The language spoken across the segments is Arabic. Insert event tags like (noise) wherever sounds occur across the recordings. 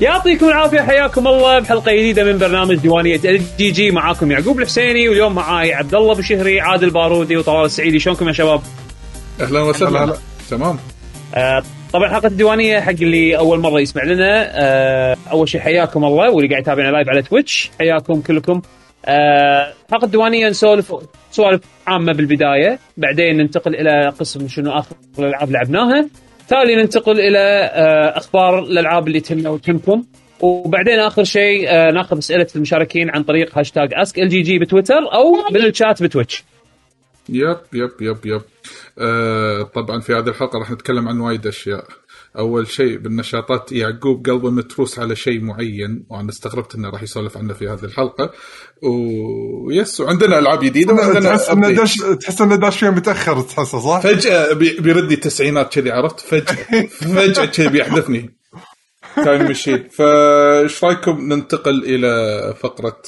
يعطيكم العافية حياكم الله. بحلقة جديدة من برنامج ديوانية ال GG معاكم يعقوب الحسيني واليوم معاي عبد الله بشهري عادل بارودي وطلال السعيدي. شلونكم يا شباب؟ أهلا وسهلا. هلا. تمام. آه طبعا حلقة الديوانية حق اللي أول مرة يسمع لنا. آه أول شيء حياكم الله واللي قاعد يتابعنا live على تويتش حياكم كلكم. آه حلقة الديوانية نسولف سوالف عامة بالبداية. بعدين ننتقل إلى قسم شنو آخر الالعاب لعبناها. تالي ننتقل إلى آه أخبار الألعاب اللي تهمنا وتهمكم. وبعدين آخر شيء آه ناخذ أسئلة المشاركين عن طريق hashtag ask ال GG بتويتر أو بالشات بتويتش. yep yep yep yep. آه طبعا في هذه الحلقة راح نتكلم عن وايد أشياء. أول شيء بالنشاطات يعقوب قلبه متروس على شيء معين وأنا استغربت إنه راح يسولف عنه في هذه الحلقة. وبس وعندنا ألعاب جديدة وعندنا تحس انه. داش تحس انه داش فيها متأخر تحسه صح؟ فجأة بي- بيردي التسعينات كذي عرفت؟ فجأة. (laughs) فجأة كذي بيحذفني. time machine فايش رأيكم ننتقل إلى فقرة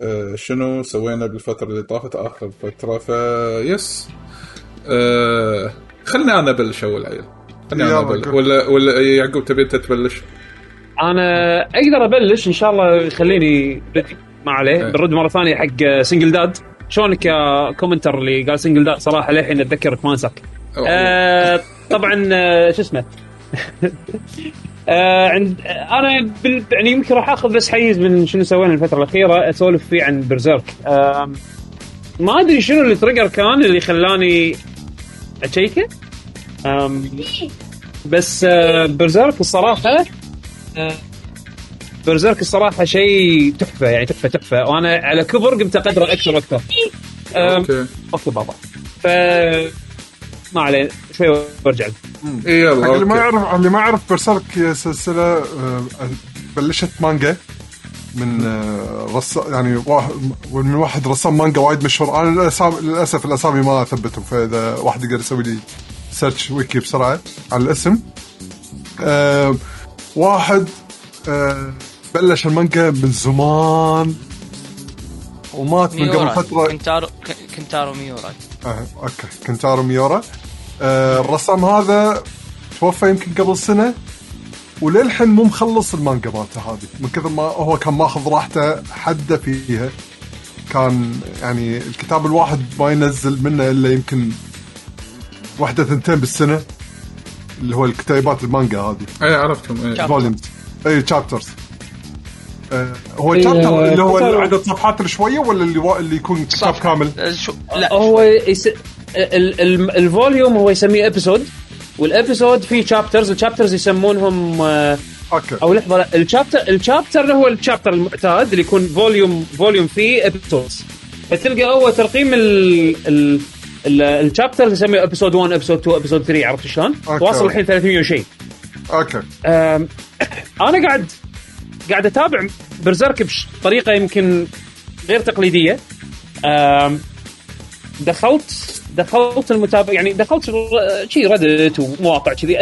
آه، شنو سوينا بالفترة اللي طافت؟ آخر فترة. فيس آه خلني أنا ابلش اول عيل أنا. ولا ولا يعقوب تبي أنت تبلش؟ أنا أقدر أبلش إن شاء الله يخليني daddy ما عليه. إيه. بنرد مرة ثانية حق single dad. شلونك يا commenter اللي قال single dad؟ صراحة للحين اتذكرك ما انساك آه طبعا آه، شو اسمه؟ (laughs) آه عند أنا بال... يعني يمكن راح آخذ بس حيز من شنو سوينا الفترة الأخيرة أسولف فيه عن Berserk آه ما أدري شنو اللي trigger كان اللي خلاني أشيكه. بس آه Berserk الصراحة آه Berserk الصراحة شيء تحفة يعني تحفة تحفة. وأنا على كبر قمت أقدره أكثر وأكثر. okay. okay بابا. ف ما عليه شوي لك. إي يلا اللي ما. يعرف اللي ما يعرف هي سلسلة آه، بلشت مانجا من رسام يعني واحد من واحد رسام مانجا وايد مشهور. أنا للأسف الأسامي ما أثبتهم فإذا واحد يقدر يسوي لي search Wiki بسرعة على الاسم. آه، واحد آه، بلش المانجا من زمان ومات من قبل فترة. كنتارو كنتارو ميورا. آه، okay. كنتارو ميورا. آه الرسام هذا توفى يمكن قبل سنة وللحين مو مخلص المانجا مالته هذه. من كثر ما هو كان ماخذ راحته حده فيها. كان يعني الكتاب الواحد ما ينزل منه إلا يمكن واحدة ثنتين بالسنة اللي هو الكتيبات المانجا هذه اي عرفتهم إيه. chap. volumes اي chapters آه هو إيه، chapter اللي هو عدد صفحات شوية ولا اللي و... اللي يكون كتاب. كامل؟ آه، شو لا هو يس... ال... ال... ال volume هو يسميه episode وال episode فيه chapters ال chapters يسمونهم آه، okay أو لحظة لا ال chapter ال chapter هو ال chapter المعتاد اللي يكون volume volume فيه episodes فتلقى هو ترقيم ال ال ال- ال chapter يسميه episode 1 episode 2 episode 3 عرفت شلون؟ okay. واصل الحين 300 وشيء okay (coughs) أنا قاعد قاعد أتابع Berserk بطريقة يمكن غير تقليدية دخلت دخلت المتابع يعني دخلت شي Reddit ومواقع كذي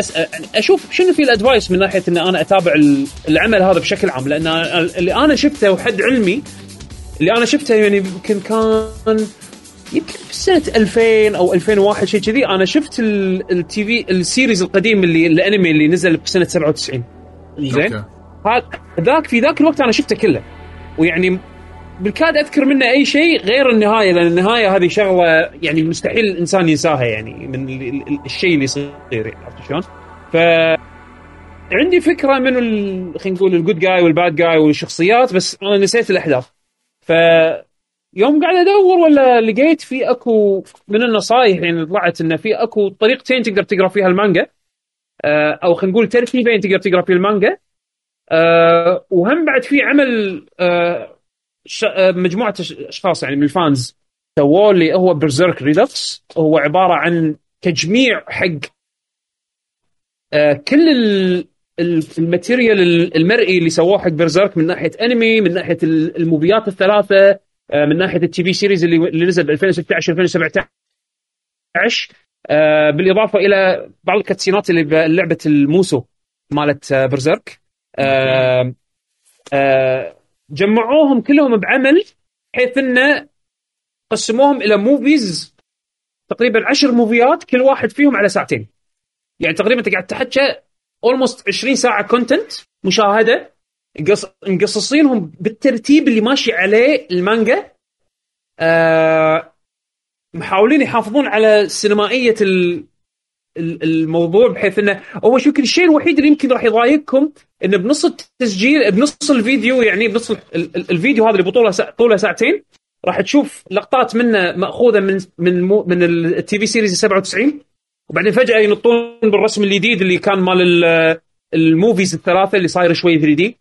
أشوف شنو في ال advice من ناحية إن أنا أتابع ال- العمل هذا بشكل عام لأن اللي أنا شفته وحد علمي اللي أنا شفته يعني يمكن كان يمكن في سنه 2000 أو 2001 شيء كذي. أنا شفت ال- ال TV ال series القديم اللي الأنمي اللي نزل بسنه 97 زين okay. هذا ذاك في ذاك الوقت أنا شفته كله. ويعني بالكاد أذكر منه أي شيء غير النهاية لأن النهاية هذه شغلة يعني مستحيل الانسان ينساها يعني من ال- ال- الشيء اللي يصير يعني عرفت شلون؟ ف عندي فكرة من ال- خلينا نقول ال good guy وال bad guy والشخصيات بس أنا نسيت الأحداث. ف يوم قاعد ادور ولا لقيت في اكو من النصائح يعني طلعت انه في اكو طريقتين تقدر تقرأ فيها المانجا. آه، أو خلينا نقول ترتيبين تقدر تقرأ فيه المانجا. آه، وهم بعد في عمل آه، مجموعة أشخاص يعني من ال fans سووه اللي هو Berserk Redux هو عبارة عن تجميع حق كل ال- ال- ال material ال- المرئي اللي سووه حق Berserk من ناحية انمي من ناحية ال- الموفيات الثلاثة. من ناحية ال TV series اللي اللي نزل ب 2016 2017 آه، بالإضافة إلى بعض الكاتسينات اللي بلعبه ال Musou مالت آه، Berserk آه، آه، جمعوهم كلهم بعمل بحيث انه قسموهم إلى movies تقريبا عشر موفيات كل واحد فيهم على ساعتين. يعني تقريبا أنت قاعد تحكى almost 20 ساعة content مشاهدة. مقصصينهم بالترتيب اللي ماشي عليه المانجا. آه محاولين يحافظون على سينمائية ال- ال- الموضوع بحيث إنه هو شو الشيء الوحيد اللي يمكن راح يضايقكم انه بنص التسجيل بنص الفيديو يعني بنص ال- ال- الفيديو هذا اللي بطوله طوله ساعتين راح تشوف لقطات منه مأخوذة من من من ال TV series 97 وبعدين فجأة ينطون بالرسم الجديد اللي كان مال ال- ال movies الثلاثة اللي صايره شوي 3D.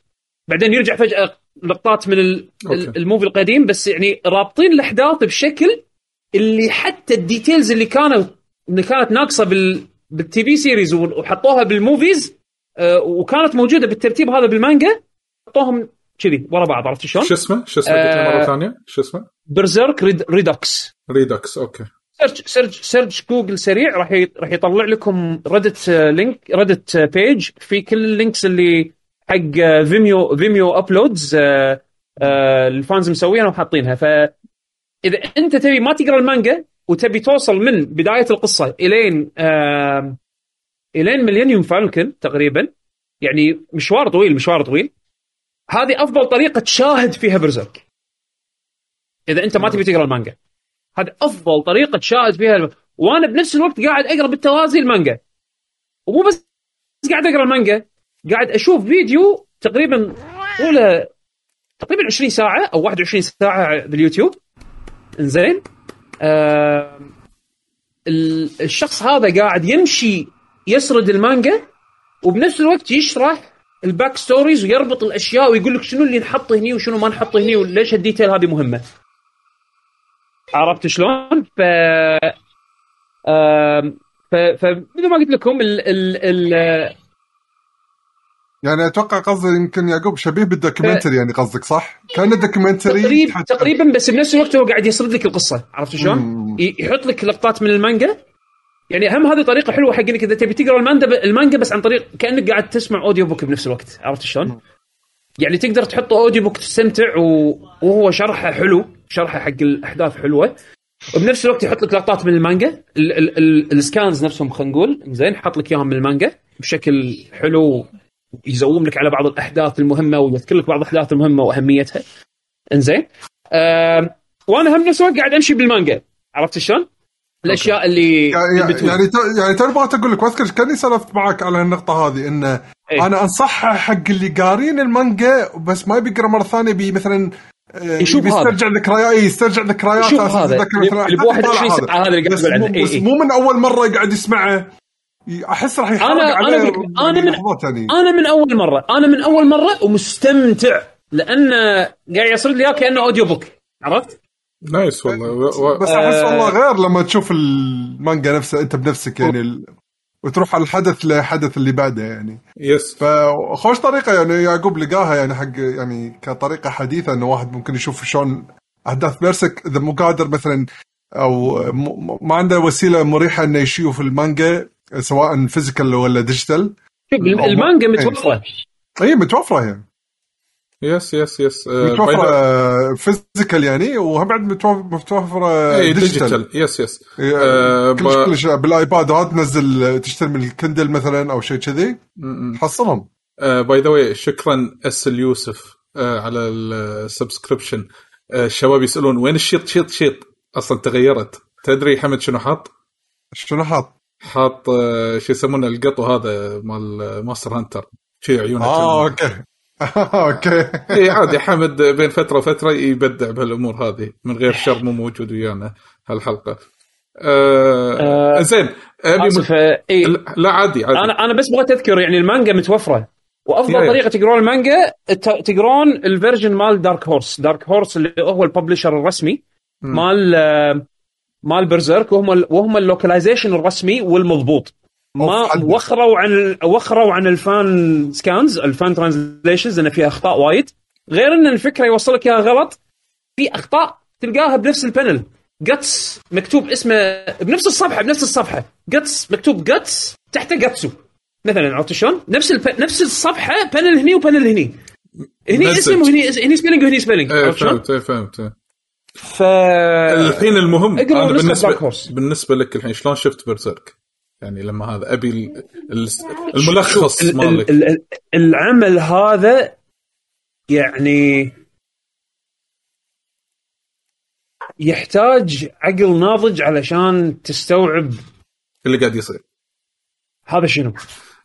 بعدين يرجع فجأة لقطات من. ال movie القديم بس يعني رابطين الأحداث بشكل اللي حتى ال details اللي كانت اللي كانت ناقصة بال بال TV series وحطوها بال movies آه، وكانت موجودة بالترتيب هذا بالمانجا حطوهم كذي ورا بعض عرفت شلون؟ شو اسمه؟ شو اسمه؟ آه. مرة ثانية شو اسمه؟ Berserk Red Redux Redux okay search search search Google سريع راح راح يطلع لكم Reddit link Reddit page في كل ال links اللي حق آه، Vimeo Vimeo uploads ال fans مسوينها وحاطينها ف اذا أنت تبي ما تقرأ المانجا وتبي توصل من بداية القصة إلين آه إلين ميلينيوم فالكن تقريبا يعني مشوار طويل مشوار طويل هذه أفضل طريقة تشاهد فيها برزيرك إذا أنت ما تبي تقرأ المانجا. هذه أفضل طريقة تشاهد فيها. وأنا بنفس الوقت قاعد أقرأ بالتوازي المانجا. ومو بس قاعد أقرأ المانجا قاعد أشوف فيديو تقريبا طوله تقريبا 20 ساعة أو 21 ساعة باليوتيوب. إنزين. آه ال- الشخص هذا قاعد يمشي يسرد المانجا وبنفس الوقت يشرح ال backstories ويربط الأشياء ويقول لك شنو اللي نحط هني وشنو ما نحط هني وليش ال detail هذه مهمة. عرفت شلون؟ ف آم، ف فمثل ما قلت لكم ال ال ال يعني أتوقع قصدي يمكن يعقوب شبيه بال documentary يعني قصدك صح؟ كان ال documentary تقريبا تحت- تقريبا بس بنفس الوقت هو قاعد يسرد لك القصة عرفت شلون؟ يحط لك لقطات من المانجا يعني هم هذه طريقة حلوة حق إنك إذا تبي تقرأ المانجا المانجا بس عن طريق كأنك قاعد تسمع audio book بنفس الوقت عرفت شلون؟ يعني تقدر تحط audio book تستمتع و... وهو شرحه حلو شرحه حق الأحداث حلوة وبنفس الوقت يحط لك لقطات من المانجا ال... ال... ال... ال scans نفسهم خلينا نقول زين حط لك إياهم من المانجا بشكل حلو ي zoom لك على بعض الأحداث المهمة ويذكر لك بعض الأحداث المهمة وأهميتها إنزين آم، وأنا هم نفس الوقت قاعد أمشي بالمانجا عرفت شلون؟ الأشياء اللي يعني. يعني تو- يعني توني بغيت أقول لك وأذكر كأني سولفت معك على النقطة هذه انه إيه. أنا أنصحها حق اللي قارين المانجا بس ما بيقرا مرة ثانية بي مثلا آه، يشوف يبي هذا. يسترجع ذكريات إيه، يسترجع ذكريات يشوف هذا. ب أحد 21 يطالع ساعة هذا اللي قاعد بس تقول عنه. مو- بس إيه. مو من أول مرة يقعد يسمعه أحس راح يحرق أنا- أنا عليه أقول لك، أنا من- يعني أنا من أول مرة أنا من أول مرة ومستمتع لأن قاعد يسرد لي إياه كأنه audio book عرفت؟ nice والله و... بس أحس آه. والله غير لما تشوف المانجا نفسها أنت بنفسك يعني ال... وتروح على الحدث لحدث اللي بعده يعني yes فخوش طريقة يعني يعقوب لقاها يعني حق يعني كطريقة حديثة إنه واحد ممكن يشوف شلون أحداث بيرسيرك إذا مو قادر مثلا أو م- ما عنده وسيلة مريحة إنه يشوف المانجا سواء physical ولا digital المانجا متوفرة. اي متوفرة يعني yes yes yes آه، متوفرة physical يعني وهم بعد متوف- متوفرة اي digital yes yes إيه، آه، كلش كلش بال iPad هذا تنزل تشتري من ال Kindle مثلا أو شيء كذي. تحصلهم. by the way شكرا اس اليوسف آه، على ال subscription الشباب يسألون وين ال shade؟ shade shade؟ أصلا تغيرت. تدري حمد شنو حاط؟ شنو حاط؟ حاط آه، شو يسمونه القطو هذا مال Monster Hunter. شي عيونه آه. okay. (laughs) okay. إي عادي حمد بين فترة وفترة يبدع بهالأمور هذه من غير شر مو موجود ويانا هالحلقة. آه آه، زين أبي أسف آه، إي. لا عادي عادي. أنا أنا بس بغيت أذكر يعني المانجا متوفرة. وأفضل يا- طريقة تقرون المانجا تقرون ال version مال Dark Horse Dark Horse اللي هو ال publisher الرسمي مال آه، مال بيرسيرك وهم وهم ال localization الرسمي والمضبوط ما. وخروا عن وخروا عن ال fan scans ال fan translations لأن فيها أخطاء وايد غير إن الفكرة يوصلك اياها غلط في أخطاء تلقاها بنفس ال panel جاتس مكتوب اسمه بنفس الصفحة بنفس الصفحة جاتس مكتوب جاتس تحته جاتسو مثلا عرفت شلون؟ نفس الب... نفس الصفحة panel هني وبانل هني هني. اسم وهني هني spelling وهني spelling إيه؟ فهمت إيه فهمت ف الحين المهم أنا بالنسبة. بالنسبة لك الحين شلون شفت بيرسيرك؟ يعني لما هذا أبي ال- ال- الملخص ال- ال- مالك ال- ال- العمل هذا يعني يحتاج عقل ناضج علشان تستوعب اللي قاعد يصير هذا شنو؟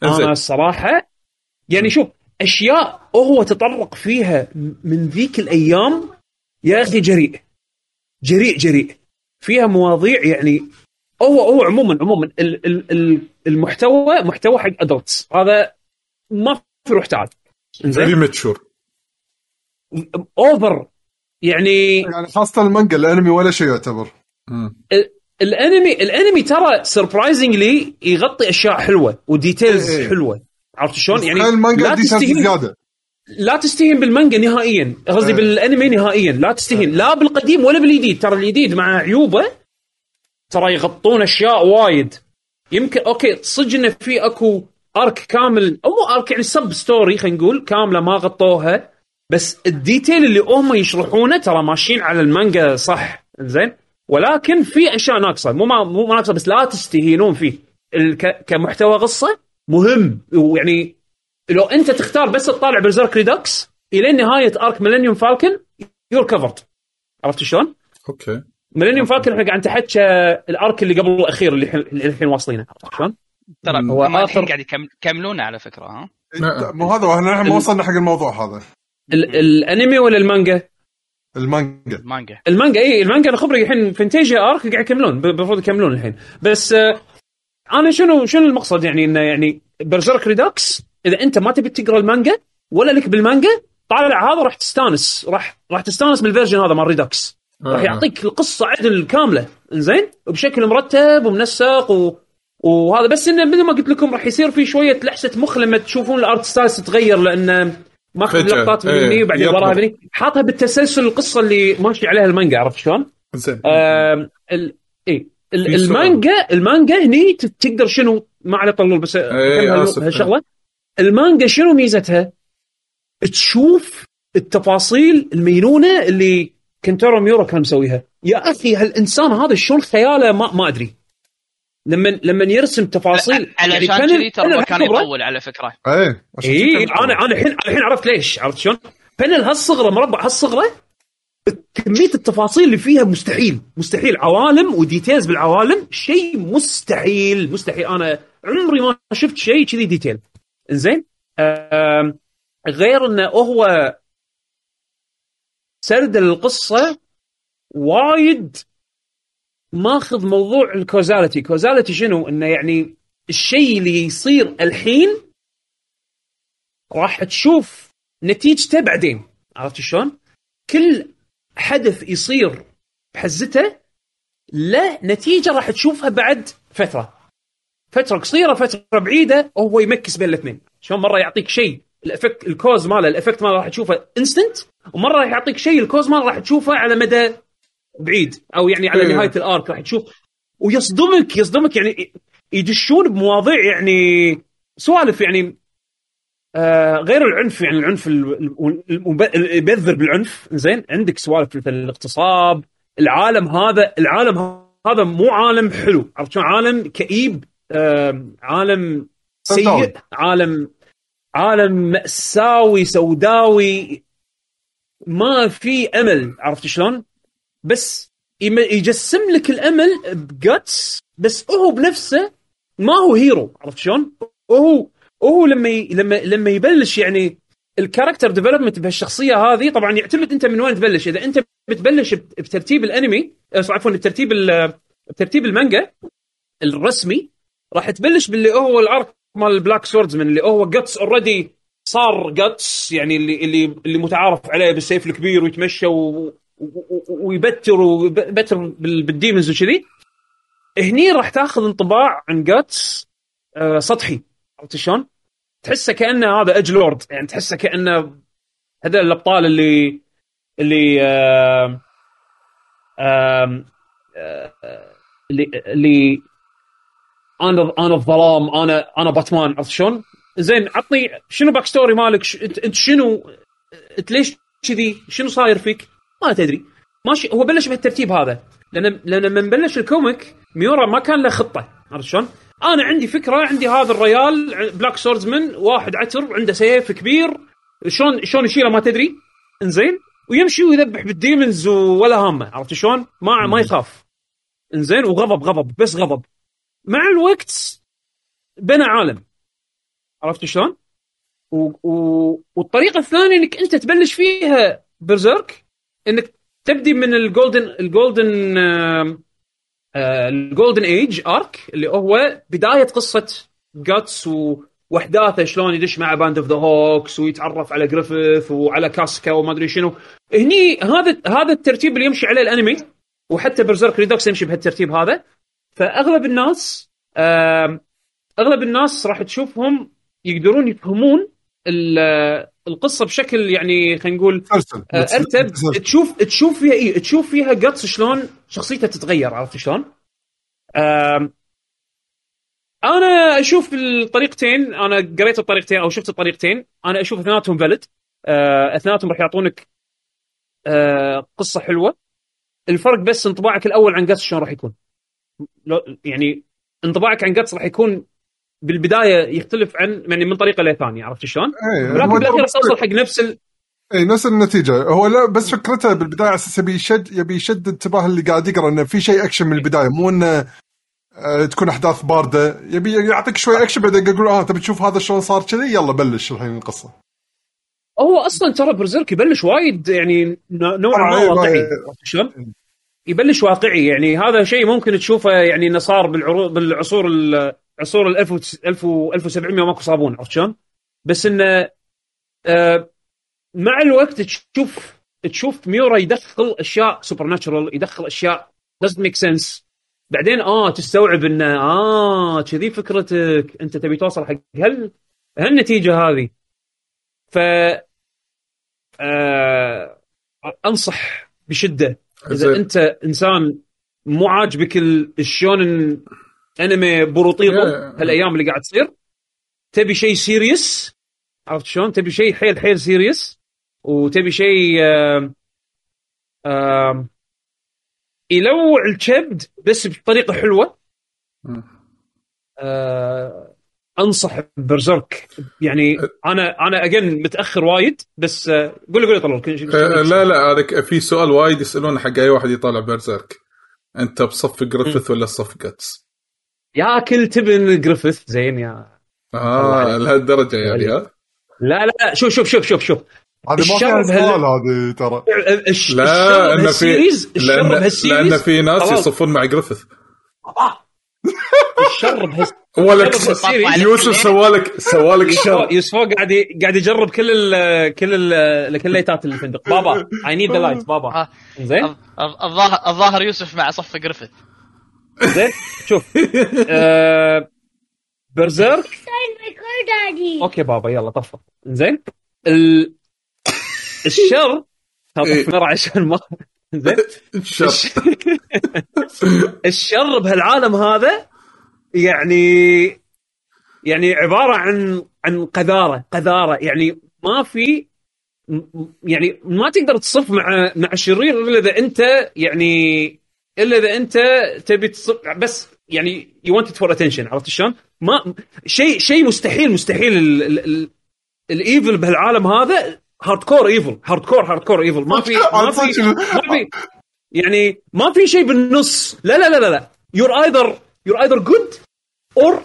أنا الصراحة يعني شوف أشياء هو تطرق فيها من ذيك الأيام يا أخي جريء جريء جريء. فيها مواضيع يعني هو هو عموما عموما ال- ال- ال- المحتوى محتوى حق adults هذا ما في روح تعال. very انزين mature over يعني يعني خاصة المانجا الأنمي ولا شيء يعتبر. الأنمي الأنمي ترى surprisingly يغطي أشياء حلوة و details إيه. حلوة. عرفت شلون؟ يعني المانجا لا تستهين. زياده لا تستهين بالمانجا نهائيا. قصدي إيه. بالانمي نهائيا. لا تستهين. لا بالقديم ولا بالجديد. ترى الجديد مع عيوبه ترى يغطون أشياء وايد. يمكن okay صدق انه في أكو arc كامل أو مو arc يعني sub story خلينا نقول كاملة ما غطوها. بس ال detail اللي هم يشرحونه ترى ماشيين على المانجا صح. زين؟ ولكن في أشياء ناقصة. مو ما مو ناقصة بس لا تستهينون فيه. كمحتوى قصة مهم. ويعني لو انت تختار بس تطالع Berserk Redux إلى نهاية arc Millennium Falcon you're covered عرفت شلون؟ okay Millennium Falcon إحنا قاعد نتحكى ال arc اللي قبل الأخير اللي الحين- اللي الحين واصلينه عرفت شلون؟ ترى. هو الحين آخر- قاعد يكم- يكملونه على فكرة ها نعم. مو هذا إحنا ما وصلنا حق الموضوع هذا ال- الأنمي ولا المانجا؟ المانجا مانجا المانجا اي المانجا أنا خبري الحين Fantasia arc قاعد يكملون ب- المفروض يكملون الحين بس آه، أنا شنو شنو المقصد يعني إنه يعني Berserk Redux إذا أنت ما تبي تقرأ المانجا ولا لك بالمانجا طالع هذا راح تستانس راح راح تستانس بال version هذا مال Redux راح آه. يعطيك القصة عدل كاملة زين وبشكل مرتب ومنسق و... وهذا بس إنه مثل ما قلت لكم راح يصير في شوية لحسة مخ لما تشوفون ال art styles تتغير لأن ماخذ. لقطات من إيه، هني وبعدين. وراها هني حاطها بالتسلسل القصة اللي ماشي عليها المانجا عرفت شلون؟ زين آم، ال... إيه ال-. المانجا المانجا هني تقدر شنو ما عليه طلول بس إيه،. هالشغلة المانجا شنو ميزتها؟ تشوف التفاصيل المجنونة اللي كنتارو ميورا كان مسويها. يا أخي هالإنسان هذا شلون خياله؟ ما, ما أدري. لما لما يرسم تفاصيل علشان كان- كذي ترى كان ما كان هالصغرى- يطول على فكرة. إيه اي أنا أنا الحين الحين عرفت ليش. عرفت شلون؟ panel هالصغرة مربع هالصغرة كمية التفاصيل اللي فيها مستحيل. مستحيل. عوالم و details بالعوالم شيء مستحيل. مستحيل. أنا عمري ما شفت شيء كذي detail. آم، غير إنه هو سرد القصة وايد ماخذ موضوع ال causality. causality شنو؟ إنه يعني الشيء اللي يصير الحين راح تشوف نتيجته بعدين. عرفت شلون؟ كل حدث يصير بحزته له نتيجة راح تشوفها بعد فترة. فترة قصيرة فترة بعيدة هو ي mix بين الاثنين. شلون مرة يعطيك شيء ال effect ال cause ماله ال effect ماله راح تشوفه instant ومرة راح يعطيك شيء الكوز ماله راح تشوفه على مدى بعيد أو يعني على إيه. نهاية الارك راح تشوف. ويصدمك يصدمك يعني يدشون بمواضيع يعني سوالف يعني آه غير العنف يعني العنف يبذر بالعنف. زين عندك سوالف مثل الاغتصاب العالم هذا العالم هذا مو عالم حلو. عرفت شلون؟ عالم كئيب. عالم. سيء عالم عالم مأساوي سوداوي ما في أمل عرفت شلون؟ بس يجسم لك الأمل بجاتس بس هو بنفسه ما هو hero عرفت شلون؟ هو هو لما ي... لما لما يبلش يعني ال character development بهالشخصية هذه طبعا يعتمد أنت من وين تبلش إذا أنت بتبلش بت- بترتيب الأنمي آه، عفوا بترتيب ال- بترتيب المانجا الرسمي راح تبلش باللي هو ال arc مال ال Black Swordsman اللي هو جاتس already صار جاتس يعني اللي اللي اللي متعارف عليه بالسيف الكبير ويتمشى و... ويبتر ويبتر بال- بال demons وكذي هني راح تاخذ انطباع عن جاتس آه سطحي عرفت شلون؟ تحسه كأنه هذا edge lord يعني تحسه كأنه هذول الأبطال اللي اللي آه آه اللي اللي أنا أنا الظلام أنا أنا باتمان. عرفت شلون؟ زين عطني شنو back story مالك؟ ش... انت شنو؟ أنت ليش كذي؟ شنو صاير فيك؟ ما تدري. ماشي هو بلش بهالترتيب هذا. لأن لأن من بلش ال comic ميورا ما كان له خطة. عرفت شلون؟ أنا عندي فكرة عندي هذا الريال Black Swordsman واحد عنتر عنده سيف كبير. شلون شلون يشيله ما تدري. إنزين. ويمشي ويذبح بال demons ولا هامه. عرفت شلون؟ ما ما يخاف. إنزين وغضب غضب. بس غضب. مع الوقت بنى عالم. عرفت شلون؟ و... و... والطريقة الثانية إنك أنت تبلش فيها Berserk إنك تبدي من ال Golden ال Golden ال Golden Age arc اللي هو بداية قصة جاتس و... واحداثه شلون يدش مع Band of the Hawks ويتعرف على جريفيث وعلى كاسكا وما أدري شنو. هني هذا هذا الترتيب اللي يمشي عليه الأنمي وحتى Berserk Redux يمشي بهالترتيب هذا. فأغلب الناس أغلب الناس راح تشوفهم يقدرون يفهمون ال- القصة بشكل يعني خلينا نقول آه، أرتب. تشوف تشوف فيها إيه؟ تشوف فيها جاتس شلون شخصيته تتغير عرفت شلون؟ أنا أشوف الطريقتين. أنا قريت الطريقتين أو شفت الطريقتين. أنا أشوف أثنيناتهم valid أثنيناتهم راح يعطونك آه، قصة حلوة. الفرق بس انطباعك الأول عن جاتس شلون راح يكون. يعني انطباعك عن جاتس راح يكون بالبداية يختلف عن يعني من طريقه لثانيه عرفت شلون؟ إيه، ولكن بالأخير توصل حق نفس ال... اي نفس النتيجة. هو لا بس فكرته بالبداية على أساس يبي يشد يبي يشد انتباه اللي قاعد يقرأ إنه في شيء أكشن من البداية مو إنه آه، تكون أحداث باردة. يبي يعطيك شوي أكشن بعدين يقول آه تبي تشوف هذا شلون صار كذي؟ يلا بلش الحين القصة. هو أصلا ترى Berserk يبلش وايد يعني نوعا ما واقعي إيه، شلون؟ يبلش واقعي. يعني هذا شيء ممكن تشوفه يعني إنه صار بالعروض بالعصور ال- عصور ال 1000 و 1700 وماكو صابون عرفت شلون؟ بس إنه آه، مع الوقت تشوف تشوف ميورا يدخل أشياء supernatural يدخل أشياء doesn't make sense. بعدين آه تستوعب إنه آه كذي فكرتك أنت تبي توصل حق هل هالنتيجة هذه. ف آه أنصح بشدة. إذا. أنت إنسان مو عاجبك ال- الشونن أنمي بو طيط. هالأيام اللي قاعد تصير تبي شيء serious عرفت شلون؟ تبي شيء حيل حيل serious وتبي شيء يلوع الكبد بس بطريقة حلوة. آه، انصح Berserk. يعني أنا أنا again متأخر وايد بس آه، قول لي قول لي طلال آه، لا لا هذا في سؤال وايد يسألونه حق أي واحد يطالع Berserk أنت بصف جريفيث ولا صف جاتس؟ ياكل تبن جريفيث زين يا. آه لهالدرجة يعني ها؟ لا لا لا شوف شوف شوف شوف شوف. هذه ما فيها الشر سؤال هذه ترى. الش- لا الشر إن في بهال series الشر لأن, بهال series لأن في ناس. يصفون مع جريفيث. الشر بهالسيريز ولك. يوسف سوالك سوالك شر. يوسف قاعد قاعد يجرب كل ال كل ال كل ليتات الفندق بابا I need the light بابا. آه. زين؟ الظ- الظ- الظاهر الظاهر يوسف مع صف جريفيث. زين؟ شوف. آه برزيرك. أوكي بابا يلا طفى. زين؟ ال... الشر. إيه. هذا عشان ما زين؟ (laughs) شر الش- (laughs) الشر بهالعالم هذا يعني يعني عبارة عن عن قذارة قذارة. يعني ما في يعني ما تقدر تصف مع مع الشرير إلا إذا أنت يعني إلا إذا أنت تبي تصف بس يعني you it for attention عرفت شلون؟ ما شيء شيء مستحيل مستحيل ال- ال- ال- ال evil بهالعالم هذا hardcore evil hardcore hardcore evil ما في ما في (laughs) ما في يعني ما في شيء بالنص. لا لا لا لا لا. you're either you're either good or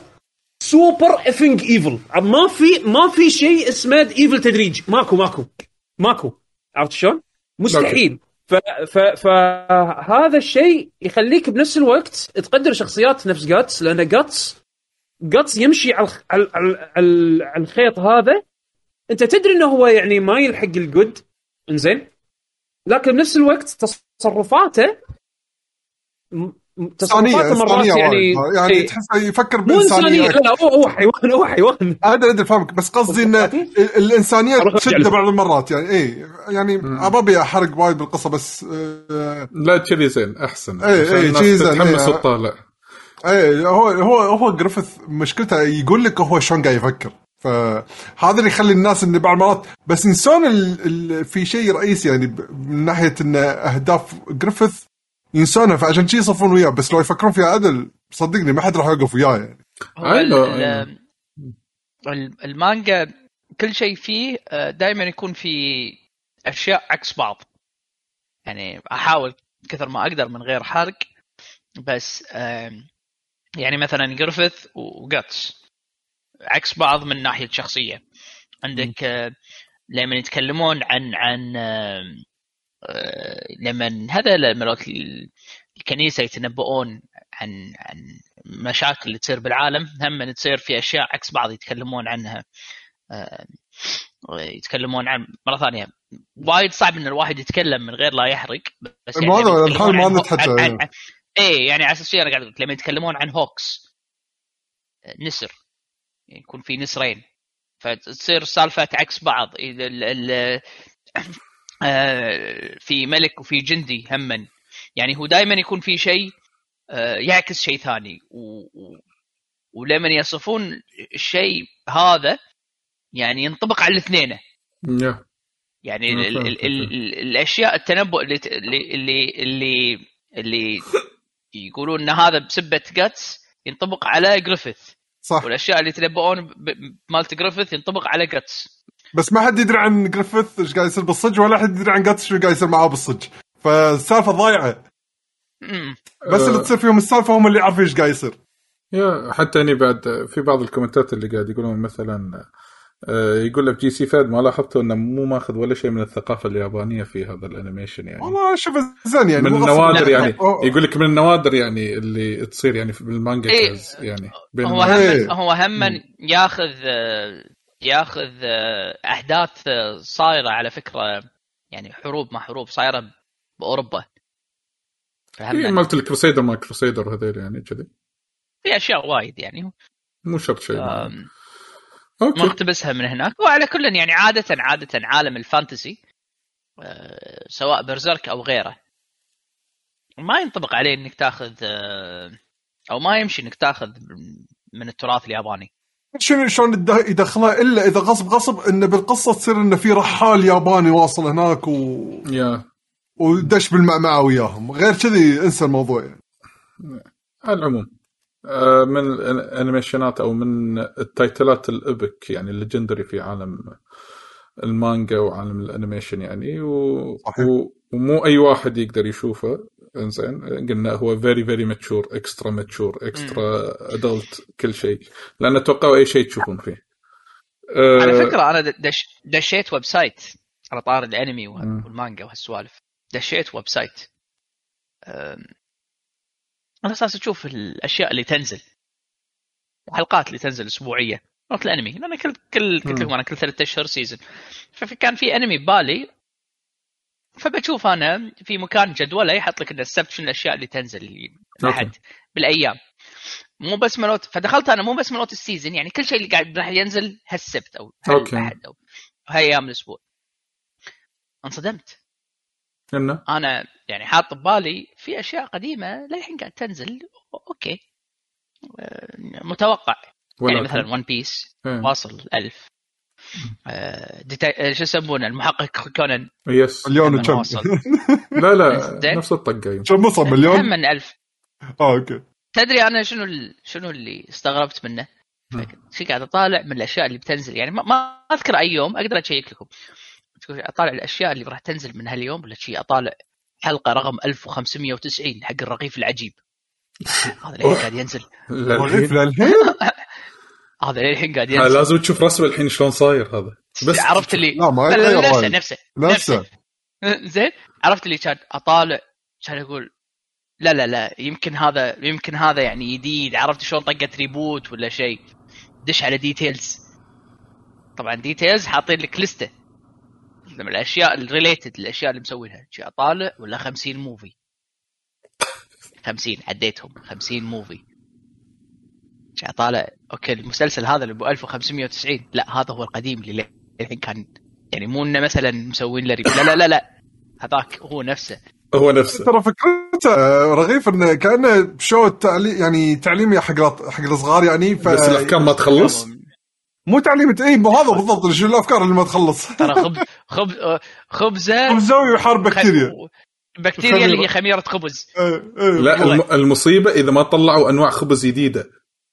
super افنج evil ما في ما في شيء اسمه evil تدريج. ماكو ماكو ماكو. عرفت شلون؟ مستحيل. ف ف فهذا الشيء يخليك بنفس الوقت تقدر شخصيات نفس جاتس لأن جاتس جاتس يمشي على على على- على الخيط هذا. أنت تدري إنه هو يعني ما يلحق ال good إنزين. لكن بنفس الوقت تصرفاته انسانيه تصرفاته مرات يعني. يعني إيه. تحسه يفكر مو إنسانية بانسانيه لا لا هو هو حيوان هو حيوان أدري أدري فاهمك بس قصدي إن ال- الإنسانية تشد. بعض المرات يعني اي يعني ما أبي أحرق وايد بالقصة بس آه، لا كذي زين أحسن إيه، إيه، الناس شي زين، تتحمس إيه. وتطالع إيه هو هو هو جريفيث مشكلته يقول لك هو شلون قاعد يفكر فهذا اللي يخلي الناس إن بعض المرات بس ينسون ال... ال... في شيء رئيسي يعني ب- من ناحية إن أهداف جريفيث ينسونها فعشان شي يصفون وياه بس لو يفكرون فيها عدل صدقني ما حد راح يوقف وياه يعني أيوة،. ال- المانجا كل شيء فيه دائما يكون في أشياء عكس بعض. يعني أحاول كثر ما أقدر من غير حرق بس يعني مثلا جريفيث وجاتس عكس بعض من ناحية شخصية. عندك آه، لما يتكلمون عن عن آه، لما هذا لما الكنيسة يتنبؤون عن عن مشاكل اللي تصير بالعالم هم تصير في أشياء عكس بعض يتكلمون عنها. آه، يتكلمون عن مرة ثانية. وايد صعب إن الواحد يتكلم من غير لا يحرق بس هذا لما الحال ما إيه يعني على أساس أنا قاعد أقول لما يتكلمون عن هوكس آه، نسر يكون في نسرين فتصير سالفة عكس بعض. آه، في ملك وفي جندي هما. يعني هو دائما يكون في شيء آه، يعكس شيء ثاني. و... ولما يصفون الشيء هذا يعني ينطبق على الاثنين. يا يعني ال... ال... ال... ال... الأشياء التنبؤ اللي اللي اللي اللي, يقولون إن هذا بسبة جاتس ينطبق على جريفيث صح. والأشياء اللي يتنبؤون ب- مالت جريفيث ينطبق على جاتس بس ما حد يدري عن جريفيث إيش قاعد يصير بالصج ولا حد يدري عن جاتس شو قاعد يصير معاه بالصج فالسالفة ضايعة امم بس آه. اللي تصير فيهم السالفة هم اللي يعرفون إيش قاعد يصير يا حتى إني بعد في بعض الكومنتات اللي قاعد يقولون مثلا آه، يقول لك جي سي فاد ما لاحظته إنه مو ماخذ ولا شيء من الثقافة اليابانية في هذا ال animation يعني والله أشوف زين يعني من. النوادر لا. يعني يقول لك من النوادر يعني اللي تصير يعني في- بالمانجا إيه. يعني بين هو إيه. هم هو هم ياخذ آه، ياخذ آه، احداث آه، صايرة على فكرة يعني حروب ما حروب صايرة بأوروبا. في فهم مالت ال crusader ما crusader هذول يعني كذي. في أشياء وايد يعني. مو شرط شيء. okay. مقتبسها من هناك. وعلى كل يعني عادة عادة عالم ال fantasy آه، سواء Berserk أو غيره. ما ينطبق عليه إنك تاخذ آه، أو ما يمشي إنك تاخذ من التراث الياباني. شنو شلون يد- يدخلها إلا إذا غصب غصب انه بالقصة تصير انه في رحال ياباني واصل هناك و... يا ودش بالمعمعة وياهم غير كذي انسى الموضوع يعني. على العموم آه، من الانيميشنات أو من التايتلات ال epic يعني ال legendary في عالم المانجا وعالم ال animation يعني و... صحيح. و... ومو أي واحد يقدر يشوفه إنزين قلنا هو very very mature extra mature extra adult كل شيء. لأن أتوقع أي شيء تشوفون فيه. على فكرة أنا دش دشيت website على طار الأنمي. والمانجا وهالسوالف. دشيت website على أساس أشوف الأشياء اللي تنزل. الحلقات اللي تنزل أسبوعية. نوت الأنمي لأن كل كل قلت لكم أنا كل ثلاثة أشهر season فكان في أنمي ببالي فبشوف أنا في مكان جدوله يحط لك ان السبت شنو الأشياء اللي تنزل الاحد بالأيام. مو بس ملوت فدخلت أنا مو بس ملوت ال season يعني كل شيء اللي قاعد راح ينزل هالسبت أو. هالأحد أو هايام الأسبوع. انصدمت. أنا يعني حاط ببالي في أشياء قديمة للحين قاعد تنزل okay. آه، متوقع. يعني مثلا One Piece إيه. واصل ألف. آه، ديتا... آه، شو يسمونه؟ المحقق كونان. yes. مليون وكم. (laughs) لا لا. (laughs) نفس الطقة. كم وصل هم مليون؟ من ألف. آه okay. تدري أنا شنو ال... شنو اللي استغربت منه؟ في قاعد أطالع من الأشياء اللي بتنزل. يعني ما, ما أذكر أي يوم أقدر أشيك لكم. أطالع الأشياء اللي راح تنزل من هاليوم ولا شيء أطالع حلقة رقم 1590 حق الرغيف العجيب. (laughs) هذا للحين قاعد ينزل. رغيف للحين للحين؟ هذا للحين قاعد ينزل لازم تشوف رسمه الحين شلون صاير هذا. بس عرفت اللي لا ما لا لا نفسه. نفسه نفسه. (laughs) زين عرفت اللي كان أطالع كان أقول لا لا لا يمكن هذا يمكن هذا يعني جديد عرفت شلون طقت reboot ولا شيء. دش على details طبعا details حاطين لك لستة. من الأشياء ال related الأشياء اللي مسوينها. شي أطالع ولا 50 movie 50 عديتهم. 50 موفي شي اطالع okay المسلسل هذا اللي ابو 1590 لا هذا هو القديم اللي الحين كان يعني مو إنه مثلا مسوين له لا لا لا لا هذاك هو نفسه. هو نفسه. ترى فكرته آه، رغيف إنه كأنه show تعليم يعني تعليمي حق حق الصغار يعني ف... بس الأفكار ما تخلص؟ مو تعليمه اي مو هذا بالضبط شو الأفكار اللي ما تخلص؟ ترى خبز خبز آه، خبزة. مسوي ويحارب بكتيريا. بكتيريا اللي هي خميرة خبز. إيه، إيه، لا المصيبة إذا ما طلعوا أنواع خبز جديدة.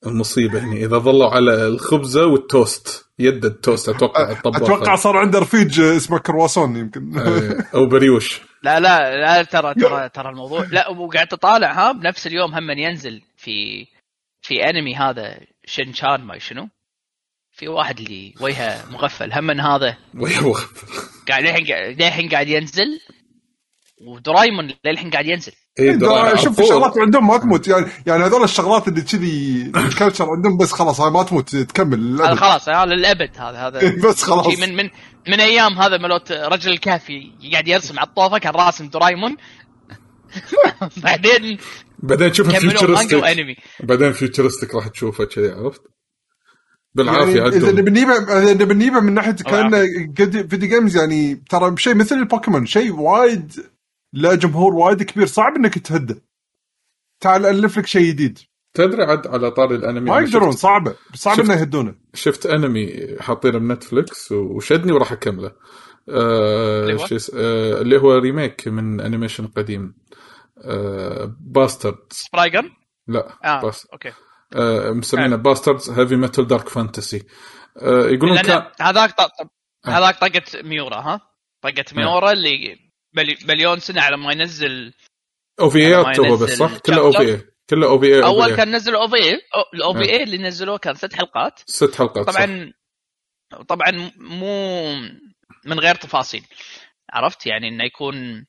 المصيبة هنا إذا ظلوا على الخبزة والتوست يد التوست أتوقع الطباخ أتوقع صار عنده رفيج اسمه كرواسون يمكن. إيه، (laughs) أو بريوش. لا لا لا ترى ترى ترى الموضوع لا وقعدت أطالع ها بنفس اليوم هم ينزل في في أنمي هذا شنشان ما شنو. في واحد اللي وجهه مغفل. هم هذا؟ ويا قاعد للحين للحين قاعد ينزل ودرايمون للحين قاعد ينزل. إيه، درايمون. شوف في شغلات عندهم ما تموت. يعني يعني هذول الشغلات اللي كذي ال culture عندهم بس خلاص هاي ما تموت تكمل هذا للأبد. خلاص هذا للأبد هذا هذا (laughs) بس خلاص. من من من أيام هذا ملوت رجل الكهفي قاعد يرسم على الطوفة كان راسم درايمون (laughs) بعدين بعدين مانجا futuristic بعدين futuristic راح تشوفه كذي عرفت؟ بالعافية يعني إذا عدل نبي نجيبه إذا نبي نجيبه من ناحية كأنه قد- video games يعني ترى شيء مثل البوكيمون شيء وايد له جمهور وايد كبير. صعب إنك تهده تعال ألف لك شيء جديد. تدري عد على طاري الأنمي ما يقدرون شفت, صعبة. صعب إنه يهدونه. شفت أنمي حاطينه بنتفلكس وشدني وراح أكمله. آه اللي هو؟ آه اللي هو remake من animation قديم. آه باسترد سبرايجر لا آه بس أوكي. آه مسمينه باستردز هيفي ميتال دارك فانتسي آه يقولون كان هذاك ط- هذاك طقه ميورا ها؟ طقه ميورا اللي مليون سنة على ما ينزل اوفيات ما هو بس ينزل صح؟ كله chapter. اوفي كله اوفي أول كان نزل أو في الأو في اي اللي نزلوه كان ست حلقات. ست حلقات صح. طبعا طبعا مو من غير تفاصيل. عرفت؟ يعني إنه يكون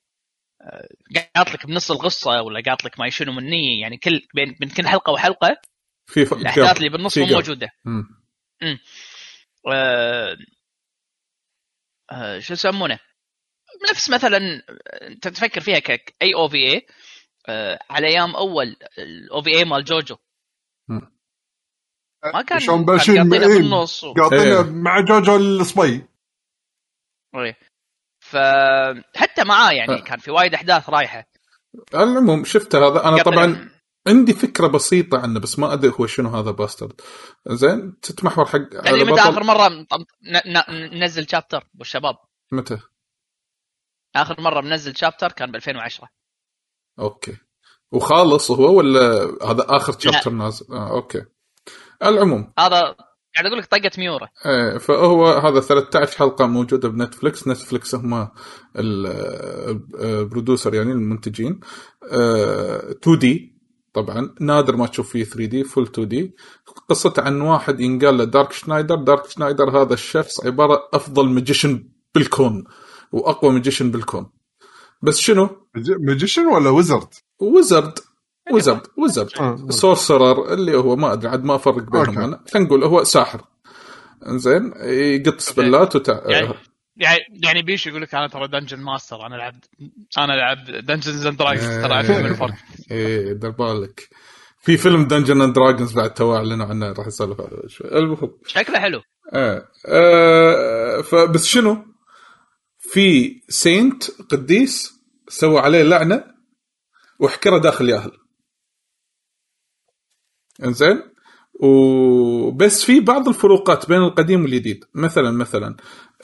آه، قاط لك بنص القصة ولا قاط لك ما شنو مني. يعني كل بين بين كل حلقة وحلقة في ف... الأحداث اللي بالنص في مو. موجودة. مم. آه، آه، شو يسمونه؟ نفس مثلا آه، أنت تفكر فيها كاي OVA على أيام أول ال OVA مال جوجو. ما كان شلون بلشين قاطينه إيه، بالنص و... قاطينه إيه. مع جوجو الصبي إيه. فحتى معاه يعني آه. كان في وايد أحداث رايحة على العموم شفت هذا أنا طبعا عندي فكرة بسيطة عنه بس ما أدري هو شنو هذا باسترد زين تتمحور حق يعني متى آخر مرة ن- ن- ننزل chapter والشباب متى؟ آخر مرة منزل chapter كان ب 2010 okay. وخالص هو ولا هذا آخر. chapter نازل؟ آه okay. العموم. هذا قاعد أقول لك طقه ميورا. إيه فهو هذا 13 حلقة موجودة بنتفلكس نتفلكس هم ال producer يعني المنتجين. آه، 2D طبعا. نادر ما تشوف فيه 3D full 2D قصته عن واحد ينقال له دارك شنايدر دارك شنايدر هذا الشخص عبارة أفضل magician بالكون. وأقوى magician بالكون. بس شنو؟ magician ولا wizard؟ wizard wizard wizard. sorcerer اللي هو ما أدري عاد ما أفرق بينهم. أنا. خلينا نقول هو ساحر. إنزين يقط spell ات وتع... يعني يعني بيش يقول لك أنا ترى dungeon master أنا العب أنا العب Dungeons and Dragons ترى اعرف من الفرق إيه دير بالك. في فيلم Dungeon and Dragons بعد تو أعلنوا عنه راح نسولف عنه شوي. المهم. شكله حلو. آه. آه. فبس شنو؟ في saint قديس سوى عليه لعنة وحكرة داخل ياهل. إنزين؟ وبس في بعض الفروقات بين القديم والجديد، مثلا مثلا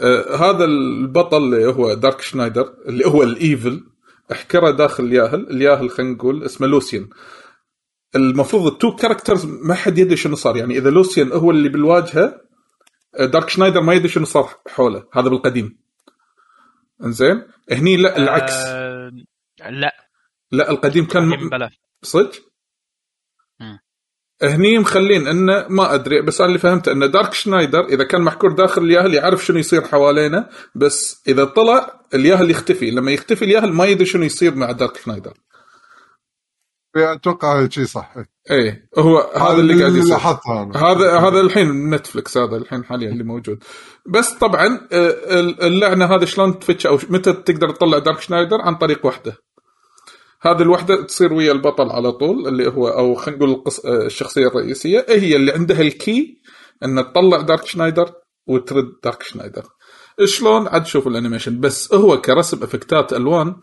آه هذا البطل اللي هو دارك شنايدر اللي هو ال evil احكره داخل الياهل، الياهل خلينا نقول اسمه لوسيان. المفروض ال two characters ما حد يدري شنو صار يعني إذا لوسيان هو اللي بالواجهة دارك شنايدر ما يدري شنو صار حوله هذا بالقديم إنزين؟ هني لا العكس. آه لا. لا القديم كان بلا. صدق. هني مخلين إنه ما أدري بس أنا اللي فهمته ان دارك شنايدر إذا كان محكور داخل الياهل يعرف شنو يصير حوالينه بس إذا طلع الياهل يختفي لما يختفي الياهل ما يدري شنو يصير مع دارك شنايدر. أتوقع شيء صح. إيه هو هذا اللي قاعد يصير. أنا. هذا هذا الحين نتفلكس هذا الحين حاليا اللي موجود. بس طبعا آه، اللعنة هذه شلون تفتش أو متى تقدر تطلع دارك شنايدر؟ عن طريق وحدة. هذه الوحدة تصير ويا البطل على طول اللي هو أو خلينا نقول القص... آه، الشخصية الرئيسية. هي اللي عندها ال key إن تطلع دارك شنايدر وترد دارك شنايدر. شلون؟ عاد شوف ال animation. بس هو كرسم effect ات ألوان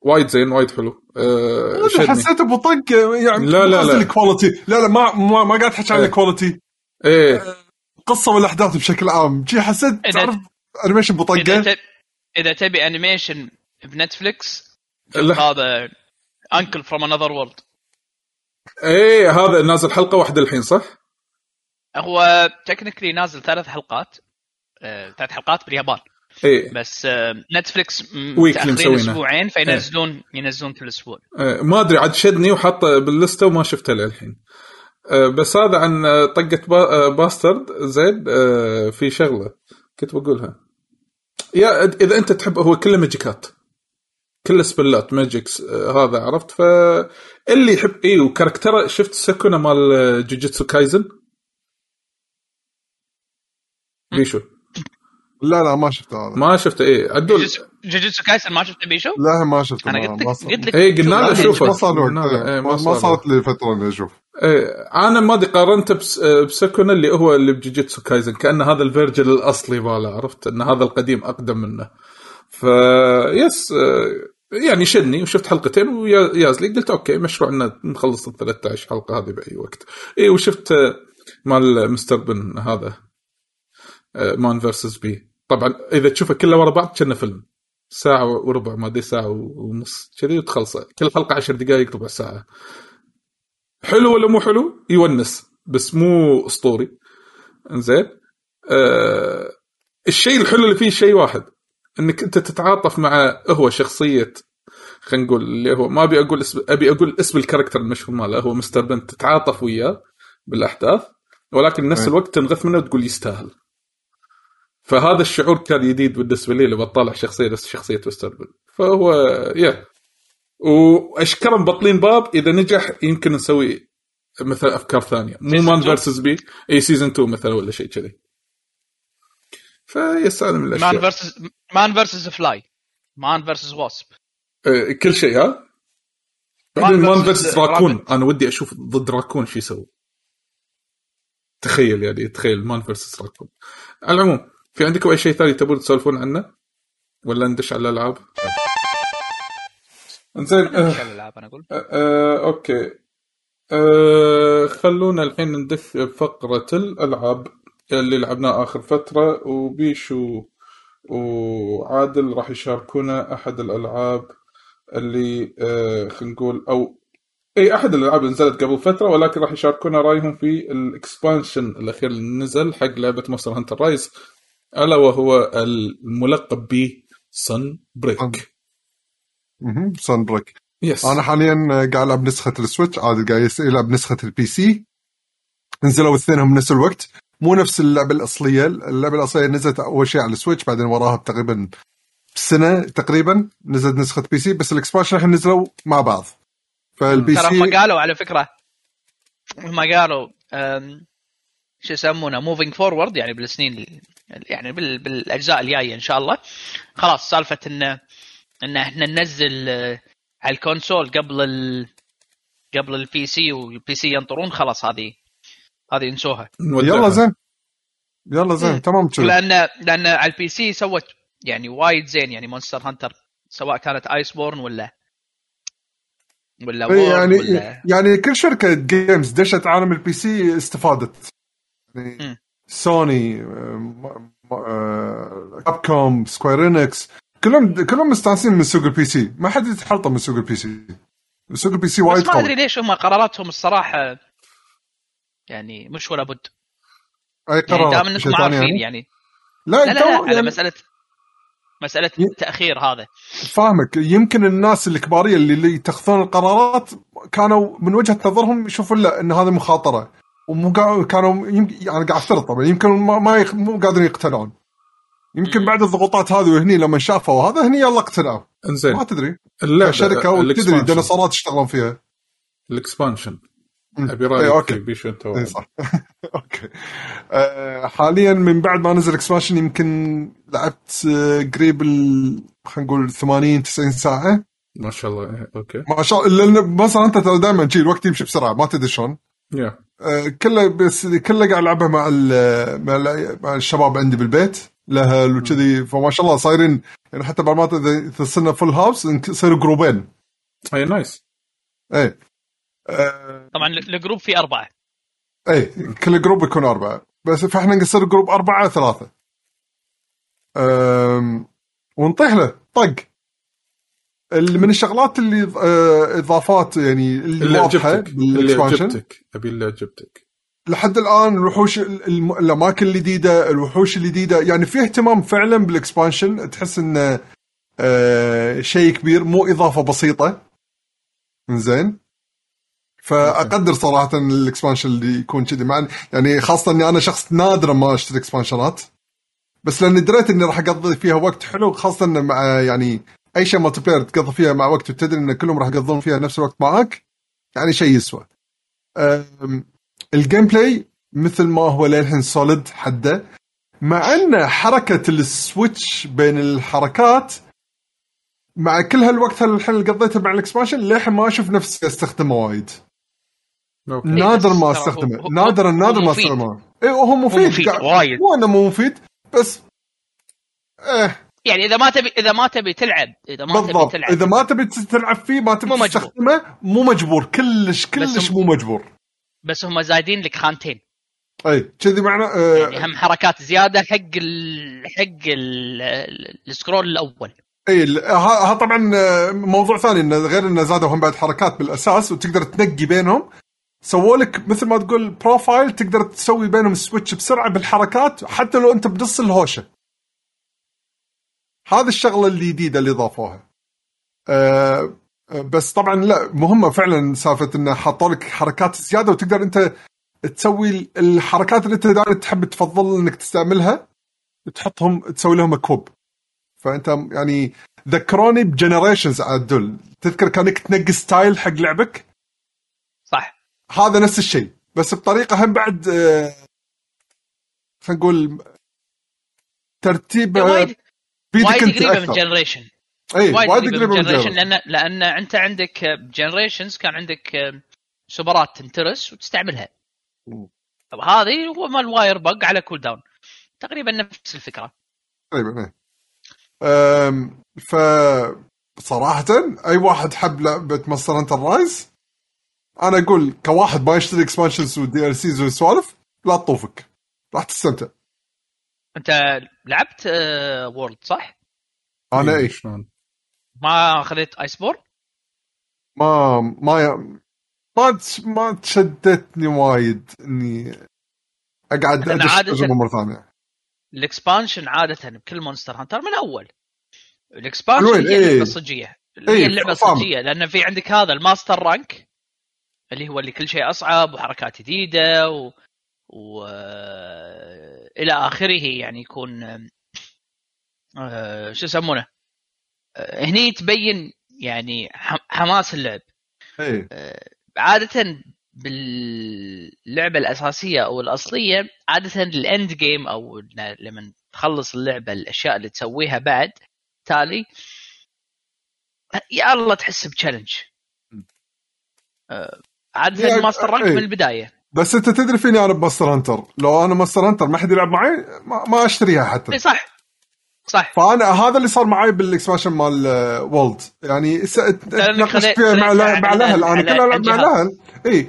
وايد زين وايد حلو أه شدني. حسيته بطق يعني لا، لا، لا. ال quality لا لا ما ما, ما قاعد أحكي عن إيه. ال quality إيه القصة والأحداث بشكل عام جي حسيت إذا- تعرف animation بطقة تب... إذا تبي animation ب Netflix. هذا Uncle from Another World إيه هذا نازل حلقة واحدة الحين صح؟ هو technically نازل ثلاث حلقات آه، ثلاث حلقات باليابان إيه. بس آه، Netflix weekly متأخرين. أسبوعين فينزلون ينزلون كل أسبوع. آه، ما أدري عاد شدني وحاطه باللسته وما شفته للحين. آه، بس هذا عن آه، طقة با- آه، Bastard زين آه، في شغلة كنت بقولها. يا إذا أنت تحب هو كله magic ات كله spell ات magics آه، هذا عرفت؟ فاللي يحب اي و character شفت سوكونا مال آه، Jujutsu Kaisen بيشو. لا لا ما شفته هذا. ما شفته إيه عدول Jujutsu- Kaisen ما شفت بيشو؟ لا ما شفته أنا قلت ما لك قلت لك إيه قلنا له شوف، شوفه. ما صار إيه، وقت ما صار صارت لي فترة إني أشوف. إيه، أنا ما أدري قارنته بس آه، بسوكونا اللي هو اللي ب Jujutsu Kaisen كأن هذا ال version الأصلي ماله عرفت؟ إن هذا القديم أقدم منه. ف yes آه، يعني شدني وشفت حلقتين وجاز لي قلت okay مشروعنا نخلص ال 13 حلقة هذه بأي وقت. اي وشفت آه، مال Mr. Bean هذا Man versus Bee. طبعا إذا تشوفه كله ورا بعض كأنه فيلم. ساعة وربع ما أدري ساعة ونص كذي وتخلصه كل حلقة عشر دقائق ربع ساعة. حلو ولا مو حلو؟ يونس بس مو أسطوري. إنزين. آه الشيء الحلو اللي فيه شيء واحد إنك أنت تتعاطف مع هو شخصية خلينا نقول اللي هو ما أبي أقول اسم أبي أقول اسم ال character المشهور ماله هو Mr. Bean تتعاطف وياه بالأحداث ولكن نفس أي. الوقت تنغث منه وتقول يستاهل. فهذا الشعور كان جديد بالنسبة لي لما اطالع شخصية نفس شخصية بنت فهو يا واشكره مبطلين باب إذا نجح يمكن نسوي مثلا أفكار ثانية. مو مان 2. فيرسز بي إي سيزون 2 مثلا ولا شيء كذي. فيس هذا من مان الاشياء فيرسز مان فيرسز فلاي مان فيرسز واسب كل شيء ها؟ بعدين man versus raccoon. أنا ودي أشوف ضد راكون شو يسوي. تخيل يعني تخيل man versus raccoon على العموم في عندكم أي شيء ثاني تبون تسولفون عنه؟ ولا ندش على الألعاب؟ زين آه. إيش الألعاب أنا أقول. آه، okay. آه، خلونا الحين ندش بفقرة الألعاب اللي لعبناها آخر فترة وبيشو وعادل راح يشاركونا أحد الألعاب اللي آه، خلينا نقول أو أي أحد الألعاب اللي نزلت قبل فترة ولكن راح يشاركونا رأيهم في ال expansion الأخير اللي نزل حق لعبة Monster Hunter Rise. ألا وهو الملقب ب Sunbreak. Sunbreak yes أنا حاليا قاعد ألعب نسخة ال Switch عادل قاعد يلعب نسخة ال PC نزلوا الاثنينهم بنفس الوقت. مو نفس اللعبة الأصلية. اللعبة الأصلية نزلت أول شيء على ال Switch بعدين وراها تقريبا سنة تقريبا نزلت نسخة PC بس ال expansion الحين نزلوا مع بعض. فال PC ترى هم قالوا على فكرة هم قالوا شو يسمونه moving forward يعني بالسنين ال- يعني بال- بالأجزاء الجاية إن شاء الله. خلاص سالفة انه إن إحنا ننزل آه، على ال console قبل ال قبل ال PC وال PC ينطرون خلاص هذه هذه انسوها. يلا زين. يلا زين تمام كذا لأن لأن على ال PC سوت يعني وايد زين يعني Monster Hunter سواء كانت Iceborne ولا ولا إيه يعني ولا يعني كل شركة games دشت عالم ال PC استفادت. يعني. Sony Capcom Square Enix كلهم كلهم مستانسين من سوق ال PC ما حد يتحلطم من سوق ال PC سوق ال PC وايد ما أدري ليش هم قراراتهم الصراحة يعني مش ولا بد. أي يعني قرار دام أنكم عارفين يعني. يعني. لا لا لا, لا على يعني مساله مسألة ي- التأخير هذا. فاهمك. يمكن الناس الكبارية اللي, اللي يتخذون القرارات كانوا من وجهة نظرهم يشوفون لا إن هذه مخاطرة. ومو كانوا يمكن يعني قاعد افترض طبعا. يمكن ما, يخ... مو قادرين يقتنعون. يمكن. بعد الضغوطات هذه وهني لما شافوا هذا هني يلا اقتنعوا. إنزين. ما تدري. اللعبة شركه وتدري الإكسبانشن. ديناصورات يشتغلون فيها. ال expansion. أبي إيه، رايك okay بيشو أنت اي واحد. صح. (laughs) okay. آه، حاليا من بعد ما نزل expansion يمكن لعبت آه، قريب ال خلينا نقول 80 90 ساعة. ما شاء الله. إيه، أوكي. ما شاء الله لأن مثلا أنت دائما الوقت يمشي بسرعة ما تدري شلون. آه، كله بس كله قاعد العبها مع ال- مع ال- مع الشباب عندي بالبيت. الاهل وكذي فما شاء الله صايرين يعني حتى بعد ما إذا تصيرنا full house يصيروا جروبين اي nice اي آه، طبعا ال group فيه أربعة. اي كل group يكون أربعة. بس فإحنا نقصر group أربعة ثلاثة. أم، ونطيح له طق. من الشغلات اللي آه، إضافات يعني اللي واضحه اللي عجبتك أبي اللي عجبتك لحد الآن الوحوش الأماكن الجديدة الوحوش الجديدة يعني في اهتمام فعلا بال expansion تحس انه آه شيء كبير مو إضافة بسيطة. زين فأقدر صراحة ال expansion اللي يكون كذي. مع يعني خاصة إني أنا شخص نادرا ما أشتري expansion ات بس لأني دريت إني راح أقضي فيها وقت حلو خاصة مع يعني أي شيء multiplayer تقضي فيها مع وقت وتدري إن كلهم راح يقضون فيها نفس الوقت معاك يعني شيء يسوى. ال gameplay مثل ما هو للحين solid حده مع إن حركة ال switch بين الحركات مع كل هالوقت الحين اللي قضيته مع ال expansion للحين ما أشوف نفسي أستخدمه وايد okay نادر بس ما أستخدمه هو- هو- نادرا هو نادر ما. أستخدمه اي وهو مفيد, مفيد وايد. مو انه مو مفيد بس إيه يعني إذا ما تبي إذا ما تبي تلعب إذا ما تبي بالضبط. تلعب. إذا ما تبي تلعب فيه ما تبي مو. تستخدمه مو مجبور. كلش كلش هم- مو مجبور. بس هم زايدين لك خانتين. أي كذي معنى آه يعني هم حركات زيادة حق ال... حق ال... ال- ال scroll الأول. أي ها طبعا آه، موضوع ثاني انه غير انه زادوا هم بعد حركات بالأساس وتقدر تنقي بينهم. سووا لك مثل ما تقول profile تقدر تسوي بينهم switch بسرعة بالحركات حتى لو أنت بنص الهوشة. هذا الشغلة الجديدة اللي ضافوها. أه آه، بس طبعا لا مهمة فعلا سالفة إنه حطوا لك حركات زيادة وتقدر أنت تسوي الحركات اللي أنت دائما تحب تفضل إنك تستعملها تحطهم تسوي لهم equip. فأنت يعني ذكروني ب Generations عدل تذكر كانك تنقي style حق لعبك؟ صح. هذا نفس الشيء بس بطريقة هم بعد آه، خلينا نقول ترتيب وايد قريبه من جنريشن اي وايد قريبه من جنريشن لأن لأن أنت عندك Generations كان عندك سوبرات تنترس وتستعملها. طب هذه هو مال wirebug على cooldown تقريبا نفس الفكرة. تقريبا. أم، ف صراحة أي واحد حب لعبة Monster Hunter Rise أنا أقول كواحد ما يشتري expansions وال DLCs والسوالف لا تطوفك. راح تستمتع. انت لعبت World صح؟ أنا اي شلون ما خذيت Iceborne؟ ما ما ما تش- ما تشدتني وايد إني أقعد أدش مرة ثانية ال expansion عادة بكل Monster Hunter من أول ال expansion هي إيه. اللعبه الصجية إيه، هي اللعبة. الصجية لأن في عندك هذا ال Master Rank اللي هو اللي كل شيء أصعب وحركات جديدة و... و... إلى آخره يعني يكون آه، شو يسمونه؟ آه، هني تبين يعني حماس اللعب. اي عادة باللعبة الأساسية أو الأصلية عادة الأند جيم أو ل- لما تخلص اللعبة الأشياء اللي تسويها بعد تالي يا الله تحس ب challenge آه، عادة يعني- Master Rank إيه. من البداية. بس انت تدري فيني أنا ب Monster Hunter؟ لو أنا Monster Hunter ما حد يلعب معي ما, ما اشتريها حتى. إي صح. صح. فانا هذا اللي صار معي بال expansion مال آه، World يعني س- لأنك تناقشت خذيت- فيها مع مع الأهل. أنا كلها ألعب مع. الأهل. إي.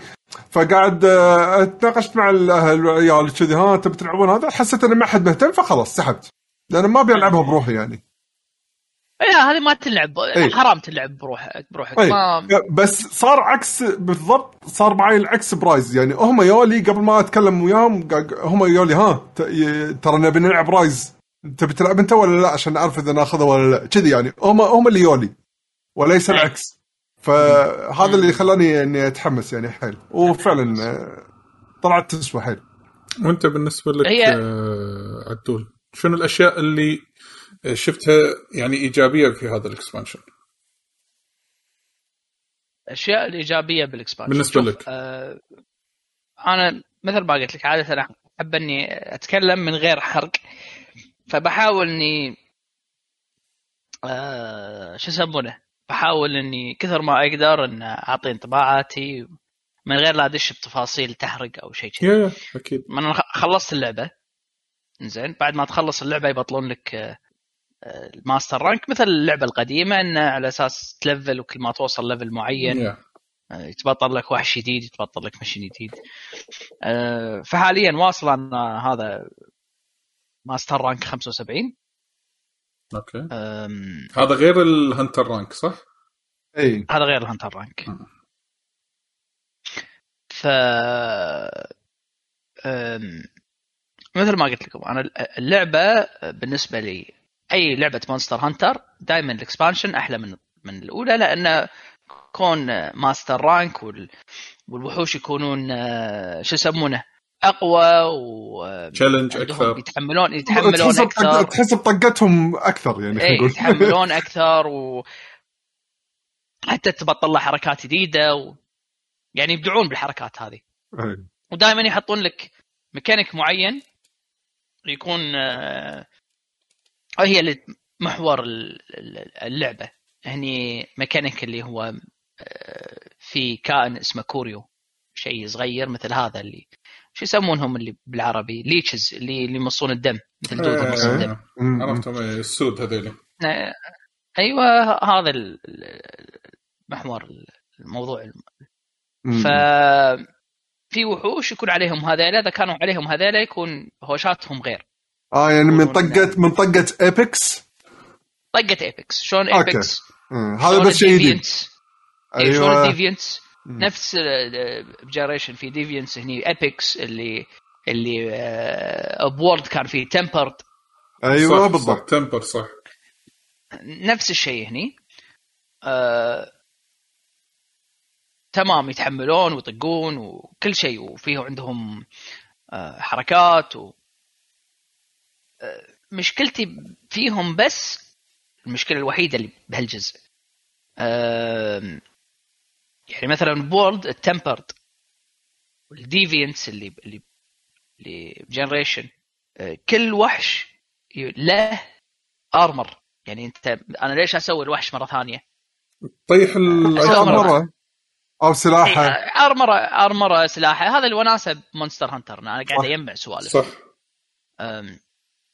فقاعد آه، تناقشت مع الأهل والعيال كذي ها تبي تلعبون هذا؟ حسيت ان ما حد مهتم فخلاص سحبت. لأن ما أبي ألعبها بروحي يعني. اي هذه ما تلعب. إيه. حرام تلعب بروحك بروحك. اي ما بس صار عكس بالضبط صار معي العكس ب Rise. يعني هم يولي قبل ما أتكلم وياهم قا- هم يولي ها ترى نبي نلعب Rise. تبي تلعب أنت ولا لا؟ عشان نعرف إذا ناخذه ولا لا. كذي يعني. هم هم اللي يولي. وليس إيه. العكس. فهذا اللي خلاني إني أتحمس يعني حيل. وفعلا آه، طلعت تسوى حيل. وأنت بالنسبة لك هي- آه عاد قول شنو الأشياء اللي شفتها يعني إيجابية في هذا ال expansion الاشياء الإيجابية بال expansion بالنسبة شوف، لك. آه أنا مثل ما قلت لك عادة أنا أحب إني أتكلم من غير حرق فبحاول إني آه شو يسمونه؟ بحاول إني كثر ما أقدر إن أعطي انطباعاتي من غير لا أدش بتفاصيل تحرق أو شيء يا أكيد. ما أنا خلصت اللعبة زين بعد ما تخلص اللعبة يبطلون لك آه، ال Master Rank مثل اللعبة القديمة انه على أساس تلفل وكل ما توصل level معين. آه، يتبطل لك وحش جديد يتبطل لك mission جديد آه، فحاليا واصل أنا هذا Master Rank 75 okay هذا غير ال Hunter Rank صح؟ اي هذا غير ال Hunter Rank مم. ف أم، مثل ما قلت لكم أنا اللعبة بالنسبة لي أي لعبة Monster Hunter دائما ال expansion أحلى من من الأولى لأن كون Master Rank وال والوحوش يكونون آه، شو يسمونه أقوى و challenge أكثر. يتحملون يتحملون أكثر. تحس بطقتهم أكثر يعني خلينا اي نقول. يتحملون (laughs) أكثر و حتى تبى تطلع حركات جديدة و... يعني يبدعون بالحركات هذه. إي. ودائما يحطون لك ميكانيك معين يكون آه، هي محور ال- ال- اللعبة. هني ميكانيك اللي هو آه، في كائن اسمه Qurio. شيء صغير مثل هذا اللي شو يسمونهم اللي بالعربي؟ leeches اللي اللي يمصون الدم مثل دود يمص آه، الدم أمم. عرفتهم السود هذيل. آه، أيوه هذا محور الموضوع. ف في وحوش يكون عليهم هذيلا إذا كانوا عليهم هذيلا يكون هوشاتهم غير. آه يعني من طقه من طقة apex طقة apex شلون. apex هذا بس شيء جديد. أيوه شلون أيوه. ال deviants مم. نفس Generation في deviants هني apex اللي اللي آه، بورد كان فيه. تمبرد أيوه بالضبط. تمبر صح. نفس الشيء هني. آه، تمام يتحملون ويطقون وكل شيء. وفيه عندهم آه، حركات و آه، مشكلتي فيهم بس المشكلة الوحيدة اللي بهالجزء. يعني مثلا ب World ال tempered وال deviants اللي اللي اللي ب Generations كل وحش له armor يعني أنت أنا ليش أسوي الوحش مرة ثانية؟ طيح ال أسوأ مرة. armor ه أو سلاحه. armor ه armor ه سلاحه. هذا الوناسه ب Monster Hunter أنا قاعد. أجمع سوالف. صح. أم،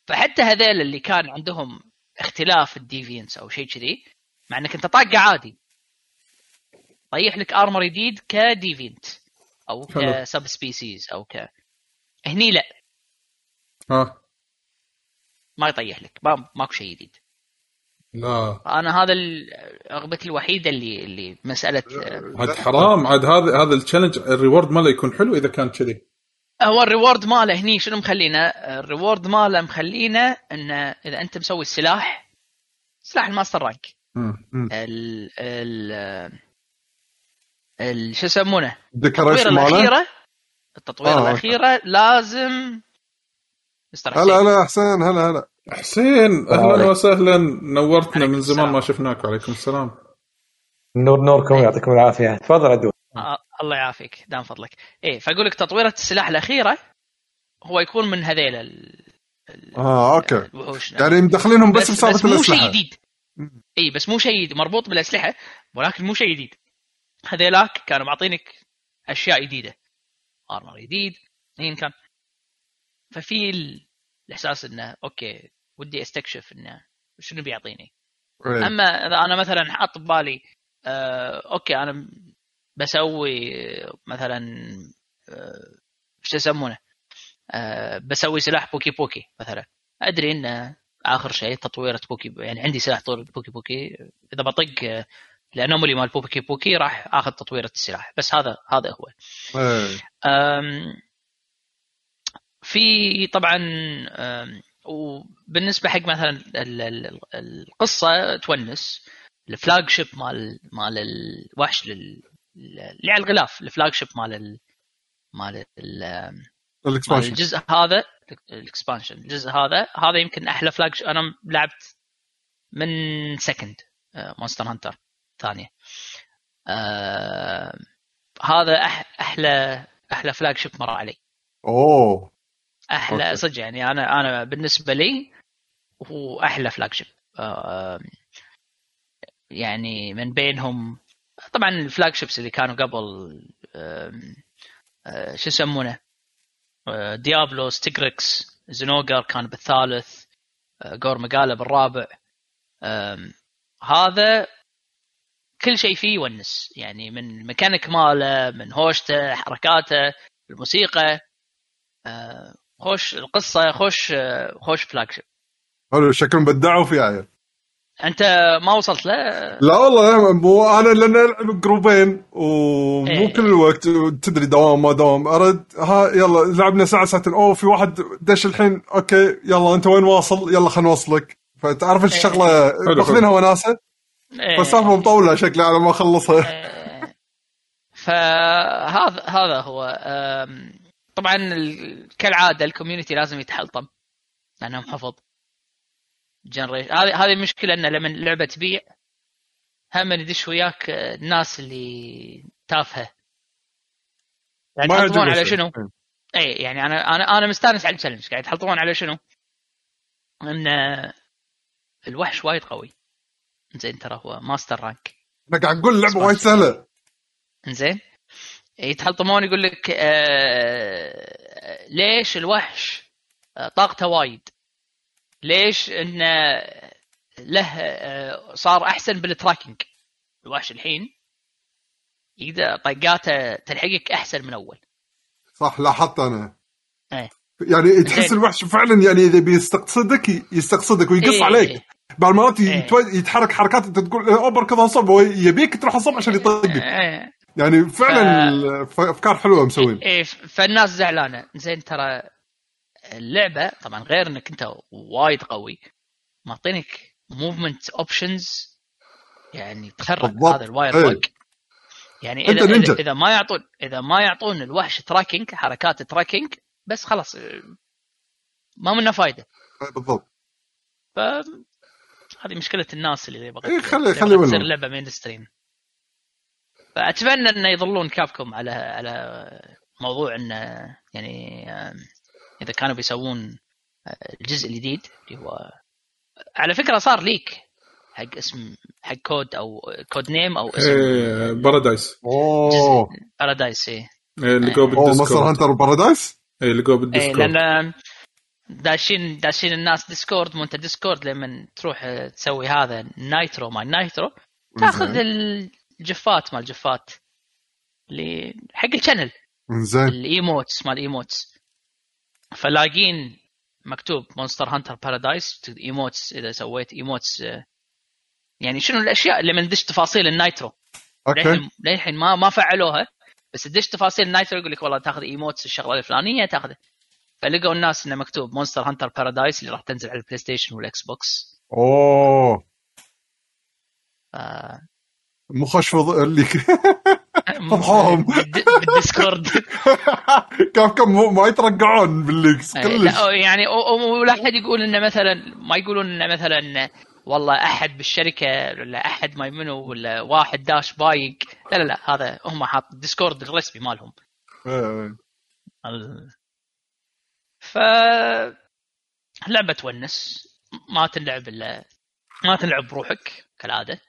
فحتى هذيل اللي كان عندهم اختلاف ال deviants أو شيء كذي مع إنك أنت طاقة عادي. طيح لك armor جديد ك deviant أو. ك subspecies أو ك. هني لا. ها. ما يطيح لك. ما ماكو شيء جديد. لا. أنا هذا رغبتي الوحيدة اللي اللي مسألة عاد حرام. عاد هذا هذا ال challenge ال reward ماله يكون حلو إذا كان كذي. هو ال reward ماله هني شنو مخلينه؟ ال reward ماله مخلينه انه إذا أنت مسوي السلاح سلاح ال master rank. ال ال ال شو يسمونه؟ التطوير الأخيرة. التطوير آه، آه الأخيرة لازم مستر هلا حسين هلا حسين هلا هلا. حسين أهلا. وسهلا. نورتنا من زمان السلام. ما شفناك. وعليكم السلام. نور نوركم. يعطيكم العافية. تفضل عدو آه الله يعافيك دام فضلك. إيه فأقول لك تطويره السلاح الأخيرة هو يكون من هذيل ال- ال- آه أوكي. الوحوش. يعني مدخلينهم بس بس, بسالفه بس مو شيء جديد. اي بس مو شيء مربوط بالأسلحة ولكن مو شيء جديد. هذيلاك كانوا معطينك أشياء جديدة. armor جديد ايا كان. ففي ال- الإحساس إنه أوكي ودي أستكشف إنه شنو بيعطيني. إيه. أما إذا أنا مثلا حاط ببالي آه أوكي أنا بسوي مثلا شو يسمونه؟ بسوي سلاح Pukei Pukei مثلا. أدري انه آخر شيء تطويرة بوكي يعني عندي سلاح طور Pukei Pukei. إذا بطق ال anomaly مال Pukei Pukei راح آخذ تطويرة السلاح. بس هذا هذا هو. إيه. في طبعا وبالنسبة حق مثلا ال- ال- القصة تونس ال flagship مال مال الوحش اللي على الغلاف ال flagship مال ال مال ال- ال expansion الجزء هذا ال expansion الجزء هذا هذا يمكن أحلى flag أنا لعبت من second Monster Hunter ثانية. آه هذا أح أحلى أحلى flagship مر علي. أوه. أحلى. صدق يعني أنا أنا بالنسبة لي هو أحلى flagship. آه يعني من بينهم طبعا ال flagships اللي كانوا قبل آه، شو يسمونه؟ Diablos Tigrex Zinogre كان بالثالث Gore Magala بالرابع. هذا كل شيء فيه يونس. يعني من ميكانيك ماله من هوشته حركاته الموسيقى. خوش القصة خوش خوش flagship حلو شكلهم بدعوا عيل أنت ما وصلت له؟ لا والله مو أنا لأن العب group ين ومو إيه. كل الوقت تدري دوام ما دوام. أرد ها يلا لعبنا ساعة ساعتين. أوه في واحد دش الحين. أوكي يلا أنت وين واصل؟ يلا خلينا نوصلك. فتعرف الشغلة حلو. ماخذينها وناسة؟ إيه. فالسالفه مطوله شكلي على ما اخلصها إيه. فهذا هذا هو. طبعا ال- كالعادة ال community لازم يتحلطم لأنهم حفظ. generation هذه هذه المشكلة إنه لما اللعبة تبيع هم يدش وياك آه، الناس اللي تافهة. يعني يعجبني على. شنو؟ اي يعني أنا أنا أنا مستانس على ال challenge قاعد يحلطمون على شنو؟ إن الوحش وايد قوي. زين ترى هو master rank. أنا قاعد أقول اللعبة وايد سهلة. زين يتحلطمون يقول لك آه ليش الوحش آه، طاقته وايد؟ ليش انه له صار أحسن بالتراكنج الوحش الحين يقدر طقاته تلحقك أحسن من أول صح لاحظت أنا إيه. يعني تحس. الوحش فعلا يعني إذا بيستقصدك يستقصدك ويقص إيه. عليك بعض المرات إيه. يتحرك حركات أنت تقول إيه، over كذا صب هو يبيك تروح الصب عشان يطقك آه، يعني فعلا ف- افكار حلوة مسوين إيه فالناس زعلانة زين ترى اللعبة طبعا غير إنك أنت وايد قوي معطينك movement options يعني تخرب. هذا ال wire إيه. وق يعني اذا. اذا, إذا ما يعطون إذا ما يعطون الوحش tracking حركات tracking بس خلاص ما منه فايدة إيه، بالضبط ف هذه مشكلة الناس اللي بغت إيه، خلي- خلي تصير. لعبة mainstream فأتمنى إنه يظلون Capcom على على موضوع إنه يعني إذا كانوا بيسوون آه، الجزء الجديد اللي هو على فكرة صار leak حق اسم حق كود أو code name أو اسم إيه Paradise أوه. Paradise إيه. إيه، اللي جو أوه مصر بال Discord Hunter Paradise إيه، اللي جو إيه بال Discord لأن داشين داشين الناس Discord مو أنت Discord لما تروح آه، تسوي هذا Nitro مال Nitro تاخذ ال GIF ات مال ال GIF ات اللي حق ال channel. زين ال emotes مال emotes. فلاقين مكتوب Monster Hunter Paradise emotes إذا سويت emotes آه، يعني شنو الأشياء اللي من دش تفاصيل ال Nitro okay. للحين ما ما فعلوها بس تدش تفاصيل ال Nitro يقول لك والله تاخذ emotes الشغلة الفلانية تاخذ. فلقوا الناس إنه مكتوب Monster Hunter Rise اللي راح تنزل على ال PlayStation وال Xbox أوه. ف- مو خوش فض... اللي (laughs) فضحوهم. (laughs) بالد- بال Discord (laughs) كم كم ما يترقعون بال leaks إيه، كلش. لا يعني ولا أحد يقول إنه مثلا ما يقولون إنه مثلا والله أحد بالشركة ولا أحد ما منو ولا واحد داش بايق. لا لا لا هذا هم حاط Discord الرسمي مالهم. إيه. ف لعبه تونس. ما تلعب الا ما تلعب بروحك كالعادة.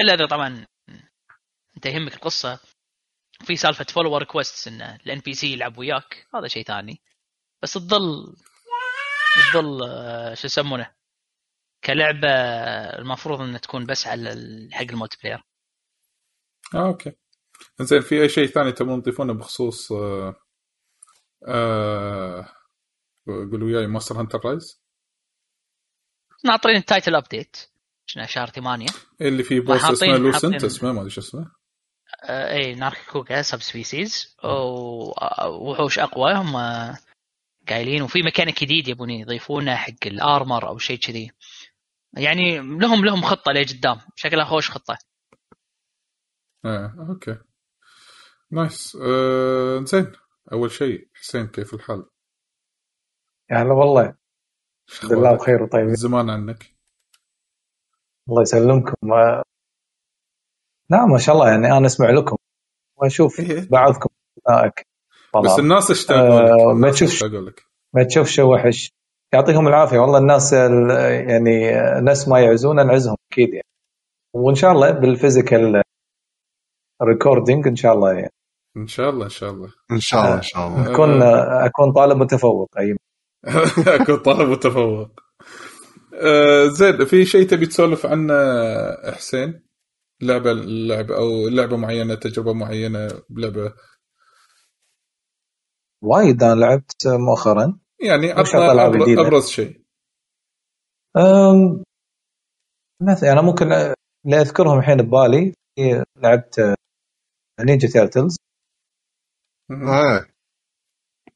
إلا إذا طبعا انت يهمك القصة. في سالفة follower quest إن ال NPC يلعب وياك. هذا شيء ثاني. بس تظل تظل آه، شو يسمونه؟ كلعبة المفروض إنها تكون بس على حق ال multiplayer آه، okay. زين في أي شيء ثاني تبون تضيفونه بخصوص آه آه قولوا وياي Monster Hunter Rise ناطرين ال title update شنو شهر 8 اللي فيه boss اسمه Lucent اسمه ما أدري شو اسمه. اي Nargacuga subspecies ووحوش أقوى. هم قايلين وفي ميكانيك جديد يبون يضيفونه حق ال armor أو شيء كذي. يعني لهم لهم خطة لقدام شكلها خوش خطة. آه، okay. nice آه، زين. أول شيء حسين كيف الحال؟ يا هلا والله. الحمد لله بخير من وطيبين زمان عنك. الله يسلمكم. آه، لا ما شاء الله يعني أنا أسمع لكم وأشوف إيه. بعضكم بس الناس اشتاقوا آه، ما تشوف- ما تشوف شو وحش. يعطيهم العافية. والله الناس ال- يعني ناس ما يعزونا نعزهم أكيد يعني. وإن شاء الله بال physical recording إن شاء الله يعني. إن شاء الله إن شاء الله. إن شاء الله إن شاء الله. اكون أكون طالب متفوق أي. (laughs) أكون طالب متفوق. آه، زين في شيء تبي تسولف عنه حسين؟ لعبة لعبة أو لعبة معينة تجربة معينة بلعبه وايد أنا لعبت مؤخرا. يعني وش عطنا ألعاب أبر- جديدة؟ أبرز شيء. أم، مثلا أنا ممكن أ- اللي أذكرهم الحين ببالي. لعبت آه، Ninja Turtles إيه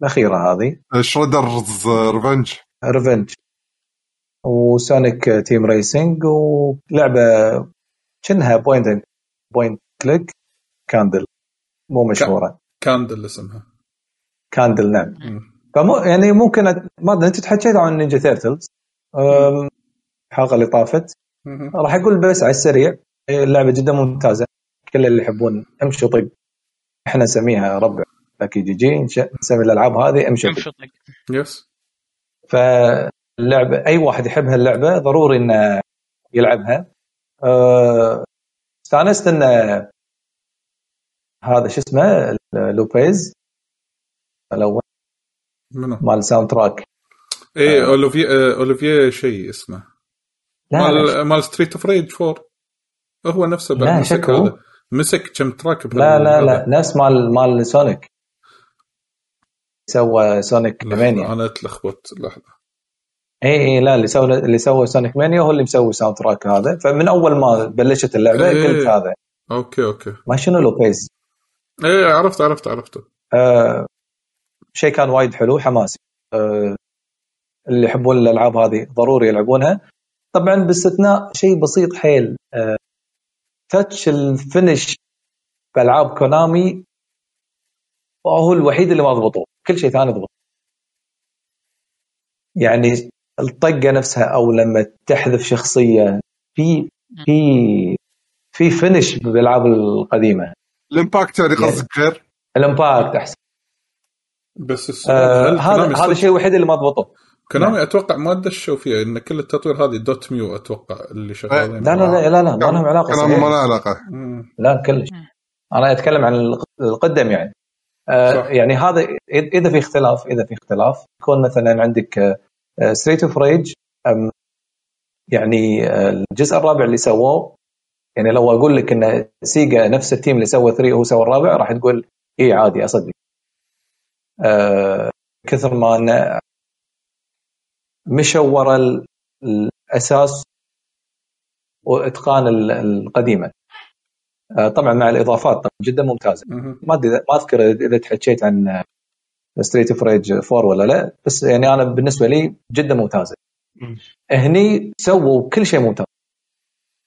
الأخيرة هذه. Shredder's Revenge Revenge و Sonic Team Racing ولعبة كأنها point point click Candle مو مشهورة. Candle اسمها. Candle نعم. فمو يعني ممكن أت- ما أدري أنت تحكيت عن Ninja Turtles الحلقة اللي طافت. راح أقول بس على السريع اللعبة جدا ممتازة. كل اللي يحبون امشي طق إحنا نسميها ربع لكي جي جي نسمي الألعاب هذه امشي طق امشي طق يس. فاللعبه أي واحد يحب هاللعبة ضروري إنه يلعبها. استأنست إن هذا شو اسمه لوبيز الأول منو؟ مال ساوند تراك إيه اوليفيا آه، اوليفيا شيء اسمه. مال مال ستريت اوف ريج 4 هو نفسه بعد مسك. هذا. مسك كم track لا لا. لا نفس مال مال Sonic سوى Sonic Mania أنا تلخبطت لحظة. اي اي لا اللي سوى اللي سوى Sonic Mania هو اللي مسوي soundtrack هذا. فمن أول ما بلشت اللعبة إيه. قلت هذا. okay okay. ما شنو لوبيز إيه عرفت عرفت عرفته. آه شيء كان وايد حلو حماسي آه اللي يحبون الألعاب هذه ضروري يلعبونها. طبعا باستثناء شيء بسيط حيل. آه touch ال finish بألعاب كونامي هو الوحيد اللي ما ضبطوه. كل شيء ثاني ضبط. يعني الطقة نفسها أو لما تحذف شخصية في في في finish بالألعاب القديمة. ال impact يعني قصدك غير؟ ال impact أحسن. بس آه هذا الشيء الوحيد اللي ما ضبطه. كونامي أتوقع ما دشوا فيها إن كل التطوير هذه Dotemu أتوقع اللي شغالين. لا لا لا لا, لا ما لهم علاقة كلام صحيح. ما له علاقة. لا كلش. أنا أتكلم عن الق- القدم يعني. آه صح. يعني هذا إذا في اختلاف إذا في اختلاف يكون مثلا عندك Streets of Rage يعني آه، الجزء الرابع اللي سووه يعني لو أقول لك إن Sega نفس ال team اللي سوى 3 هو سوى الرابع راح تقول إي عادي أصدق. آه كثر ما انه مشوا ورا ال- الأساس وإتقان ال- القديمة. آه طبعا مع الإضافات طبعا جدا ممتازة. مم. ما أدري ما أذكر إذا تحكيت عن Streets of Rage 4 ولا لا بس يعني أنا بالنسبة لي جدا ممتازة. هني سووا كل شيء ممتاز.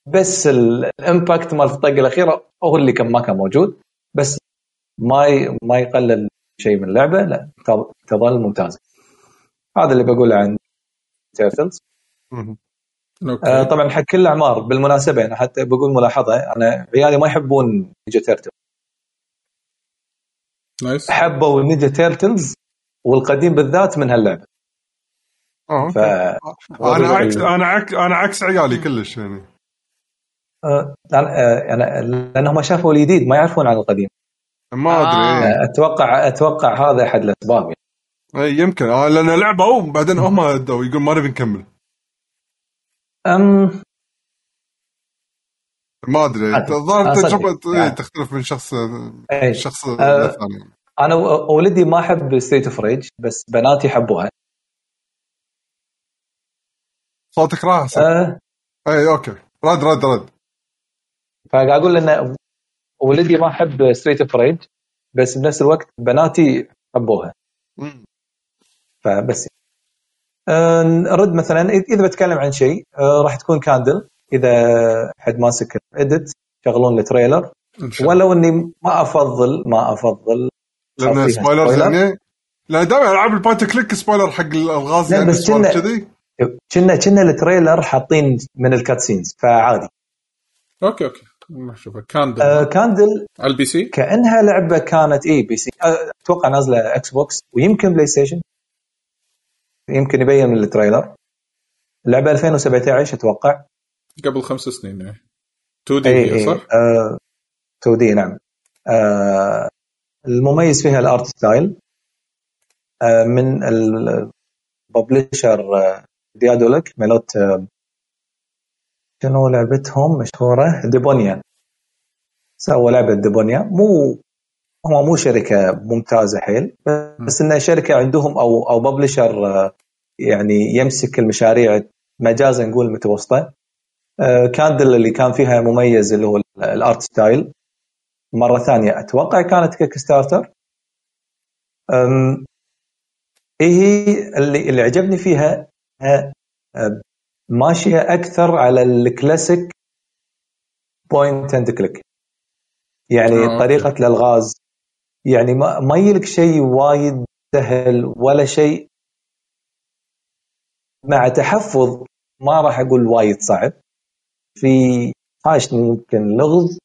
بس ال- ال impact مال الطقه الأخيرة هو اللي كان ما كان موجود. بس ما ي- ما يقلل شيء من اللعبة لا تظ- تظل ممتازة. هذا اللي بقوله عن Turtles آه طبعا حق كل الأعمار بالمناسبة أنا حتى بقول ملاحظة أنا عيالي ما يحبون Ninja Turtle nice حبوا Ninja Turtles والقديم بالذات من هاللعبة آه ف. أنا عكس أنا عكس أنا عكس عيالي كلش يعني آه، أنا- آه، أنا لأنهم شافوا الجديد ما يعرفون عن القديم ما آه. أدري إيه. أتوقع أتوقع هذا أحد الأسباب يعني. إيه، يمكن آه لأن لعبوا وبعدين هم يقول ما نبي نكمل أم ما أدري. الظاهر. تجربه يعني. إيه، تختلف من شخص أي. شخص آه. للثاني أنا و- ولدي ما أحب Streets of Rage بس بناتي يحبوها صوتك راح. أه اي okay رد رد رد فقاعد أقول إن ولدي ما أحب Streets of Rage بس بنفس الوقت بناتي حبوها. فبس أه نرد مثلا إذا بتكلم عن شيء أه راح تكون Candle إذا حد ماسك edit يشغلون ال trailer ولو إني ما افضل ما أفضل لأن spoiler. يعني لأن دائما ألعاب ال point click spoiler حق الالغاز لا، يعني بس كذي. كنا كنا ال trailer حاطين من ال cutscenes فعادي. okay okay. نشوفها كاندل أه Candle على ال PC؟ كأنها لعبة كانت اي PC. أه، أتوقع نازلة Xbox ويمكن PlayStation. يمكن يبين من ال trailer لعبة 2017 أتوقع. قبل خمس سنين يعني 2D اي هي اي صح؟ 2D نعم. آه المميز فيها ال art style. آه من ال publisher آه Daedalic مالت آه شنو لعبتهم؟ مشهورة؟ Deponia. سووا لعبة Deponia. مو هم مو شركة ممتازة حيل بس انها شركه عندهم أو أو publisher آه يعني يمسك المشاريع مجازا نقول متوسطة. آه، Candle اللي كان فيها مميز اللي هو ال- ال art style. مرة ثانية أتوقع كانت Kickstarter هي اللي اللي عجبني فيها آه، آه، ماشية أكثر على ال classic point and click يعني آه،. طريقة الألغاز. يعني ما ما يجيلك شيء وايد سهل ولا شيء. مع تحفظ ما راح أقول وايد صعب. في حاشني يمكن لغز.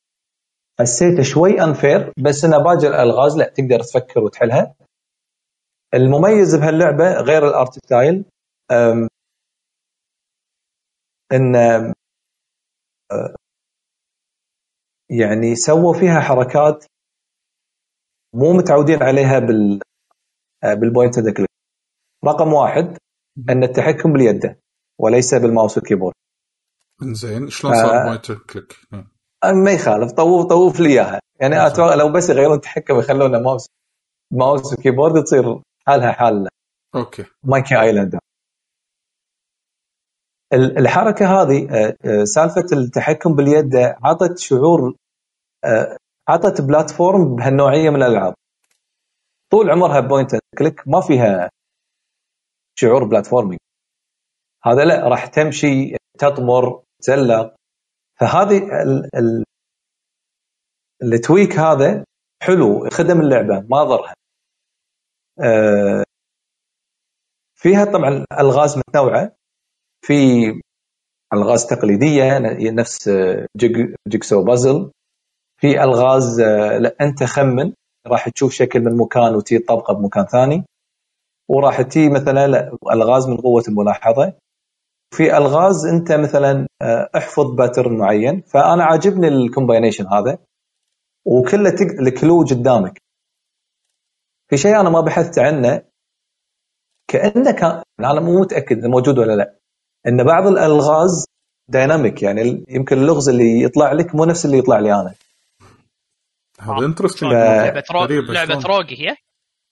حسيته شوي unfair بس انه باقي الألغاز لا تقدر تفكر وتحلها. المميز بهاللعبة غير ال art style إن أه، يعني سووا فيها حركات مو متعودين عليها بال أه، بال point click رقم واحد إن التحكم باليد وليس بال mouse وال keyboard. زين شلون صار. point click؟ ما يخالف طوف طوف لي إياها. يعني أتوقع لو بس يغيرون التحكم يخلونه mouse mouse و keyboard تصير حالها حال okay. Monkey Island. ال- الحركة هذه آه، آه، سالفة التحكم باليد عطت شعور آه، عطت platform بهالنوعية من الألعاب. طول عمرها point click ما فيها شعور platforming. هذا لا راح تمشي تطمر تسلق فهذه ال ال ال tweak هذا حلو خدم اللعبة ما ضرها. آه، فيها طبعا ألغاز متنوعة. في ألغاز تقليدية نفس jigsaw puzzle. في ألغاز آه، لا أنت خمن. راح تشوف شكل من مكان وتي طبقة بمكان ثاني. وراح تي مثلا لا، ألغاز من قوة الملاحظة. في ألغاز أنت مثلا آه، احفظ pattern معين فأنا عاجبني ال combination هذا وكله تق... ال clue قدامك. في شيء أنا ما بحثت عنه كأنه كان أنا مو متأكد اذا موجود ولا لا. إن بعض الألغاز dynamic يعني يمكن اللغز اللي يطلع لك مو نفس اللي يطلع لي أنا. هذا interesting لعبة. غريبة لعبة شلون؟ rogue هي؟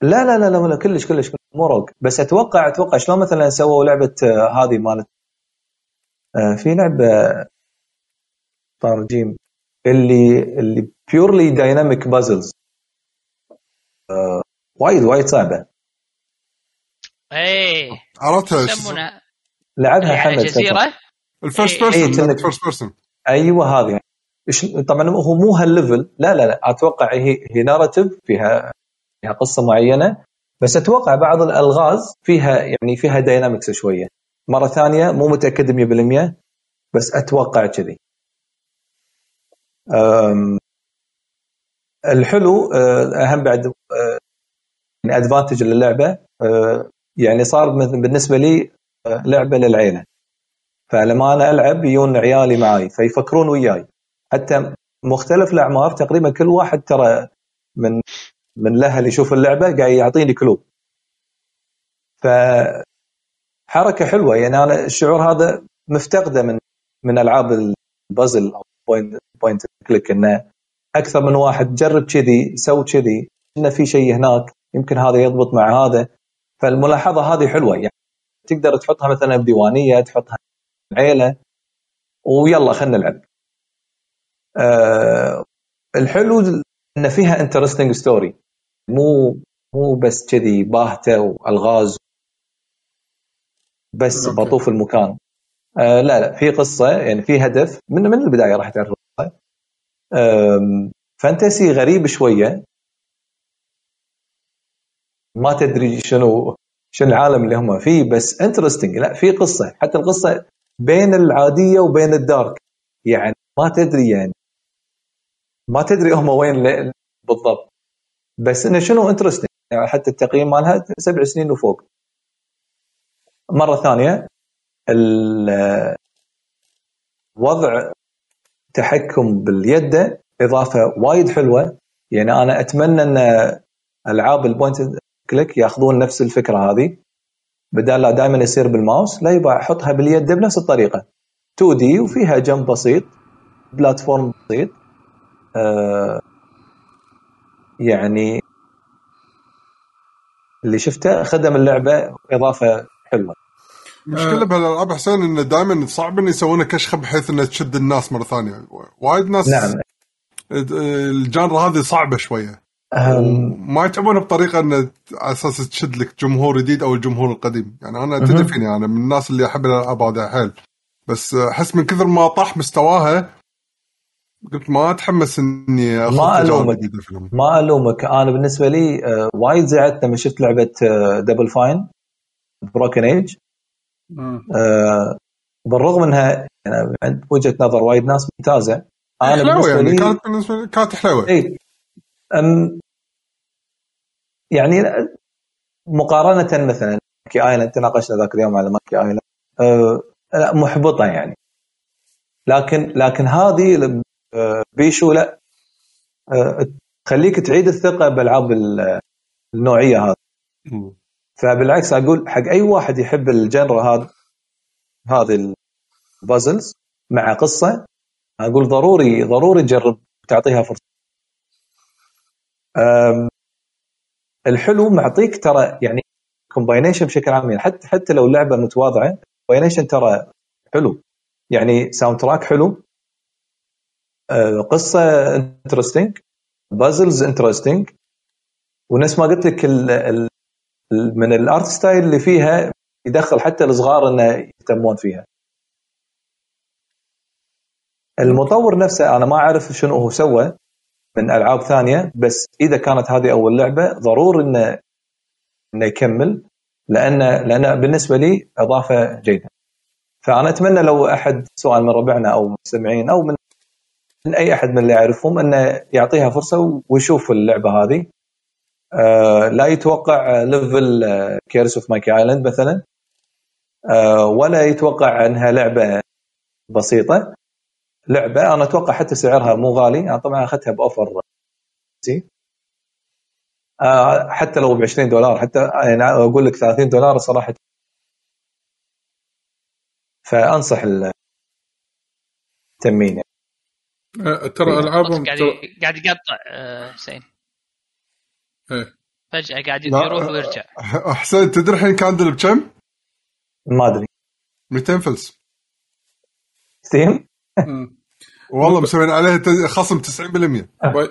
لا لا لا لا, كلش كلش مو rogue. بس أتوقع أتوقع شلون مثلا سووا لعبة آه، هذه مالت آه، في لعبة طار game اللي اللي purely dynamic puzzles وايد وايد صعبة. إيه. عرفتها يسمونها لعبها على حمد جزيرة؟ ال first person كأنك- first person أيوه هذه. طبعا هو مو هال level لا لا لا. أتوقع هي هي narrative فيها فيها قصة معينة. بس أتوقع بعض الألغاز فيها يعني فيها dynamics شوية. مرة ثانية مو متأكد 100% بس أتوقع كذي. الحلو أه، أهم بعد أه، يعني ادفانتج للعبة أه، يعني صار بالنسبة لي لعبة للعيله فلما أنا ألعب يجون عيالي معاي فيفكرون وياي. حتى مختلف الأعمار تقريبا كل واحد ترى من من الأهل يشوف اللعبة قاعد يعطيني كلو. ف حركة حلوة. يعني أنا الشعور هذا مفتقده من من ألعاب البازل أو point point click إنه أكثر من واحد جرب كذي سوي كذي إنه في شيء هناك يمكن هذا يضبط مع هذا. فالملاحظة هذه حلوة. يعني تقدر تحطها مثلا بديوانية تحطها عيلة ويلا خلينا نلعب. أه الحلو إن فيها interesting story مو مو بس كذي باهتة وألغاز بس okay. بطوف المكان. أه لا لا في قصة يعني في هدف من من البداية راح تعرف. أم، fantasy غريب شوية. ما تدري شنو شنو العالم اللي هم فيه بس interesting لا في قصة. حتى القصة بين العادية وبين ال dark. يعني ما تدري يعني ما تدري هم وين بالضبط. بس إنه شنو interesting يعني حتى التقييم مالها سبع سنين وفوق. مرة ثانية وضع تحكم باليد إضافة وايد حلوة. يعني أنا أتمنى أن ألعاب ال point click ياخذون نفس الفكرة هذه. بدال لا دائما يصير بالماوس لا يبقى احطها باليد بنفس الطريقة. 2D وفيها jump بسيط platform بسيط. آه يعني اللي شفته خدم اللعبة إضافة حلوة المشكلة بهالألعاب حسين انه دائما صعب ان يسوون كشخة بحيث انها تشد الناس مرة ثانية. وايد ناس نعم. الجانرا هذه صعبة شوية. ما يتعبون بطريقة إنه على أساس تشد لك جمهور جديد أو الجمهور القديم. يعني أنا تدري فيني أنا من الناس اللي أحب الألعاب هذه حيل بس أحس من كثر ما طاح مستواها قلت ما أتحمس إني ما فيهم. ما ألومك. أنا بالنسبة لي آه، وايد زعلت لما شفت لعبة Double Fine Broken Age. آه، بالرغم انها يعني عند وجهة نظر وايد ناس ممتازة أنا حلوة بالنسبة يعني لي كانت بالنسبة لي كانت حلوة. اي أم يعني مقارنة مثلا Monkey Island تناقشنا ذاك اليوم على Monkey Island. أه محبطة يعني. لكن لكن هذه أه، بيشو لا. أه تخليك تعيد الثقة بالالعاب ال- النوعية هذه. فبالعكس أقول حق أي واحد يحب ال genre هذا هذه ال puzzles مع قصة أقول ضروري ضروري تجرب تعطيها فرصة. الحلو معطيك ترى يعني combination بشكل عام يعني حتى حتى لو اللعبة متواضعة combination ترى حلو. يعني soundtrack حلو. أه، قصة interesting puzzles interesting ونفس ما قلت لك من ال art style اللي فيها يدخل حتى الصغار إنه يهتمون فيها. المطور نفسه أنا ما أعرف شنو هو سوى من ألعاب ثانية بس إذا كانت هذه أول لعبة ضروري إنه إنه يكمل لأن لأن بالنسبة لي إضافة جيدة. فأنا أتمنى لو أحد سواء من ربعنا أو مستمعين أو من من أي أحد من اللي اعرفهم إنه يعطيها فرصة ويشوف اللعبة هذه. آه لا يتوقع level Curse of Monkey Island مثلا آه ولا يتوقع إنها لعبة بسيطة لعبة أنا أتوقع حتى سعرها مو غالي أنا طبعا أخذتها ب offer زين. آه حتى لو ب 20 دولار حتى يعني أقول لك 30 دولار صراحة فأنصح التمين يعني. ترى ألعابهم قاعد قاعد يقطع آه، حسين. فجأة قاعد. يروح ويرجع. حسين تدري الحين كاندل بكم؟ ما أدري. 200 فلس. ستيم. (laughs) والله مسوين عليها خصم 90% by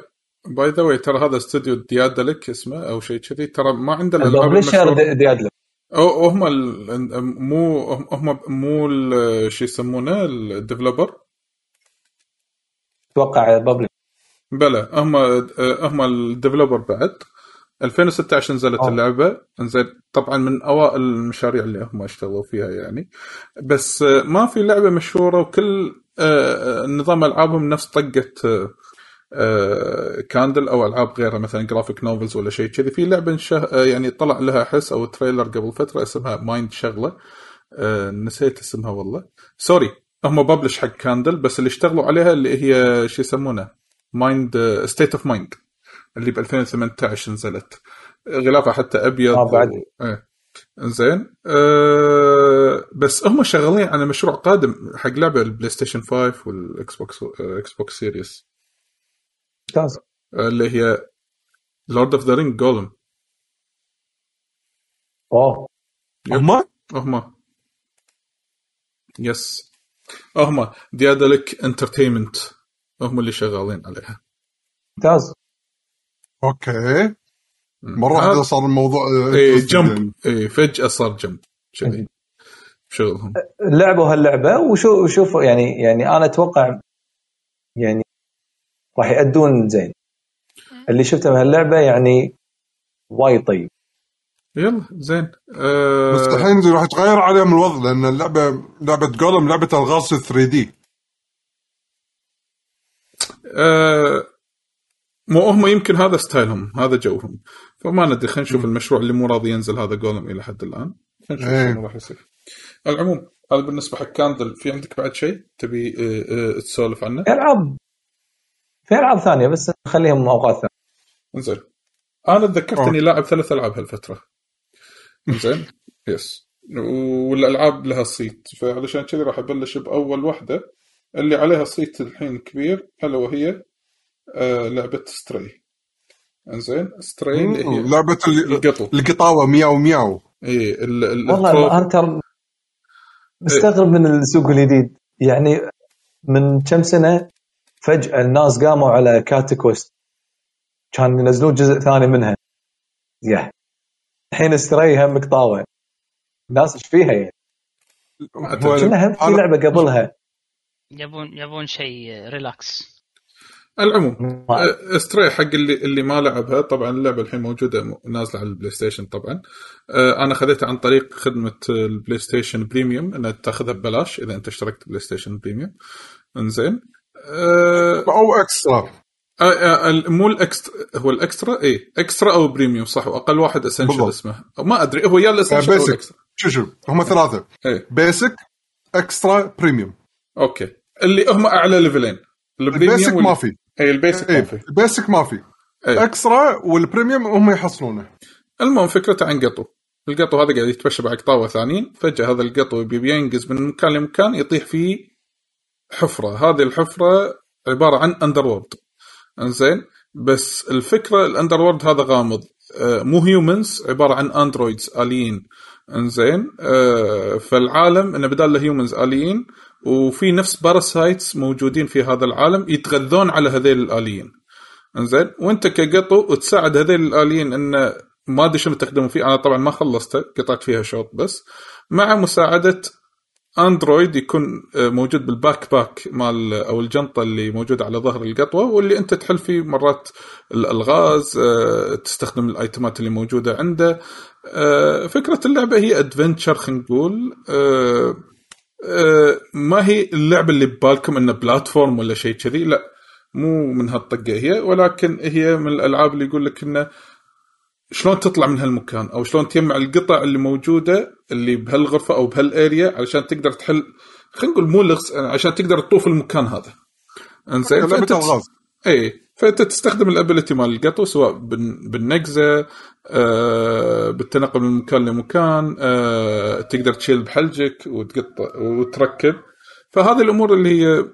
by the way ترى هذا استوديو Daedalic اسمه أو شيء كذي. ترى ما عنده الألعاب المشهورة. Daedalic أو هم ال... مو هم مو ال- شو يسمونه؟ ال developer. أتوقع publisher لا هم هم ال developer بعد. 2016 نزلت آه. اللعبة. انزين طبعا من أوائل المشاريع اللي هم اشتغلوا فيها يعني. بس آه، ما في لعبة مشهورة وكل آه، آه، نظام ألعابهم نفس طقة Candle أو ألعاب غيرها مثلا graphic novels ولا شيء كذي. في لعبة آه، يعني طلع لها حس أو trailer قبل فترة اسمها Mind شغلة. نسيت اسمها والله. sorry هم publish حق Candle بس اللي اشتغلوا عليها اللي هي شو يسمونه؟ Mind State of Mind اللي ب 2018 نزلت. غلافها حتى أبيض آه، بعد. و... إيه. زين أه بس هم شغالين على مشروع قادم حق لعبة ال PlayStation 5 وال Xbox Xbox Series. ممتاز. اللي هي Lord of the Rings Gollum أوه. هم هم yes هم Daedalic Entertainment هم اللي شغالين عليها. ممتاز. أوكي. مرة هذا- واحدة صار الموضوع آه، إيه interesting جمب. إيه فجأة صار جمب. كذي شغلهم. لعبوا هاللعبة وشو وشوف يعني يعني أنا أتوقع يعني راح يأدون زين. اللي شفته من هاللعبة يعني وايد طيب. يلا زين. أه بس الحين راح يتغير عليهم الوضع لأن اللعبة لعبة جولم لعبة الغاز 3 دي أه مو هم يمكن هذا ستايلهم هذا جوهم. فما ندري خلينا نشوف المشروع اللي مو راضي ينزل هذا جولم إلى حد الآن. خلينا نشوف إيه. شنو راح يصير. على العموم هذا بالنسبة حق كاندل في عندك بعد شيء تبي أه أه تسولف عنه؟ في ألعاب في ألعاب ثانية بس نخليهم أوقات ثانية. انزين. أنا تذكرت. اني لاعب ثلاث ألعاب هالفترة. انزين. (laughs) يس والألعاب لها صيت. فعلشان كذي راح أبلش بأول واحدة اللي عليها صيت الحين كبير ألا وهي آه لعبة Stray انزين Stray اللي هي لعبة القطو. القطاوة مياو مياو. اي ال- ال- والله هانتر مستغرب من السوق الجديد. يعني من كم سنة فجأة الناس قاموا على Cat Quest كان ينزلون جزء ثاني منها. yeah. الحين Stray هم قطاوة. الناس إيش فيها يعني؟ كنا هم في لعبة قبلها. يبون يبون شيء relax العموم ما- آه، Stray حق اللي اللي ما لعبها طبعا اللعبة الحين موجودة نازلة على ال PlayStation طبعا. آه، أنا خذيتها عن طريق خدمة ال PlayStation Premium إنها تأخذها ببلاش إذا أنت اشتركت PlayStation Premium إنزين. آه، أو Extra. مو ال Extra هو ال Extra؟ اي Extra أو Premium صح وأقل واحد Essential. اسمه. ما أدري هو يا ال Essential أو basic ال Extra شو شو هم ثلاثة. اي basic Extra Premium okay. اللي هم أعلى level ين ال Premium ال basic ما في. اي ال basic ما في ال basic ما في. إيه. Extra وال Premium هم يحصلونه. المهم فكرته عن قطو. القطو هذا قاعد يتمشى مع قطاوه ثانيين. فجأة هذا القطو يبي ينقز من مكان لمكان يطيح في حفرة. هذه الحفرة عبارة عن underworld إنزين؟ بس الفكرة ال underworld هذا غامض. آه، مو humans عبارة عن androids اليين إنزين؟ آه، فالعالم إنه بدال humans اليين وفي نفس parasites موجودين في هذا العالم يتغذون على هذيل الآليين. إنزين وأنت كقطو تساعد هذيل الآليين انه ما أدري شنو تخدموا فيه. أنا طبعا ما خلصته قطعت فيها شوط بس. مع مساعدة android يكون آه، موجود بال backpack مال أو الجنطة اللي موجودة على ظهر القطوة واللي أنت تحل فيه مرات الألغاز آه، تستخدم ال items اللي موجودة عنده. آه، فكرة اللعبة هي ادفنتشر خلينا نقول. آه، آه، ما هي اللعبة اللي ببالكم إنه بلاتفورم ولا شيء كذي؟ لا مو من هالطقة هي ولكن هي من الألعاب اللي يقول لك إنه شلون تطلع من هالمكان أو شلون تجمع القطع اللي موجودة اللي بهالغرفة أو بهالأريا علشان تقدر تحل خلينا نقول مو لغز عشان تقدر تطوف المكان هذا. إنزين الغاز. اي فأنت تستخدم الأبيلتي مال القطو سواء بال- بالنقزة آه بالتنقل من مكان لمكان آه تقدر تشيل بحلجك وتقطع وتركب فهذه الأمور اللي هي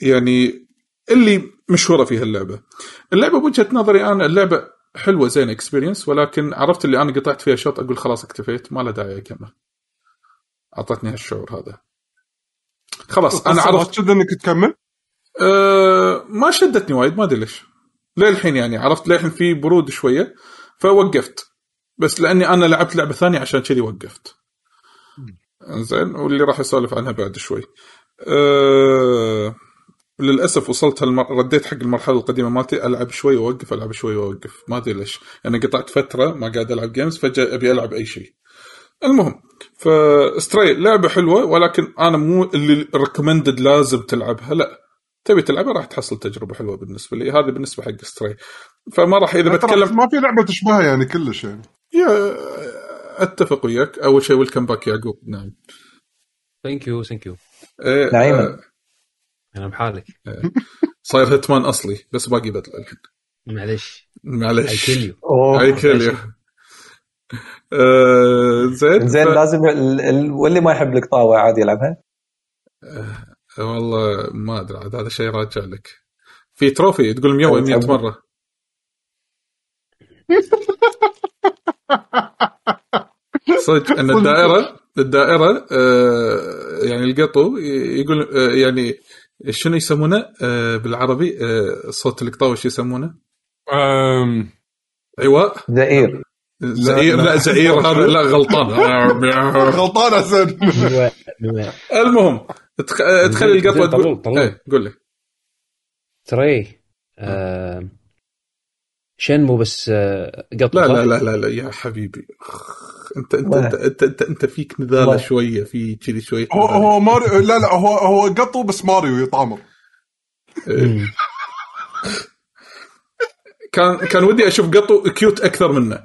يعني اللي مشهورة فيها اللعبة. اللعبة بوجهة نظري أنا اللعبة حلوة زين experience ولكن عرفت اللي أنا قطعت فيها شوط أقول خلاص اكتفيت ما له داعي أكمل. أعطتني هالشعور هذا. خلاص أنا عرفت تشد إنك تكمل أه ما شدتني وايد ما أدري ليش للحين يعني عرفت للحين في برود شوية فوقفت. بس لأني أنا لعبت لعبة ثانية عشان كذي وقفت. زين واللي راح اسولف عنها بعد شوي. أه للأسف وصلت هالمر... رديت حق المرحلة القديمة مالتي ألعب شوي وأوقف ألعب شوي وأوقف. ما أدري ليش. يعني قطعت فترة ما قاعد ألعب games فجأة أبي ألعب أي شيء. المهم ف Stray لعبة حلوة ولكن أنا مو اللي recommended لازم تلعبها. لا تبي تلعبها راح تحصل تجربة حلوة بالنسبة لي. هذه بالنسبة حق ستري فما راح إذا بتكلم ما في لعبة تشبهها يعني كلش يعني. يا أتفق وياك. أول شيء ويلكم باك يعقوب نعم. ثانك يو ثانك يو نعيما. آه، أنا بحالك. صاير هيتمان أصلي بس باقي بدل الحين. معلش أوه. اي كيل يو آه، زين. زين لازم ال... ال... واللي ما يحب القطاوه عادي يلعبها. والله ما أدري عاد هذا شيء راجع لك. في تروفي تقول ميوه 100 تحب- مرة. صدق أن الدائرة الدائرة آه يعني القطو يقول آه يعني شنو يسمونه؟ آه بالعربي آه صوت القطاوه شو يسمونه؟ أم... ايواء زئير. زئير لا. زئير هذا (laughs) لا غلطان. غلطان أسد. (laughs) المهم تخ- تخلي القطوه تقول. إيه، قول لي. تري آه شنمو بس آه قط لا؟ لا لا لا, لا يا حبيبي أنت أنت. أنت, أنت, أنت, أنت فيك نذالة. شوية في كذي شوية هو. هو ماريو لا لا هو هو قطو بس ماريو يطامر مم. كان كان ودي أشوف قطو cute أكثر منه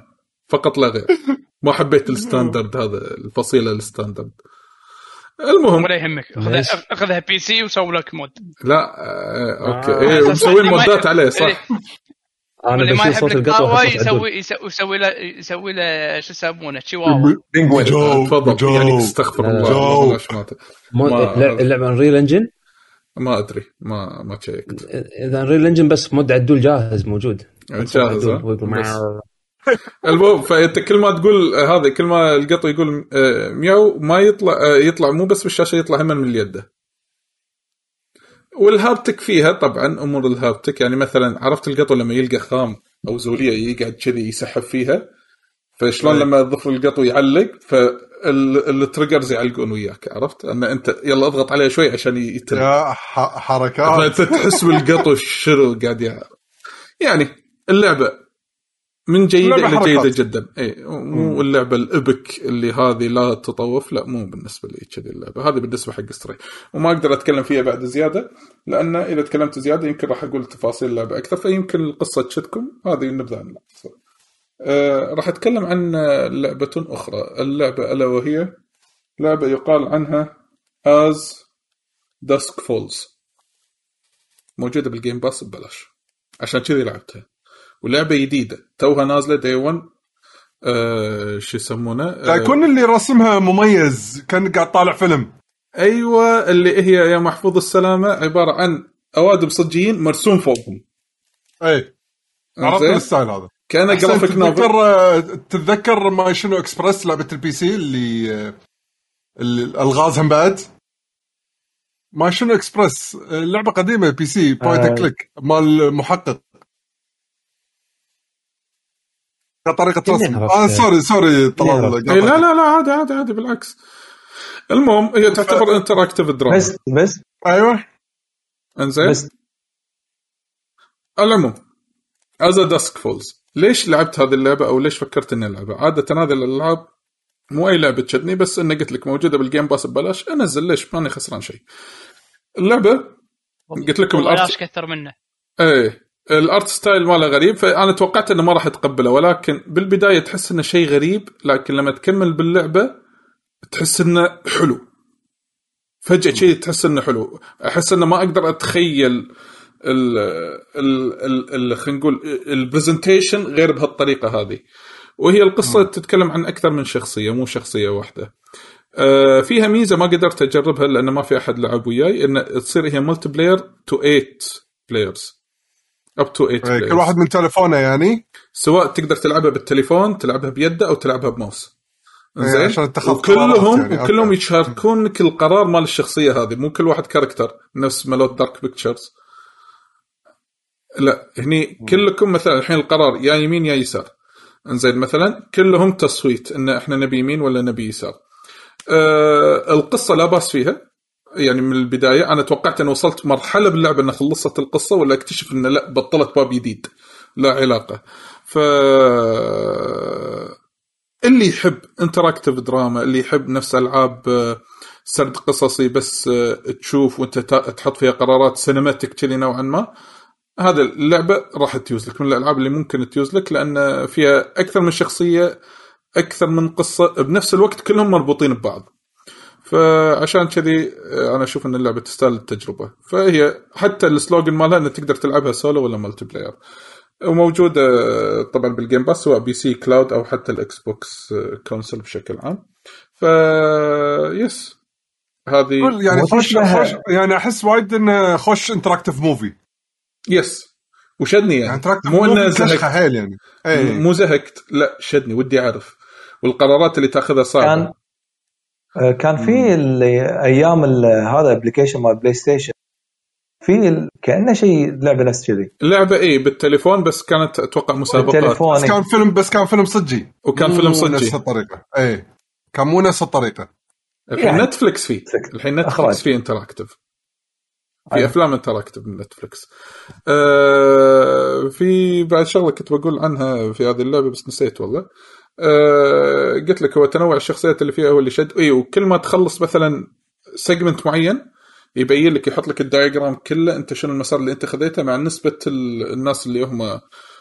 فقط لا غير ما حبيت ال standard هذا الفصيلة ال standard المهم ولا يهمك خذها ماشي. خذها PC وسوي لك mod لا آه أوكي آه. إيه مسوين mod ات عليه صح أنا واللي ما يحب صوت القط القطاوه واحط صوت يسوي. يسوي- يسوي له يسوي له شو يسمونه تشيواوا penguin جو تفضل. جو يعني استغفر. الله. اللعبه Unreal Engine ما أدري. ما ما checked إذا Unreal Engine بس mod عدول جاهز موجود. جاهز. (laughs) المهم فأنت كل ما تقول هذا كل ما القط يقول آه، مياو ما يطلع آه، يطلع مو بس بالشاشة يطلع هم من اليد. وال haptic فيها طبعا أمور ال haptic يعني مثلا عرفت القطو لما يلقى خام أو زولية يقعد كذي يسحب فيها؟ فشلون إيه. لما ظفر القطو يعلق فال triggers يعلقون وياك عرفت؟ ان أنت يلا اضغط عليه شوي عشان يتم يا حركات. (laughs) فانت تحس بالقطو شنو قاعد يع- يعني اللعبة من جيدة إلى جيدة. جدا. اي مو اللعبة الإبك اللي هذه لا تطوف لا مو بالنسبة لي كذي اللعبة. هذه بالنسبة حق ستري. وما أقدر أتكلم فيها بعد زيادة لأن إذا تكلمت زيادة يمكن راح أقول تفاصيل اللعبة أكثر فيمكن القصة تشدكم. هذه النبذه عن القصة آه راح أتكلم عن لعبة أخرى. اللعبة ألا وهي لعبة يقال عنها As Dusk Falls موجودة بال Game Pass ببلاش. عشان كذي لعبتها. ولعبة جديدة. توها نازلة day 1 آه شو يسمونه؟ آه يكون اللي رسمها مميز كان قاعد طالع فيلم. أيوه اللي هي يا محفوظ السلامة عبارة عن أوادم صجيين مرسوم فوقهم. اي عرفت؟ الستايل هذا. كان graphic novel تتذكر تتذكر ما شنو اكسبرس لعبة البي سي اللي اللي الغاز هم بعد؟ ما شنو اكسبرس لعبة قديمة بي سي بوينت آه. كليك مال محقق طريقة إني رسم. آه سوري سوري طلال. إيه لا لا لا عادي عادي عادي بالعكس. المهم هي تعتبر انتراكتيف دراما بس بس. أيوه. إنزين. بس. العموم As Dusk Falls ليش لعبت هذه اللعبة أو ليش فكرت إني ألعبها؟ عادة هذه الألعاب مو أي لعبة تشدني بس إني قلت لك موجودة بال Game Pass ببلاش أنزل ليش؟ ماني خسران شيء. اللعبة قلت لكم ال art بلاش كثر منه. إيه. ال art style ماله غريب فأنا توقعت إنه ما راح اتقبله ولكن بالبداية تحس إنه شيء غريب لكن لما تكمل باللعبة تحس إنه حلو. فجأة شيء تحس إنه حلو. أحس إنه ما أقدر أتخيل ال ال ال خلينا نقول ال presentation غير بهالطريقة هذه. وهي القصة تتكلم عن أكثر من شخصية مو شخصية واحدة. آه، فيها ميزة ما قدرت أجربها لأن ما في أحد لعب وياي إن تصير هي multiplayer to 8 players up to 8 إيه، players كل واحد من تلفونه يعني. سواء تقدر تلعبها بالتليفون تلعبها بيده أو تلعبها بماوس. إيه، زين عشان وكلهم قرارات يعني، وكلهم أوكي. يشاركونك القرار مال الشخصية هذه. مو كل واحد character نفس مالوت Dark Pictures لا هني كلكم مثلا الحين القرار يا يمين يا يسار. إنزين مثلا كلهم تصويت إن إحنا نبي يمين ولا نبي يسار. آه القصة لا بأس فيها. يعني من البداية أنا توقعت أن وصلت مرحلة باللعبة ان خلصت القصة ولا أكتشف أن لا بطلت باب جديد لا علاقة. ف اللي يحب interactive drama اللي يحب نفس ألعاب آه، سرد قصصي بس آه، تشوف وأنت تحط فيها قرارات cinematic كذي نوعا ما هذا اللعبة راح تيوز لك من الألعاب اللي ممكن تيوز لك لأن فيها أكثر من شخصية أكثر من قصة بنفس الوقت كلهم مربوطين ببعض. فعشان كذي آه، أنا أشوف إن اللعبة تستاهل التجربة. فهي حتى ال slogan مالها إنك تقدر تلعبها سولو ولا multiplayer وموجودة آه، طبعا بال Game Pass سواء PC cloud أو حتى ال Xbox آه، console بشكل عام. ف yes هذه يعني خوش خوش يعني أحس وايد انه خوش interactive movie yes وشدني يعني. يعني مو إنه زهقت. حيل يعني. اي مو زهقت. لا شدني. ودي أعرف. والقرارات اللي تأخذها صعبة. كان كان في اللي أيام هذا application مال PlayStation في كأنه شيء لعبة نفس كذي. اللعبه إيه بالتليفون بس كانت أتوقع مسابقات. بالتليفون بس كان فيلم بس كان فيلم صجي. وكان فيلم صجي. نفس الطريقة. اي كان مو نفس الطريقة. الحين يعني. Netflix فيه. الحين Netflix. فيه interactive في أيوة. أفلام interactive من Netflix آه في بعد شغلة كنت بقول عنها في هذه اللعبة بس نسيت والله. آه قلت لك هو تنوع الشخصيات اللي فيها هو اللي شد. اي وكل ما تخلص مثلا segment معين يبين لك يحط لك ال diagram كله أنت شنو المسار اللي أنت خذيته مع نسبة ال- الناس اللي هم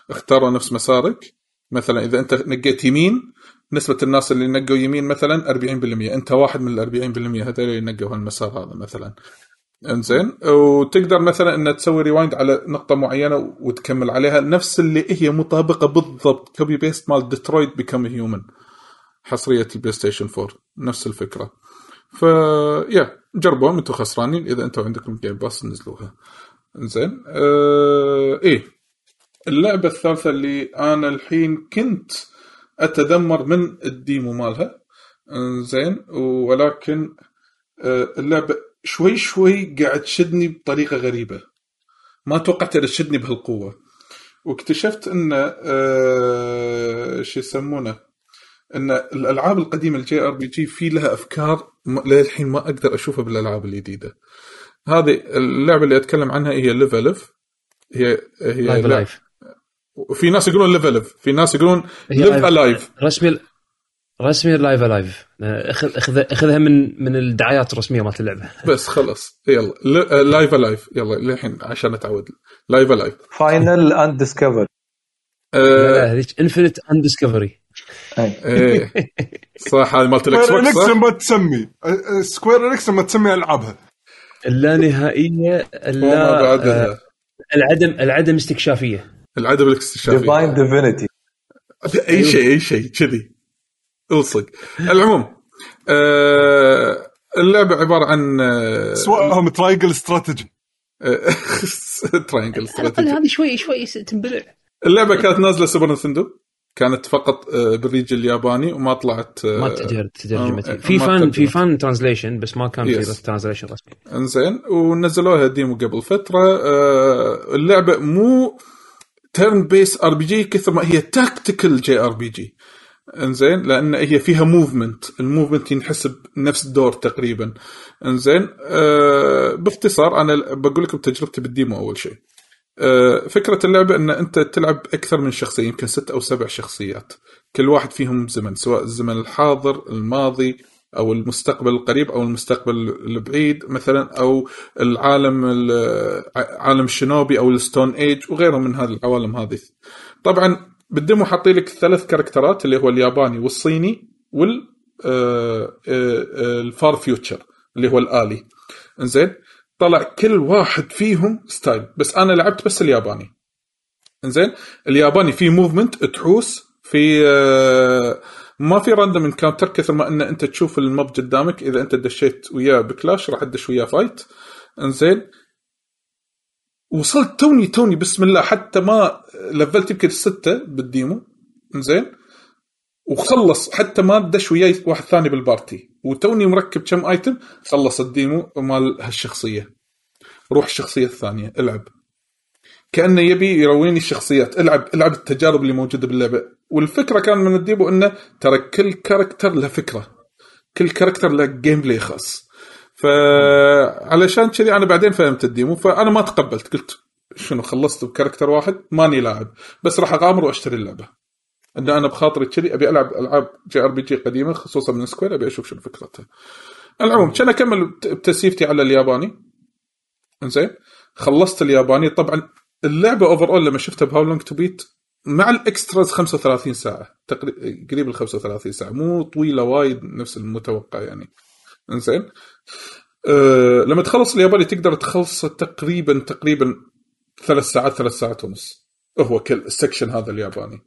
اختاروا نفس مسارك. مثلا إذا أنت نقيت يمين نسبة الناس اللي نقوا يمين مثلا 40% أنت واحد من ال 40% هذول اللي نقوا هالمسار هذا مثلا. انزين. وتقدر مثلا ان تسوي rewind على نقطة معينة وتكمل عليها نفس اللي هي مطابقة بالضبط. copy paste مال Detroit Become Human حصرية ال PlayStation 4 نفس الفكرة. ف يا جربوها أنتم خسرانين. إذا أنتم عندكم Game Pass نزلوها. انزين. آه... إيه. اللعبة الثالثة اللي أنا الحين كنت أتذمر من ال demo مالها. زين ولكن آه، اللعبة شوي شوي قاعد تشدني بطريقة غريبة. ما توقعت إنها تشدني بهالقوة. واكتشفت إن آه، شو يسمونه؟ إن الألعاب القديمة ال JRPG في لها أفكار للحين ما أقدر أشوفها بالألعاب الجديدة. هذه اللعبة اللي أتكلم عنها هي Live A Live هي هي Live في ناس يقولون Live A Live في ناس يقولون Live A Live رسمي رسمي Live A Live اخذ اخذ أخذها من من الدعايات الرسمية مالت اللعبة. بس خلاص يلا. لايف الايف يلا للحين عشان أتعود. لايف الايف فاينل اند ديسكفر لا هذيك انفنت اندسكفري إيه. صح هذه مالت الاكس بوكس؟ لما تسمي. سكوير انكس لما تسمي ألعابها. اللانهائيه اللا آه، العدم العدم استكشافية. العدم الاكتشافي ديفاين ديفينيتي أي شيء أي شيء. كذي. الصق المهم آه اللعبة عبارة عن آه، سواء Triangle Strategy Triangle على الأقل استراتيجي هذه شوي شوي تنبلع. اللعبة كانت نازلة Super Nintendo. كانت فقط آه، بالريج الياباني وما طلعت آه، ما تجرد ترجمت آه، في fan. في fan translation بس ما كان. في translation رسمي. انزين ونزلوها demo قبل فترة. اللعبة مو turn-based RPG كثر ما هي tactical JRPG انزين لأن هي فيها movement ال movement ينحسب نفس الدور تقريبا. انزين آه باختصار أنا بقول لكم تجربتي بال demo أول شيء. آه فكرة اللعبة إن أنت تلعب أكثر من شخصيه يمكن ست أو سبع شخصيات. كل واحد فيهم زمن سواء الزمن الحاضر الماضي أو المستقبل القريب أو المستقبل البعيد مثلا أو العالم ال- عالم ال shinobi أو ال Stone Age وغيرها من هذه العوالم هذه. طبعا بال demo حاطين لك ثلاث كاركترات اللي هو الياباني والصيني وال آه، آه، آه، ال far future اللي هو الآلي. إنزين؟ طلع كل واحد فيهم style. بس أنا لعبت بس الياباني. إنزين؟ الياباني فيه movement تحوس في ما في random encounter كثر ما إن أنت تشوف ال mob قدامك. إذا أنت دشيت وياه ب clash راح تدش وياه fight إنزين؟ وصلت توني توني بسم الله حتى ما لفلت يمكن الستة بال demo. إنزين. وخلص حتى ما دش وياي واحد ثاني بال party. وتوني مركب كم item خلص ال demo مال هالشخصية. روح الشخصية الثانية العب. كأنه يبي يرويني الشخصيات. العب العب التجارب اللي موجودة باللعبة. والفكرة كان من ال demo إنه ترى كل character له فكرة. كل character له gameplay خاص. فعلشان كذي أنا بعدين فهمت ال demo فأنا ما تقبلت. قلت شنو خلصت ب character واحد ماني لاعب. بس راح أغامر وأشتري اللعبة. إن أنا بخاطري كذي أبي ألعب ألعاب JRPG قديمة خصوصا من Square أبي أشوف شنو فكرتها. العموم كان أكمل بت- بتسيفتي على الياباني. إنزين. خلصت الياباني. طبعا اللعبة overall لما شفتها ب HowLongToBeat مع ال extras 35 ساعة. تقريبا قريب ال 35 ساعة. مو طويلة وايد نفس المتوقع يعني. إنزين. أه لما تخلص الياباني تقدر تخلصه تقريبا تقريبا ثلاث ساعات ثلاث ساعات ونص. هو كل ال section هذا الياباني.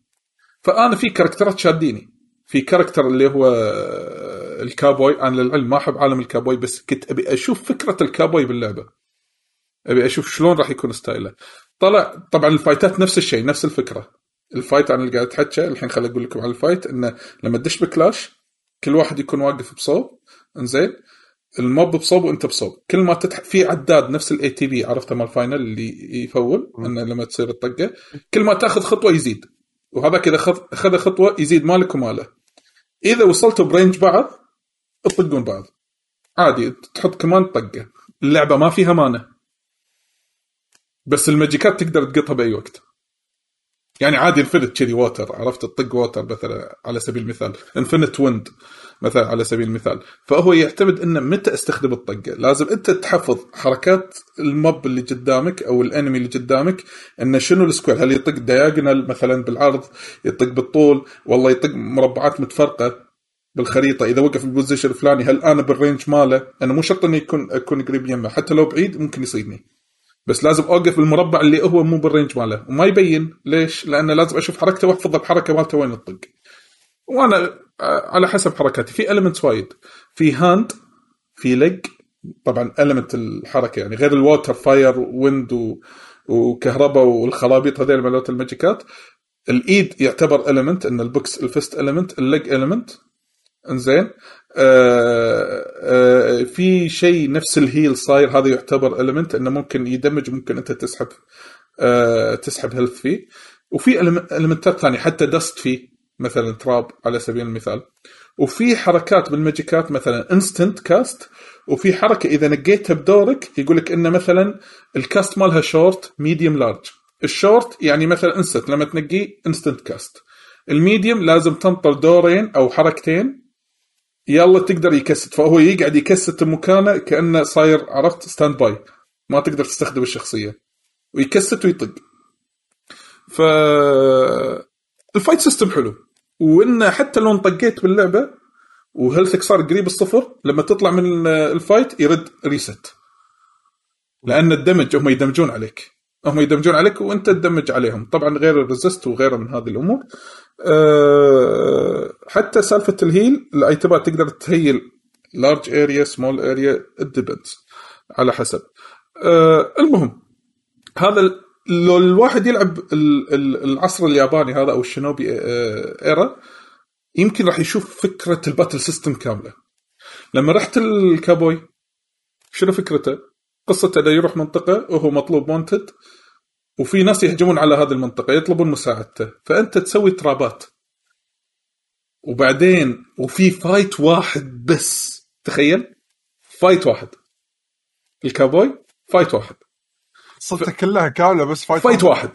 فأنا في character ات شاديني. في character اللي هو آه، الكابوي. أنا للعلم ما أحب عالم الكابوي بس كنت أبي أشوف فكرة الكابوي باللعبة. أبي أشوف شلون راح يكون style ه. طلع طبعا ال fight ات نفس الشيء نفس الفكرة. ال fight أنا اللي قاعد أتحكى الحين خليني أقول لكم على ال fight إنه لما تدش ب clash كل واحد يكون واقف بصوب. إنزين. ال mob بصوب وانت بصوب. كل ما تتح... في عداد نفس ال ATB عرفته مال Final اللي يفول إنه لما تصير الطقه كل ما تاخذ خطوة يزيد. وهذاك اذا خذ اخذ خطوة يزيد مالك وماله. إذا وصلتوا ب range بعض تطقون بعض عادي تحط كمان طقه اللعبة ما فيها مانع. بس ال magic ات تقدر تقطها بأي وقت. يعني عادي element كذي water عرفت؟ تطق water مثلا على سبيل المثال. element wind مثلا على سبيل المثال. فهو يعتمد إنه متى استخدم الطقة. لازم أنت تحفظ حركات الموب اللي قدامك أو ال enemy اللي قدامك إنه شنو ال square؟ هل يطق diagonal مثلا بالعرض؟ يطق بالطول؟ والله يطق مربعات متفرقة بالخريطة. إذا وقف بال position الفلاني هل أنا بال range ماله؟ أنا مو شرط إنه يكون اكون قريب يمه. حتى لو بعيد ممكن يصيدني. بس لازم أوقف بالمربع اللي هو مو بال range ماله. وما يبين ليش؟ لأنه لازم أشوف حركته وأحفظ الحركة مالته وين تطق. وأنا آه، على حسب حركاتي. في elements وايد. في hand في leg طبعا element الحركة يعني. غير ال water fire wind و وكهرباء والخرابيط هذول مالت ال magic ات. الإيد يعتبر element إن البوكس ال fist element ال leg element إنزين. في شيء نفس ال heal صاير هذا يعتبر element إنه ممكن ي damage ممكن أنت تسحب آه تسحب health فيه. وفي element ات ثانية حتى dust فيه مثلا تراب على سبيل المثال. وفي حركات بال magic ات مثلا instant cast وفي حركة إذا نقيتها بدورك يقول لك إنه مثلا ال cast مالها short medium large ال short يعني مثلا instant لما تنقيه instant cast ال medium لازم تنطر دورين أو حركتين يلا تقدر ي cast. فهو يقعد ي cast مكانه كأنه صاير عرفت؟ standby ما تقدر تستخدم الشخصية. وي cast ويطق. ف ال fight system حلو. وإنه حتى لو انطقيت باللعبة و health ك صار قريب الصفر لما تطلع من ال fight يرد reset لأن ال damage هم ي damage ون عليك. هم ي damage ون عليك وانت ت damage عليهم. طبعا غير ال resist وغيره من هذه الأمور. أه حتى سالفة ال heal ال item ات تقدر ت heal large area small area depends على حسب. أه المهم هذا لو الواحد يلعب العصر الياباني هذا أو ال shinobi era يمكن راح يشوف فكرة ال battle system كاملة. لما رحت الكابوي شنو فكرته؟ قصته إنه يروح منطقة وهو مطلوب wanted وفي ناس يهجمون على هذه المنطقة يطلبون مساعدته. فأنت تسوي trap ات وبعدين وفي fight واحد بس. تخيل؟ fight واحد. ال cowboy fight واحد. قصته كلها كامله بس fight, fight واحد.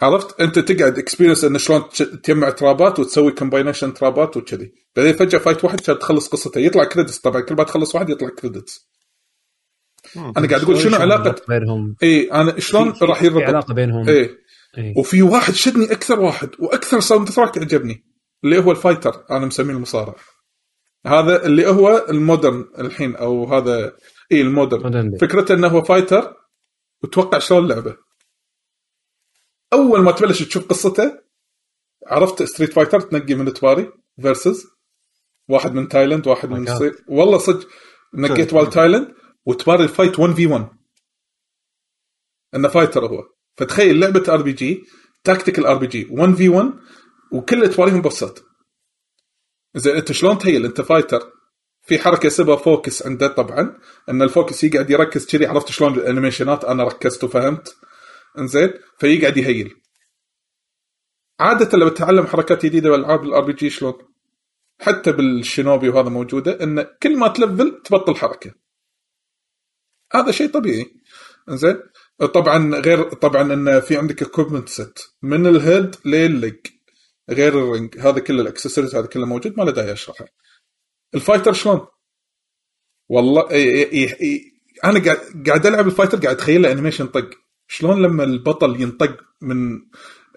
عرفت؟ أنت تقعد experience انه شلون تجمع trap ات وتسوي combination trap ات وكذي. بعدين فجأة fight واحد عشان تخلص قصته. يطلع credits طبعا كل ما تخلص واحد يطلع credits أنا قاعد أقول شنو علاقه بينهم؟ اي أنا شلون راح يربط؟ علاقة بينهم. اي إيه. وفي واحد شدني أكثر واحد وأكثر soundtrack عجبني اللي هو ال fighter أنا مسميه المصارع. هذا اللي هو ال modern الحين أو هذا اي ال modern. modern. فكرته إنه هو fighter وتوقع شلون اللعبه أول ما تبلش تشوف قصته عرفت Street Fighter تنقي من تباري versus واحد من تايلاند واحد من. الصين والله صدق نقيت مال تايلاند وتباري ال fight 1 في 1 إنه fighter هو. فتخيل لعبة ار بي جي تاكتيكال ار بي جي 1 في 1 وكل تباريهم boss ات زين أنت شلون ت heal أنت fighter؟ في حركة اسمها focus عنده طبعا إن ال focus يقعد يركز كذي عرفت شلون ال animation ات؟ أنا ركزت وفهمت. إنزين فيقعد ي heal. عادة لما تتعلم حركات جديدة بالألعاب ال RPG شلون؟ حتى بال shinobi وهذا موجودة إن كل ما ت level تبطل حركة. هذا شيء طبيعي. إنزين؟ طبعا غير طبعا إن في عندك equipment set من ال head لل leg غير ال ring هذا كل الاكسسوارز هذا كله موجود ما له داعي أشرحه. ال fighter شلون؟ والله إي إي إي أنا قاعد قاعد ألعب ال fighter قاعد أتخيل له animation طق شلون لما البطل ينطق من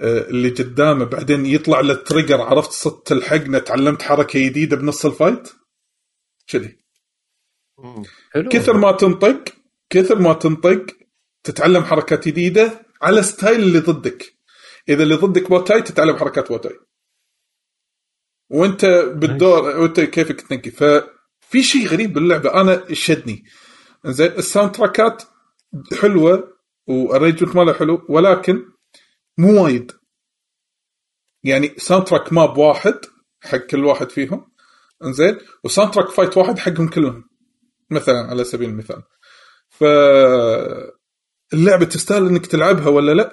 آه، اللي قدامه بعدين يطلع له trigger عرفت صدت الحقنة تعلمت حركة جديدة بنص ال fight كذي. حلو. كثر ما تنطق كثر ما تنطق تتعلم حركات جديدة على style اللي ضدك. إذا اللي ضدك Muay Thai تتعلم حركات Muay Thai وأنت بالدور وأنت كيفك تنقي. ففي شيء غريب باللعبة. أنا شدني. زين ال soundtrack ات حلوة وال arrangement ماله حلو؟ ولكن مو وايد. يعني soundtrack ماب واحد حق كل واحد فيهم. إنزين و soundtrack فايت واحد حقهم كلهم. مثلا على سبيل المثال. ف اللعبة تستاهل إنك تلعبها ولا لا؟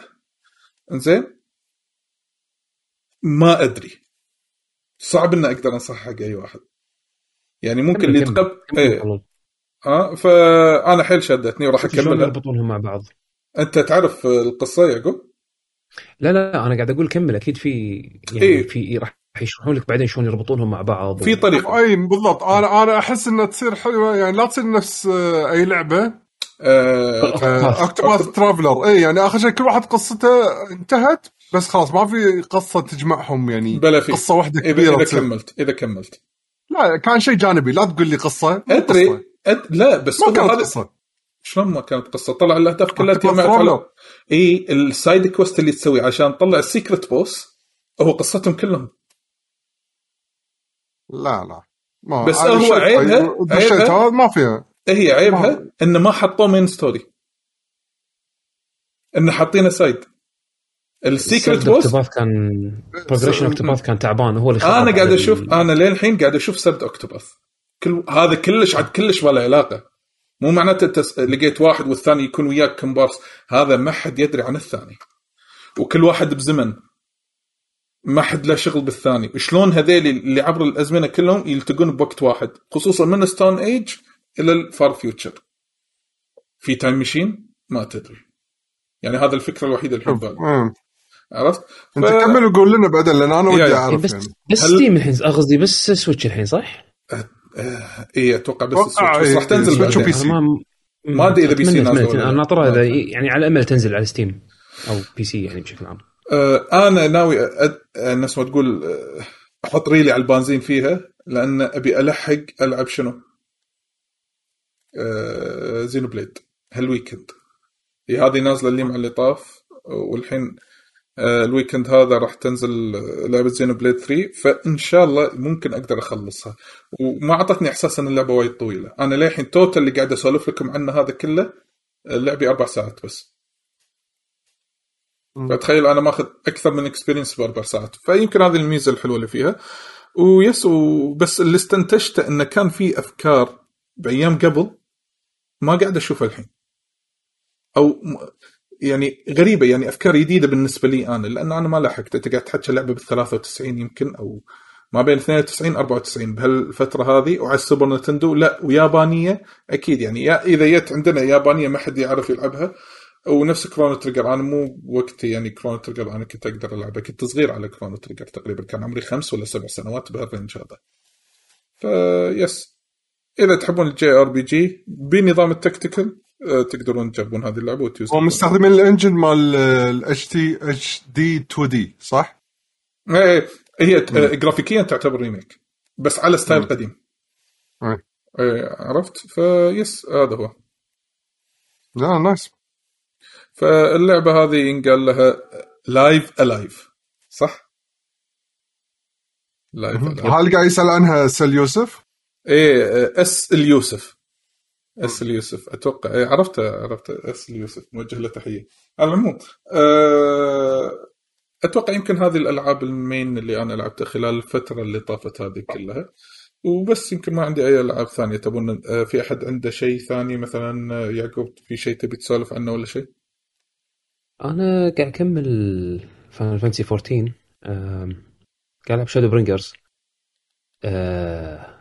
إنزين. ما أدري. صعب ان أقدر انصح حق أي واحد. يعني ممكن اللي يتقبل إيه. آه فانا حيل شدتني وراح شلون أكملها. يربطونهم مع بعض؟ أنت تعرف القصة يا يعقوب؟ لا لا أنا قاعد أقول كمل أكيد في يعني إيه. في راح يشرحون لك بعدين شلون يربطونهم مع بعض. في طريقة. أي بالضبط. أنا أنا أحس إنها تصير حلوة يعني لا تصير نفس آه، أي لعبة. أكتوباث ترافلر. اي يعني آخر شيء كل واحد قصته انتهت بس خلاص ما في قصة تجمعهم يعني بلا في. قصة واحدة كبيرة إذا تصير. كملت إذا كملت. لا كان شيء جانبي لا تقول لي قصة أدري. قصة. أد... لا بس ما كانت قصة. شلون ما كانت قصة؟ طلع الأهداف كلها. على إي ال side quest اللي تسويه عشان تطلع ال secret boss هو قصتهم كلهم. لا لا. ما بس هو عيبها- دشيت عيبها- ما فيها. هي عيبها؟ إنه ما حطوه main story ان حاطينه side ال secret boss كان progression Octopath كان تعبان هو اللي أنا خرب قاعد أشوف ال- أنا للحين قاعد أشوف سرد Octopath كل هذا كلش عاد كلش ولا علاقة. مو معناته أنت لقيت واحد والثاني يكون وياك كمبارس هذا ما حد يدري عن الثاني. وكل واحد بزمن. ما حد له شغل بالثاني. شلون هذيل اللي عبر الأزمنة كلهم يلتقون بوقت واحد. خصوصا من stone age إلى ال far future في time machine ما تدري يعني هذا الفكرة الوحيدة اللي آه. عرفت؟ أنت ف- كمل وقول لنا بعدين لأن أنا ودي. أعرف بس يعني بس هل- Steam الحين قصدي بس Switch الحين صح؟ اي أتوقع بس ال Switch بس راح إيه، تنزل Switch. و PC. ما أدري إذا PC لا. أنا ناطرها إذا- أدري. يعني على امل تنزل على Steam أو PC يعني بشكل عام آه، أنا ناوي أد... آه، نفس ما تقول أحط ريلي على البنزين فيها لأن أبي ألحق ألعب شنو؟ آه، Xenoblade. هال weekend. هي هذه نازلة اليوم على اللي طاف والحين آه، ال weekend هذا راح تنزل آه، لعبة Xenoblade 3 فإن شاء الله ممكن أقدر أخلصها. وما أعطتني إحساس إن اللعبة وايد طويلة. أنا للحين total اللي قاعد أسولف لكم عنه هذا كله لعبي أربع ساعات بس. فتخيل أنا ماخذ أكثر من experience بأربع ساعات. فيمكن هذه الميزة الحلوة اللي فيها. ويس وبس اللي استنتجته إنه كان في أفكار بأيام قبل ما قاعد اشوفها الحين. أو يعني غريبة يعني أفكار جديدة بالنسبة لي أنا لأن أنا ما لحقت. أنت قاعد تحكي لعبه بال 93 يمكن أو ما بين 92 94 بهالفترة هذه وعلى ال Super Nintendo. لا ويابانية أكيد يعني يا إذا جت عندنا يابانية ما حد يعرف يلعبها. ونفس Chrono Trigger أنا مو وقتي يعني Chrono Trigger أنا كنت أقدر ألعبها. كنت صغير على Chrono Trigger تقريبا كان عمري خمس ولا سبع سنوات بهال range هذا. ف yes إذا تحبون ال JRPG بنظام ال tactical آه، تقدرون تجربون هذه اللعبة وتيوز هم مستخدمين ال engine مال الاتش تي اتش دي 2 دي صح؟ إيه، هي آه، جرافيكيا تعتبر remake بس على style. قديم. إيه، عرفت ف yes هذا هو لا nice فاللعبة هذه ينقال لها Live A Live صح؟ Live A Live هل قاعد يسأل عنها سل يوسف؟ إيه إس اليوسف. إس اليوسف أتوقع إيه عرفت عرفت إس اليوسف. موجه له تحية. على العموم آه، أتوقع يمكن هذه الألعاب ال main اللي أنا لعبتها خلال الفترة اللي طافت هذه كلها. وبس يمكن ما عندي أي ألعاب ثانية. تبون آه، في أحد عنده شيء ثاني؟ مثلا آه، يعقوب في شيء تبي تسولف عنه ولا شيء؟ أنا قاعد أكمل Final Fantasy 14 آم، قاعد ألعب Shadowbringers مم.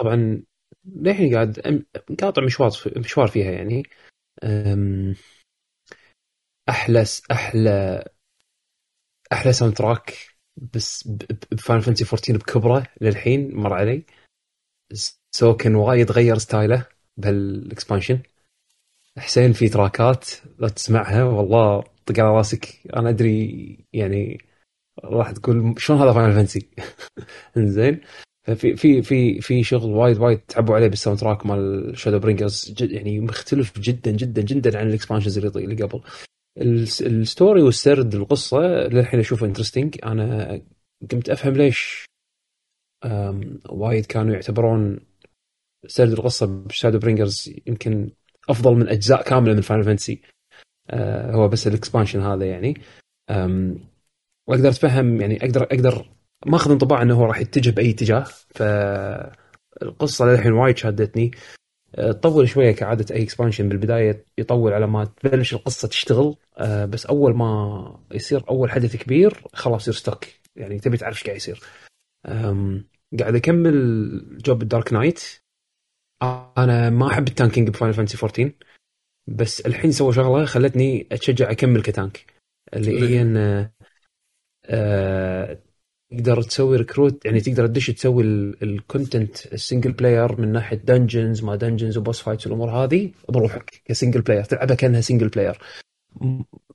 طبعا للحين قاعد قاطع مشوار مشوار فيها يعني. أحلى أحلى أحلى soundtrack بس ب Final Fantasy 14 بكبره للحين مر علي. so كان وايد غير style ه بهال expansion حسين في track ات لا تسمعها والله طق على راسك. أنا أدري يعني راح تقول شلون هذا Final Fantasy (laughs) زين. ففي في في في شغل وايد وايد تعبوا عليه بال soundtrack مال Shadowbringers يعني مختلف جدا جدا جدا عن ال expansions اللي قبل. الس- ال story والسرد القصة للحين أشوفه interesting أنا قمت أفهم ليش وايد كانوا يعتبرون سرد القصة ب Shadowbringers يمكن أفضل من أجزاء كاملة من Final Fantasy هو بس ال expansion هذا يعني. وأقدر أتفهم يعني أقدر أقدر ماخذ انطباع إنه هو راح يتجه بأي اتجاه فالقصة للحين وايد شادتني. أه، تطول شوية كعادة أي expansion بالبداية يطول على ما تبلش القصة تشتغل. أه، بس أول ما يصير أول حدث كبير خلاص يصير stuck يعني تبي تعرف إيش قاعد يصير. قاعد أكمل job ال Dark Knight أنا ما أحب ال tanking ب Final Fantasy 14 بس الحين سوى شغلة خلتني أتشجع أكمل ك tank. اللي هي إن آه، تقدر تسوي recruit يعني تقدر تدش تسوي ال content ال single player من ناحية dungeons ما dungeons و boss fights والأمور هذه بروحك ك single player تلعبها كأنها single player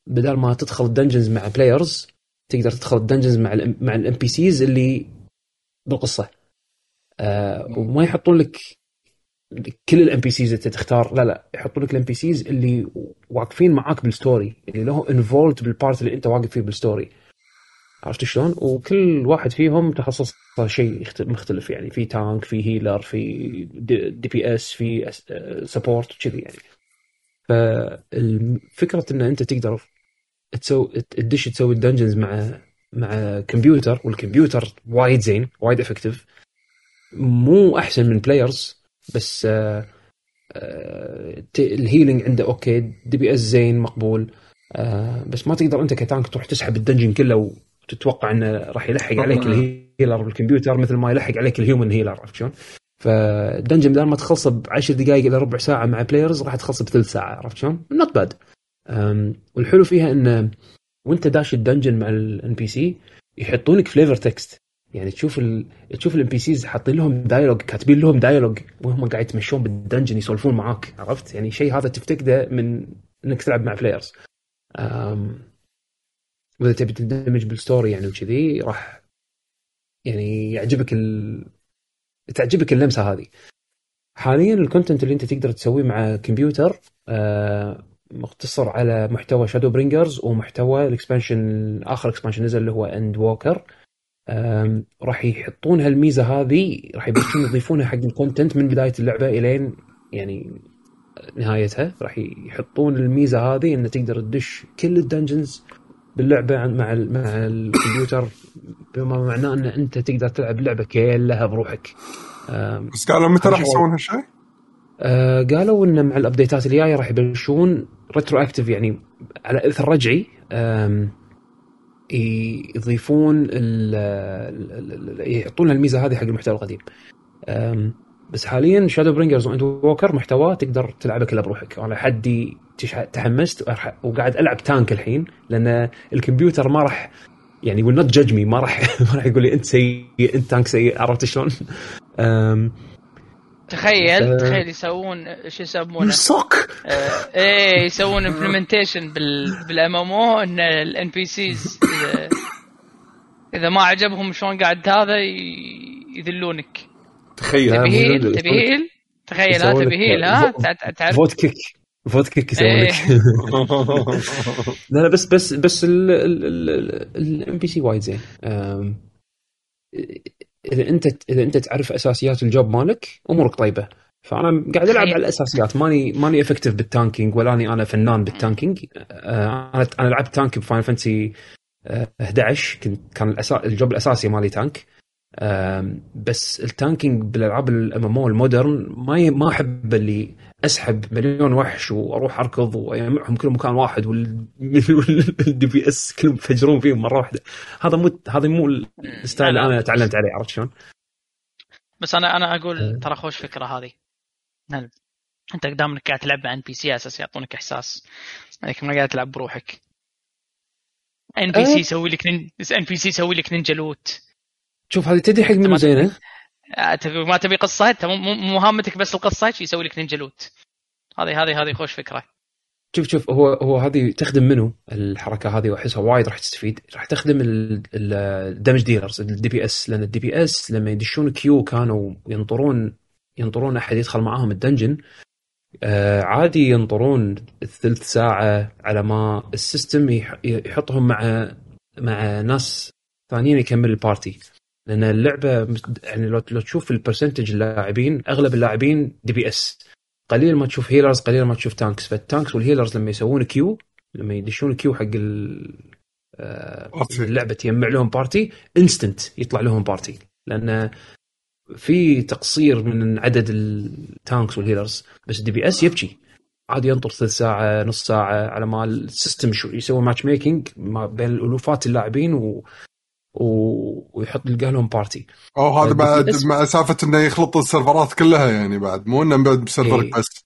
بدل ما تدخل ال dungeons مع players تقدر تدخل ال dungeons مع ال مع ال NPCs اللي بالقصة. آه وما يحطون لك كل ال NPCs انت تختار لا لا يحطون لك ال NPCs اللي واقفين معاك بال story اللي له involved بال part اللي أنت واقف فيه بال story عرفت شلون؟ وكل واحد فيهم تخصص شيء مختلف يعني. في tank في healer في D, DPS في support كذي يعني. ففكره إن أنت تقدر تسوي تدش تسوي ال dungeons مع مع كمبيوتر والكمبيوتر وايد زين وايد effective مو أحسن من players بس آه آه ال healing عنده okay DPS زين مقبول. آه بس ما تقدر أنت ك tank تروح تسحب ال dungeon كله وتتوقع إنه راح يلحق عليك ال healer بالكمبيوتر مثل ما يلحق عليك ال human healer عرفت شلون؟ فال dungeon بدل ما تخلصه بعشر دقائق إلى ربع ساعة مع players راح تخلصه بثلث ساعة عرفت شلون؟ not bad والحلو فيها إنه وأنت داش ال dungeon مع ال NPC يحطون لك flavor text يعني تشوف ال... تشوف ال NPCs حاطين لهم dialogue كاتبين لهم dialogue وهم قاعد يتمشون بال dungeon يسولفون معاك عرفت يعني شيء هذا تفتقده من إنك تلعب مع players. وإذا تبي تندمج بال story يعني وكذي راح يعني يعجبك ال... تعجبك اللمسة هذه. حاليا ال content اللي أنت تقدر تسويه مع كمبيوتر آه مقتصر على محتوى Shadowbringers ومحتوى ال expansion آخر expansion نزل اللي هو Endwalker راح يحطون هالميزة هذه راح يبلشون يضيفونها حق ال content من بداية اللعبة إلين يعني نهايتها. راح يحطون الميزة هذه انه تقدر تدش كل ال dungeons باللعبة مع مع الكمبيوتر. بما معناه أن أنت تقدر تلعب اللعبه كلها بروحك. بس قالوا متى راح يسوون هالشيء؟ آه قالوا إن مع ال update ات الجاية راح يبلشون retroactive يعني على اثر رجعي يضيفون يحطون الميزة هذه حق المحتوى القديم. بس حاليا Shadowbringers و Endwalker محتوى تقدر تلعبه كله بروحك. أنا حدي تحمست وقاعد ألعب tank الحين لأن الكمبيوتر ما راح يعني will not judge me ما راح (laughs) ما راح يقول لي أنت سيء أنت tank سيء عرفت شلون؟ تخيل تخيل يسوون شو يسمونه؟ suck آه إيه يسوون implementation بال بال MMO ان ال NPCs إذا ما عجبهم شلون قاعد هذا يذلونك. تخيل. تبي heal تبي heal تخيل ها تبي heal ها؟ تعرف foot kick. foot kick يسوون لك. (laughs) لا لا بس بس بس ال NPC وايد زين. إذا أنت إذا أنت تعرف أساسيات ال job مالك أمورك طيبة. فأنا قاعد ألعب على الأساسيات. ماني ماني effective بال tanking ولاني أنا فنان بال tanking أنا أنا لعبت tank ب Final Fantasy 11 كنت كان. ال job الأساسي مالي tank بس ال tanking بالألعاب ال MMO ال modern ما ما أحب اللي أسحب مليون وحش وأروح أركض وأجمعهم كلهم مكان واحد وال (laughs) DPS كلهم يفجرون فيهم مرة واحدة. هذا مو هذا مو ال style اللي أنا تعلمت عليه عرفت شلون؟ بس أنا أنا أقول ترى خوش فكرة هذه. هل. أنت قدام انك قاعد تلعب مع NPC أساس يعطونك إحساس. انك ما قاعد تلعب بروحك. NPC يسوي لك NPC يسوي لك ninja loot. شوف هذه تدري حق منو زينة؟ تبي ما تبي قصة انت مو مهمتك بس القصة يسوي لك ninja loot. هذه هذه هذه خوش فكرة. شوف شوف هو هو هذه تخدم منه الحركة هذه وأحسها وايد راح تستفيد. راح تخدم ال damage dealers ال DPS لأن ال DPS لما يدشون queue كانوا ينطرون ينطرون أحد يدخل معاهم ال dungeon آه عادي ينطرون الثلث ساعة على ما ال system يحطهم مع مع ناس ثانيين يكمل ال party. لأن اللعبة يعني لو لو تشوف ال percentage اللاعبين أغلب اللاعبين DPS قليل ما تشوف healers قليل ما تشوف tanks فال tanks وال healers لما يسوون queue لما يدشون queue حق اللعبة تجمع لهم party instant يطلع لهم party لأن في تقصير من عدد ال tanks وال healers بس DPS يبكي. عادي ينطر ثلث ساعة نص ساعة على ما ال system يسوي matchmaking بين الألوفات اللاعبين و ويحط يلقى لهم party أو هذا بعد مع سالفة إنه يخلط ال server ات كلها يعني بعد مو إنه بعد ب server ك إيه. بس.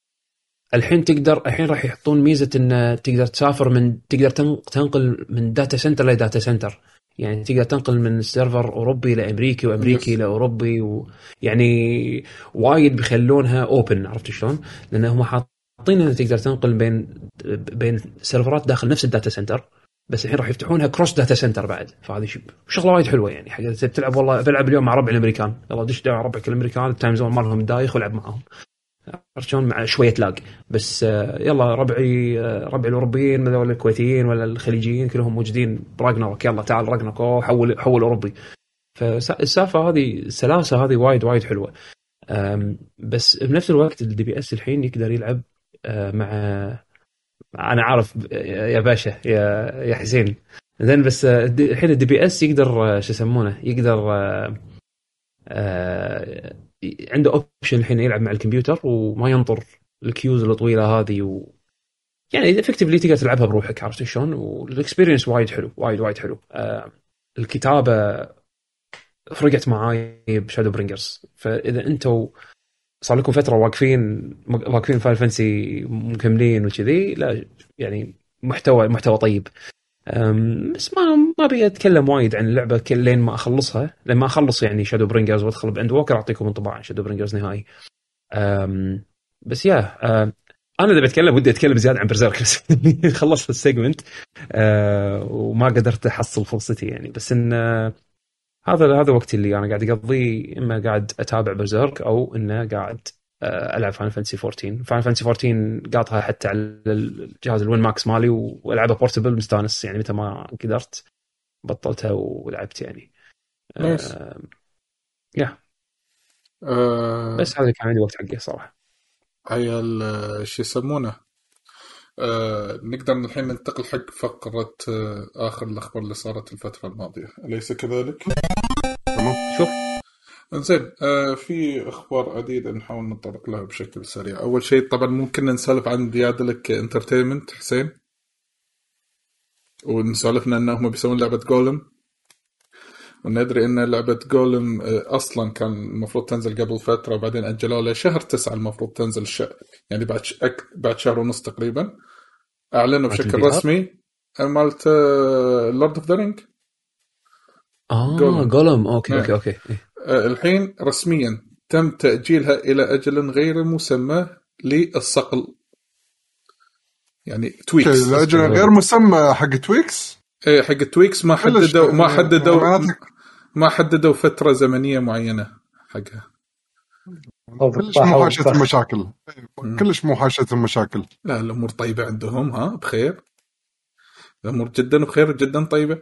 الحين تقدر الحين راح يحطون ميزة إنه تقدر تسافر من تقدر تنقل من data center ل data center يعني تقدر تنقل من server أوروبي لامريكي وأمريكي لاوروبي ويعني وايد بيخلونها open عرفت شلون؟ لأن هم حاطين إنه تقدر تنقل بين بين server ات داخل نفس ال data center بس الحين راح يفتحونها cross data center بعد. فهذه شغلة وايد حلوة يعني. حق تلعب والله بلعب اليوم مع ربعي الأمريكان. يلا دش ربعك الأمريكان ال time zone مالهم دايخ والعب معاهم. عرفت مع شوية lag. بس يلا ربعي ربعي الأوروبيين ولا الكويتيين ولا الخليجيين كلهم موجودين. ب Ragnarok يلا تعال Ragnarok أوه حول حول أوروبي. فالسالفه هذه السلاسة هذه وايد وايد حلوة. بس بنفس الوقت ال DPS الحين يقدر يلعب مع أنا عارف يا باشا يا يا حسين. زين بس آه، الحين الدي بي اس يقدر آه، شو يسمونه يقدر آه، عنده option الحين يلعب مع الكمبيوتر وما ينطر ال queues الطويلة هذه و يعني effectively تقدر تلعبها بروحك عرفت شلون؟ وال experience وايد حلو وايد وايد حلو. الكتابة فرقت معاي ب Shadowbringers فإذا أنتم صار لكم فترة واقفين واقفين Final Fantasy مكملين وكذي لا يعني محتوى محتوى طيب. بس ما ما أبي أتكلم وايد عن اللعبة لين ما أخلصها. لين ما أخلص يعني Shadowbringers وأدخل ب Endwalker أعطيكم انطباع عن Shadowbringers نهائي. بس يا أنا إذا بتكلم ودي أتكلم زيادة عن Berserk (laughs) خلصت ال segment أه، وما قدرت أحصل فرصتي يعني. بس إن أه، هذا هذا وقتي اللي أنا قاعد أقضيه إما قاعد أتابع Berserk أو إنه قاعد آه، ألعب Final Fantasy 14 Final Fantasy 14 قاطها حتى على الجهاز ال Win Max مالي والعبها portable مستانس يعني متى ما قدرت بطلتها ولعبت يعني. nice. آه، يا آه بس هذا كان عندي وقت حقي صراحة. هي شو يسمونه؟ آه نقدر من الحين ننتقل حق فقرة آه آخر الأخبار اللي صارت الفترة الماضية. أليس كذلك؟ شوف زين آه في أخبار عديدة نحاول نتطرق لها بشكل سريع. أول شيء طبعا ممكن نسولف عن ديادلك انترتينمنت حسين؟ ونسولفنا أنهم بيسوون لعبة جولم وندري إن لعبة جولم آه، أصلا كان المفروض تنزل قبل فترة وبعدين اجلوا لها شهر تسعة المفروض تنزل ش... يعني بعد ش... أك... بعد شهر ونص تقريبا. أعلنوا بشكل؟ رسمي آه، مالت Lord of the Rings آه Gollum. Gollum okay نعم. okay okay إيه. الحين رسميا تم تأجيلها إلى أجل غير مسمى للصقل يعني tweaks الاجل غير مسمى حق tweaks إيه حق tweaks ما حددوا ما حددوا معناته ما حددوا فترة زمنية معينة حقها كلش مو حاشة المشاكل. كلش مو حاشة المشاكل. لا الأمور طيبة عندهم ها بخير. الأمور جدا بخير جدا طيبة.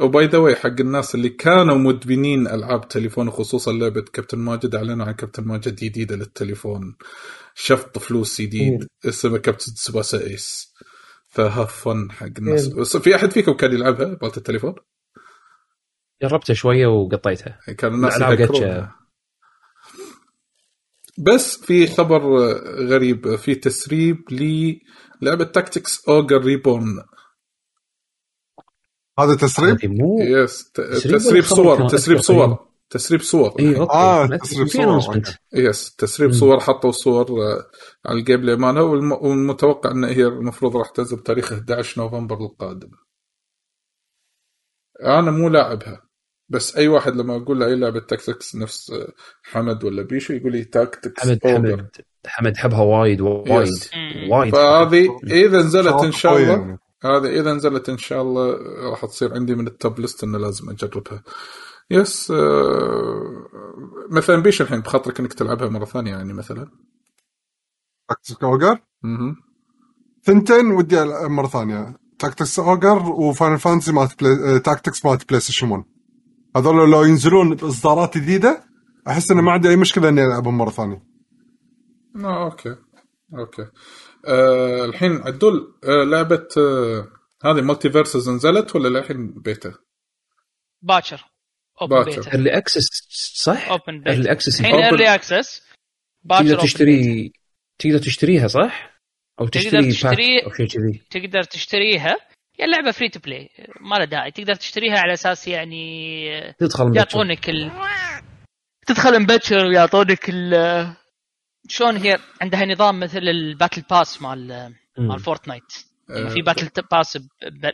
و by the way حق الناس اللي كانوا مدمنين ألعاب تليفون وخصوصا لعبة كابتن ماجد أعلنوا عن كابتن ماجد جديدة للتليفون. شفط فلوس جديد اسمه Captain Tsubasa Ace ف have fun حق الناس. بس في أحد فيكم كان يلعبها مالت التليفون؟ جربتها شوية وقطيتها. كان الناس. بس في خبر غريب في تسريب للعبه Tactics Ogre Reborn هذا تسريب؟ مو yes تسريب تسريب صور تسريب صور تسريب صور. اي okay. آه، تسريب صور، announcement. okay. Yes تسريب مم. صور حطوا صور آه، على ال gameplay مالها والم- والمتوقع ان هي المفروض راح تنزل بتاريخ 11 نوفمبر القادم. أنا مو لاعبها. بس أي واحد لما أقول له اي لعبه tactics نفس آه، حمد ولا بيشو يقول لي tactics حمد. حمد حمد حبها وايد وايد. وايد فهذه (laughs) إذا نزلت إن شاء الله يعني. هذه إذا نزلت إن شاء الله راح تصير عندي من ال top list إنه لازم أجربها yes آه، مثلا بيش الحين بخاطرك إنك تلعبها مرة ثانية يعني مثلا Tactics Ogre مهم. ثنتين ودي مرة ثانية Tactics Ogre و Final Fantasy مالت Play... Tactics مالت PlayStation 1 هذول لو ينزلون باصدارات جديدة أحس إنه ما عندي أي مشكلة إني ألعبهم مرة ثانية آه okay okay آه الحين عدول آه لعبة آه هذه MultiVersus نزلت ولا للحين بيتا؟ باكر open. beta early access صح؟ open beta early access الحين. early access باكر تقدر. تشتري تقدر تشتريها صح؟ أو تقدر تشتري تشتري- باك أو شيء كذي تقدر تشتريها يا اللعبه free to play ما له داعي. تقدر تشتريها على أساس يعني تدخل. يعطونك ال... تدخل مبكر ويعطونك ال... شلون هي عندها نظام مثل ال battle pass مال. مال Fortnite آه، في battle pass ب... ب...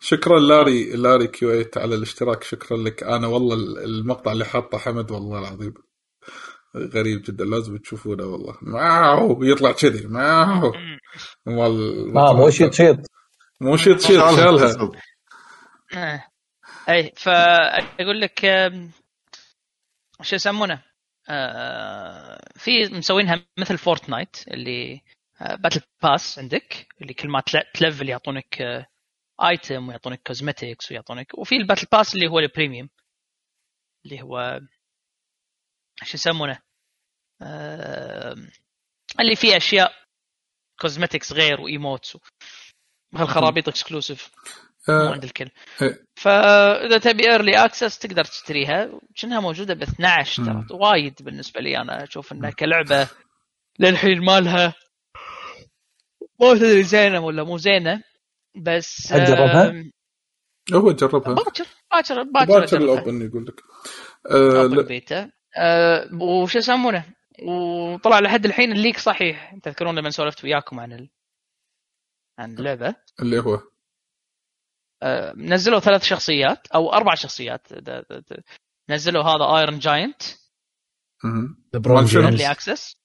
شكرا Larry Larry Q8 على الاشتراك. شكرا لك. أنا والله المقطع اللي حاطه حمد والله العظيم. غريب جدا. لازم تشوفونه والله. ماو يطلع كذي. ماو مال ما مو شيط شيط مو شيط شيط شالها آه. اي فاقول لك شو يسمونه؟ آه، في مسوينها مثل فورتنايت اللي باتل باس عندك اللي كل ما تل- تلفل يعطونك item ويعطونك cosmetics ويعطونك وفي ال battle pass اللي هو ال premium اللي هو شو يسمونه؟ آه، اللي فيه أشياء cosmetics غير و emotes وهالخرابيط exclusive مو آه، عند الكل. إيه. فاذا تبي early access تقدر تشتريها. كأنها موجودة ب 12 مم. ترى وايد بالنسبة لي أنا. أشوف إنها كلعبة للحين مالها. ما تدري زينة ولا مو زينة بس تجربها؟ آم، هو جربها. باكر. باكر باكر باكر. ال open يقول لك. آه، لا، بيتا. أه وش يسمونه؟ وطلع لحد الحين ال leak صحيح. تذكرون لما سولفت وياكم عن ال... عن اللعبه اللي هو؟ أه نزلوا ثلاث شخصيات أو أربع شخصيات. د- د- د- نزلوا هذا Iron Giant؟ جيمس. early access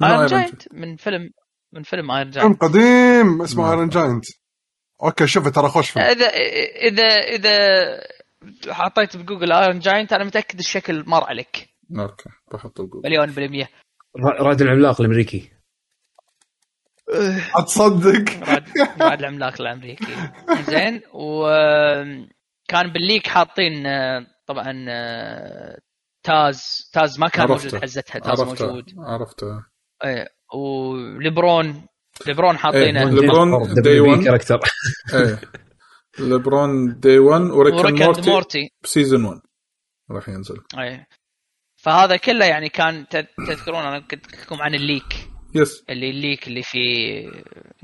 من Iron Iron Giant من فيلم من فيلم Iron فيلم Giant قديم اسمه Iron Giant okay شوفه ترى خوش فيلم. اذا اذا إذا حطيت ب Google Iron Giant أنا متأكد الشكل مر عليك. okay بحط بجوجل. مليون بالمية. را- رائد العملاق الأمريكي. (laughs) اتصدق. راد العملاق الأمريكي. زين وكان بال leak حاطين آه، طبعا آه، تاز تاز ما كان عرفته. موجود حزتها تاز عرفته. موجود. عرفته. إيه، وليبرون ليبرون حاطينه. إيه، ليبرون بي One. character (laughs) إيه. ليبرون day 1 وريك مورتي مورتي ب season 1 راح ينزل. إيه. فهذا كله يعني كان تذكرون أنا كنت لكم عن ال leak. Yes اللي ال leak اللي فيه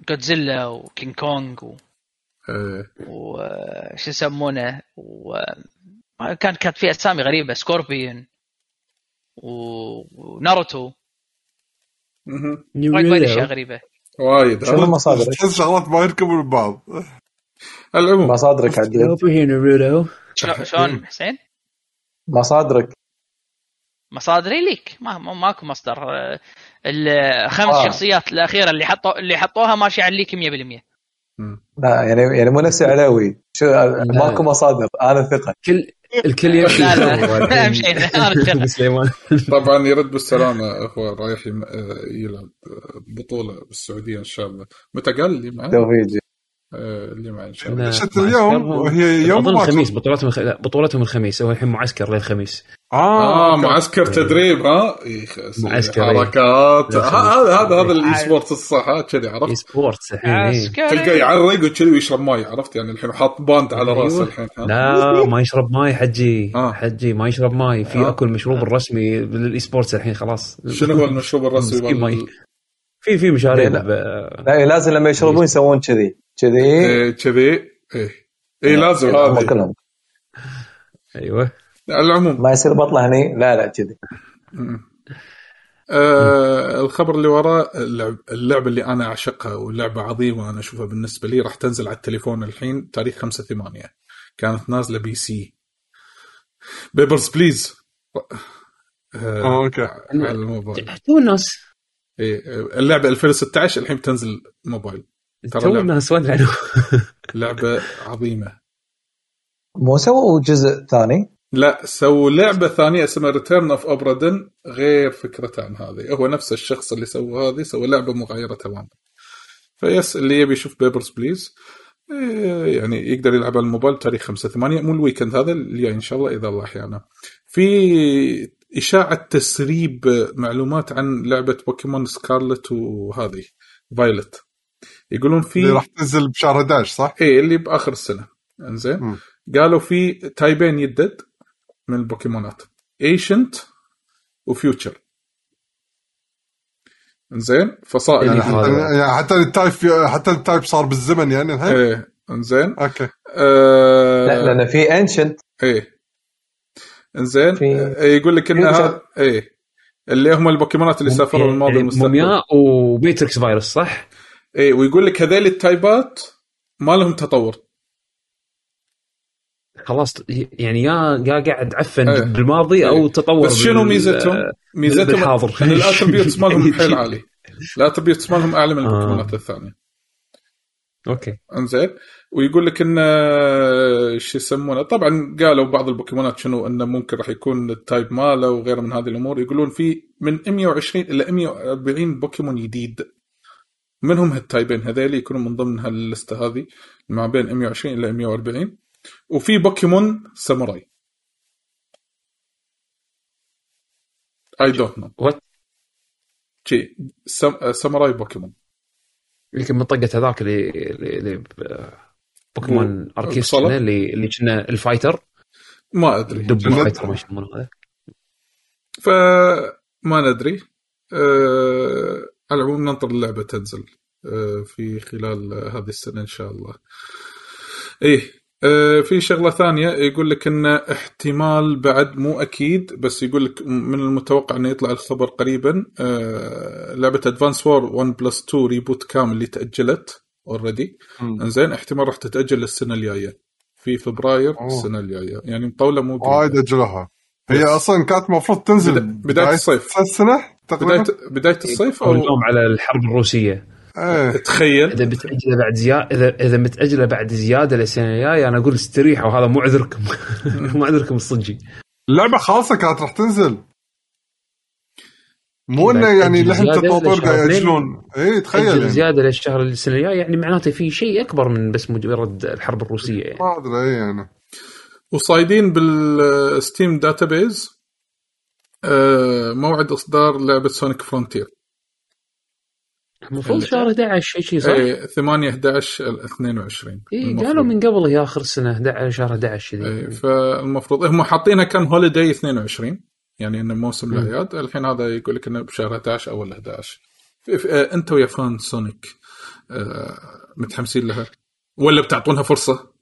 جودزيلا وكينج كونغ و... إيه وش يسمونه؟ و... كان كانت في اسامي غريبة. سكوربيون و- وناروتو. وايد وايد أشياء غريبة. وايد. شنو مصادرك؟ تحس شغلات ما يركبون من بعض العموم. مصادرك عدل. شلون- (laughs) شلون؟ حسين؟ مصادرك. مصادري leak. ما ما- ماكو مصدر. آه، الخمس آه. شخصيات الأخيرة اللي حطوا اللي حطوها ماشي على ال leak 100% مم. لا يعني يعني مو نفس علاوي شو ماكو مصادر. أنا ثقة. كل الكل يمشي. لا لا. يشوف. اهم شيء أنا الثقه (laughs) سليمان. طبعا يرد بالسلامة هو رايح آه، يلعب آه، بطولة بالسعودية إن شاء الله. متى قال معي؟ توفيق اللي الله شت اليوم وهي يوم أظن. الخميس بطولتهم الخ... لا بطولتهم الخميس هو الحين معسكر للخميس آه okay. معسكر تدريب ها يخ- معسكر، إيه. حركات هذا هذا هذا عاد. ال e sport الصح ها كذي اي عرفت sports الحين إيه. تلقاه عسكري يعرق وكذي ويشرب ماي عرفت يعني الحين حاط band على راسه أيوة. الحين لا ما يشرب ماي حجي آه. حجي ما يشرب ماي في آه. اكو المشروب الرسمي لل e-sports الحين خلاص شنو هو المشروب الرسمي في في. ب- لا لازم لما يشربون يسوون كذي كذي كذي إيه اي لازم هم هذه كلهم أيوه على العموم ما يصير بطله هني لا لا كذي آه الخبر اللي وراه اللعب اللعبه اللي أنا أعشقها واللعبه عظيمه أنا أشوفها بالنسبة لي راح تنزل على التليفون الحين تاريخ 5 8 كانت نازلة PC. Papers Please آه okay. على الموبايل. تو الناس إيه اللعبة 2016 الحين بتنزل موبايل. تو وين عنه لعبة عظيمة. مو سووا جزء ثاني؟ لا سووا لعبة ثانية اسمها Return of Obra Dinn غير فكرته عن هذه. هو نفس الشخص اللي سوى هذه سوى لعبة مغايرة تماما. بس اللي يبي يشوف Papers Please إيه، يعني يقدر يلعب على الموبايل تاريخ 5 8 مو ال weekend هذا الجاي إن شاء الله إذا الله أحيانا في إشاعة تسريب معلومات عن لعبة بوكيمون Scarlet وهذه Violet يقولون في اللي راح تنزل بشهر 11 صح؟ إيه اللي بآخر السنة. إنزين. قالوا في type ين يدد من البوكيمونات. ancient و future إنزين؟ فصائل. يعني حتى. يعني حتى ال type حتى ال type صار بالزمن يعني الحين؟ إيه إنزين؟ okay. آه لا لأن في ancient إيه. إنزين؟ في- آه يقول لك ان future. هذا إيه. اللي هم البوكيمونات اللي سافروا الماضي يعني والمستقبل مومياء و Matrix فيروس صح؟ إيه ويقول لك هذيل ال type ات ما لهم تطور خلاص يعني يا يا قاعد عفن إيه. بالماضي أو إيه. تطور بس شنو ميزتهم؟ ميزتهم بالحاضر. إن ال attributes (laughs) مالهم حيل عالي ال attributes مالهم أعلى من آه. البوكيمونات الثانية okay إنزين ويقول لك إن آه، شو يسمونه طبعا قالوا بعض البوكيمونات شنو إنه ممكن راح يكون ال type ماله وغيره من هذه الأمور يقولون في من 120 إلى 140 بوكيمون جديد منهم هال type ين هذيل؟ يكونوا من ضمن هاللستة هذه ما بين 120 إلى 140 وفي بوكيمون ساموراي. I don't know what? شي سام... ساموراي بوكيمون. يمكن منطقه هذاك اللي اللي, ب- بوكيمون؟ كنا اللي اللي كنا ال fighter. ما أدري. دب ال fighter ما يسمونه هذا فما ندري. أه... على العموم ننطر اللعبة تنزل أه... في خلال هذه السنة إن شاء الله إيه أه في شغلة ثانية يقول لك إن احتمال بعد مو أكيد بس يقول لك من المتوقع إنه يطلع الخبر قريبا أه لعبة Advance Wars 1 plus 2 reboot كامل اللي تأجلت اوريدي. إنزين احتمال راح تتأجل للسنه الجاية في فبراير أوه. السنة الجاية يعني مطولة مو وايد قريبة. هي. أصلا كانت المفروض تنزل بدا- بداية الصيف. السنة تقريبا بدايه بداية الصيف أو اللوم على الحرب الروسية إيه تخيل إذا بتاجله بعد زياده اذا إذا متأجلة بعد زيادة للسنه الجايه أنا أقول استريحوا وهذا مو عذركم (laughs) مو عذركم الصجي اللعبة خالصة كانت راح تنزل مو إنه يعني تأجل لحن زيادة تطور لشهر قاعد. يأجلون اي تخيل يعني. زيادة للشهر السنة الجاية يعني معناته في شيء أكبر من بس مجرد الحرب الروسية يعني. ما أدري اي يعني وصايدين بال Steam database آه، موعد إصدار لعبة Sonic Frontier. المفروض شهر 11 شيء شيء صح؟ اي 8 11 22 اي. قالوا من قبل هي اخر السنة 11 شهر 11 إيه، كذي فالمفروض هم حاطينها كان holiday 22 يعني إنه موسم الاعياد الحين هذا يقول لك إنه بشهر 11 اول 11 في في آه، أنتوا يا fans سونيك آه، متحمسين لها؟ ولا بتعطونها فرصة؟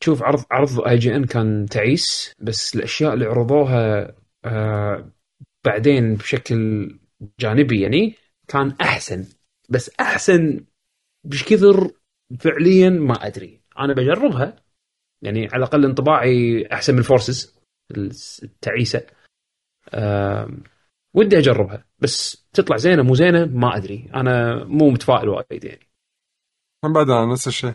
شوف عرض عرض آي جي إن كان تعيس بس الأشياء اللي عرضوها آه بعدين بشكل جانبي يعني كان أحسن. بس أحسن بش كثر فعليا ما أدري. أنا بجربها. يعني على الأقل انطباعي أحسن من فورسز التعيسة. آه ودي أجربها. بس تطلع زينة مو زينة ما أدري. أنا مو متفائل وايد يعني. هم بعد أنا نفس الشيء.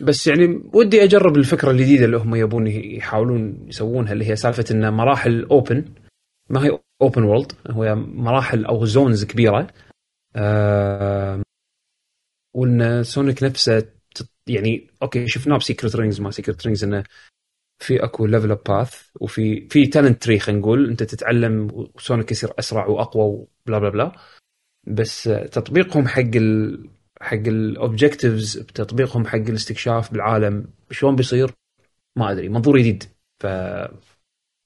بس يعني ودي أجرب الفكرة الجديدة اللي هم يبون يحاولون يسوونها اللي هي سالفة إن مراحل open ما هي open world هو مراحل أو zones كبيرة. وإن سونيك نفسه يعني okay شفناه بسيكرت رينجز ما سيكرت رينجز إنه في أكو level up path وفي في talent tree خلينا نقول أنت تتعلم وسونيك يصير أسرع وأقوى وبلا بلا بلا بس تطبيقهم حق ال حق ال objectives بتطبيقهم حق الاستكشاف بالعالم شلون بيصير؟ ما أدري منظور جديد. ف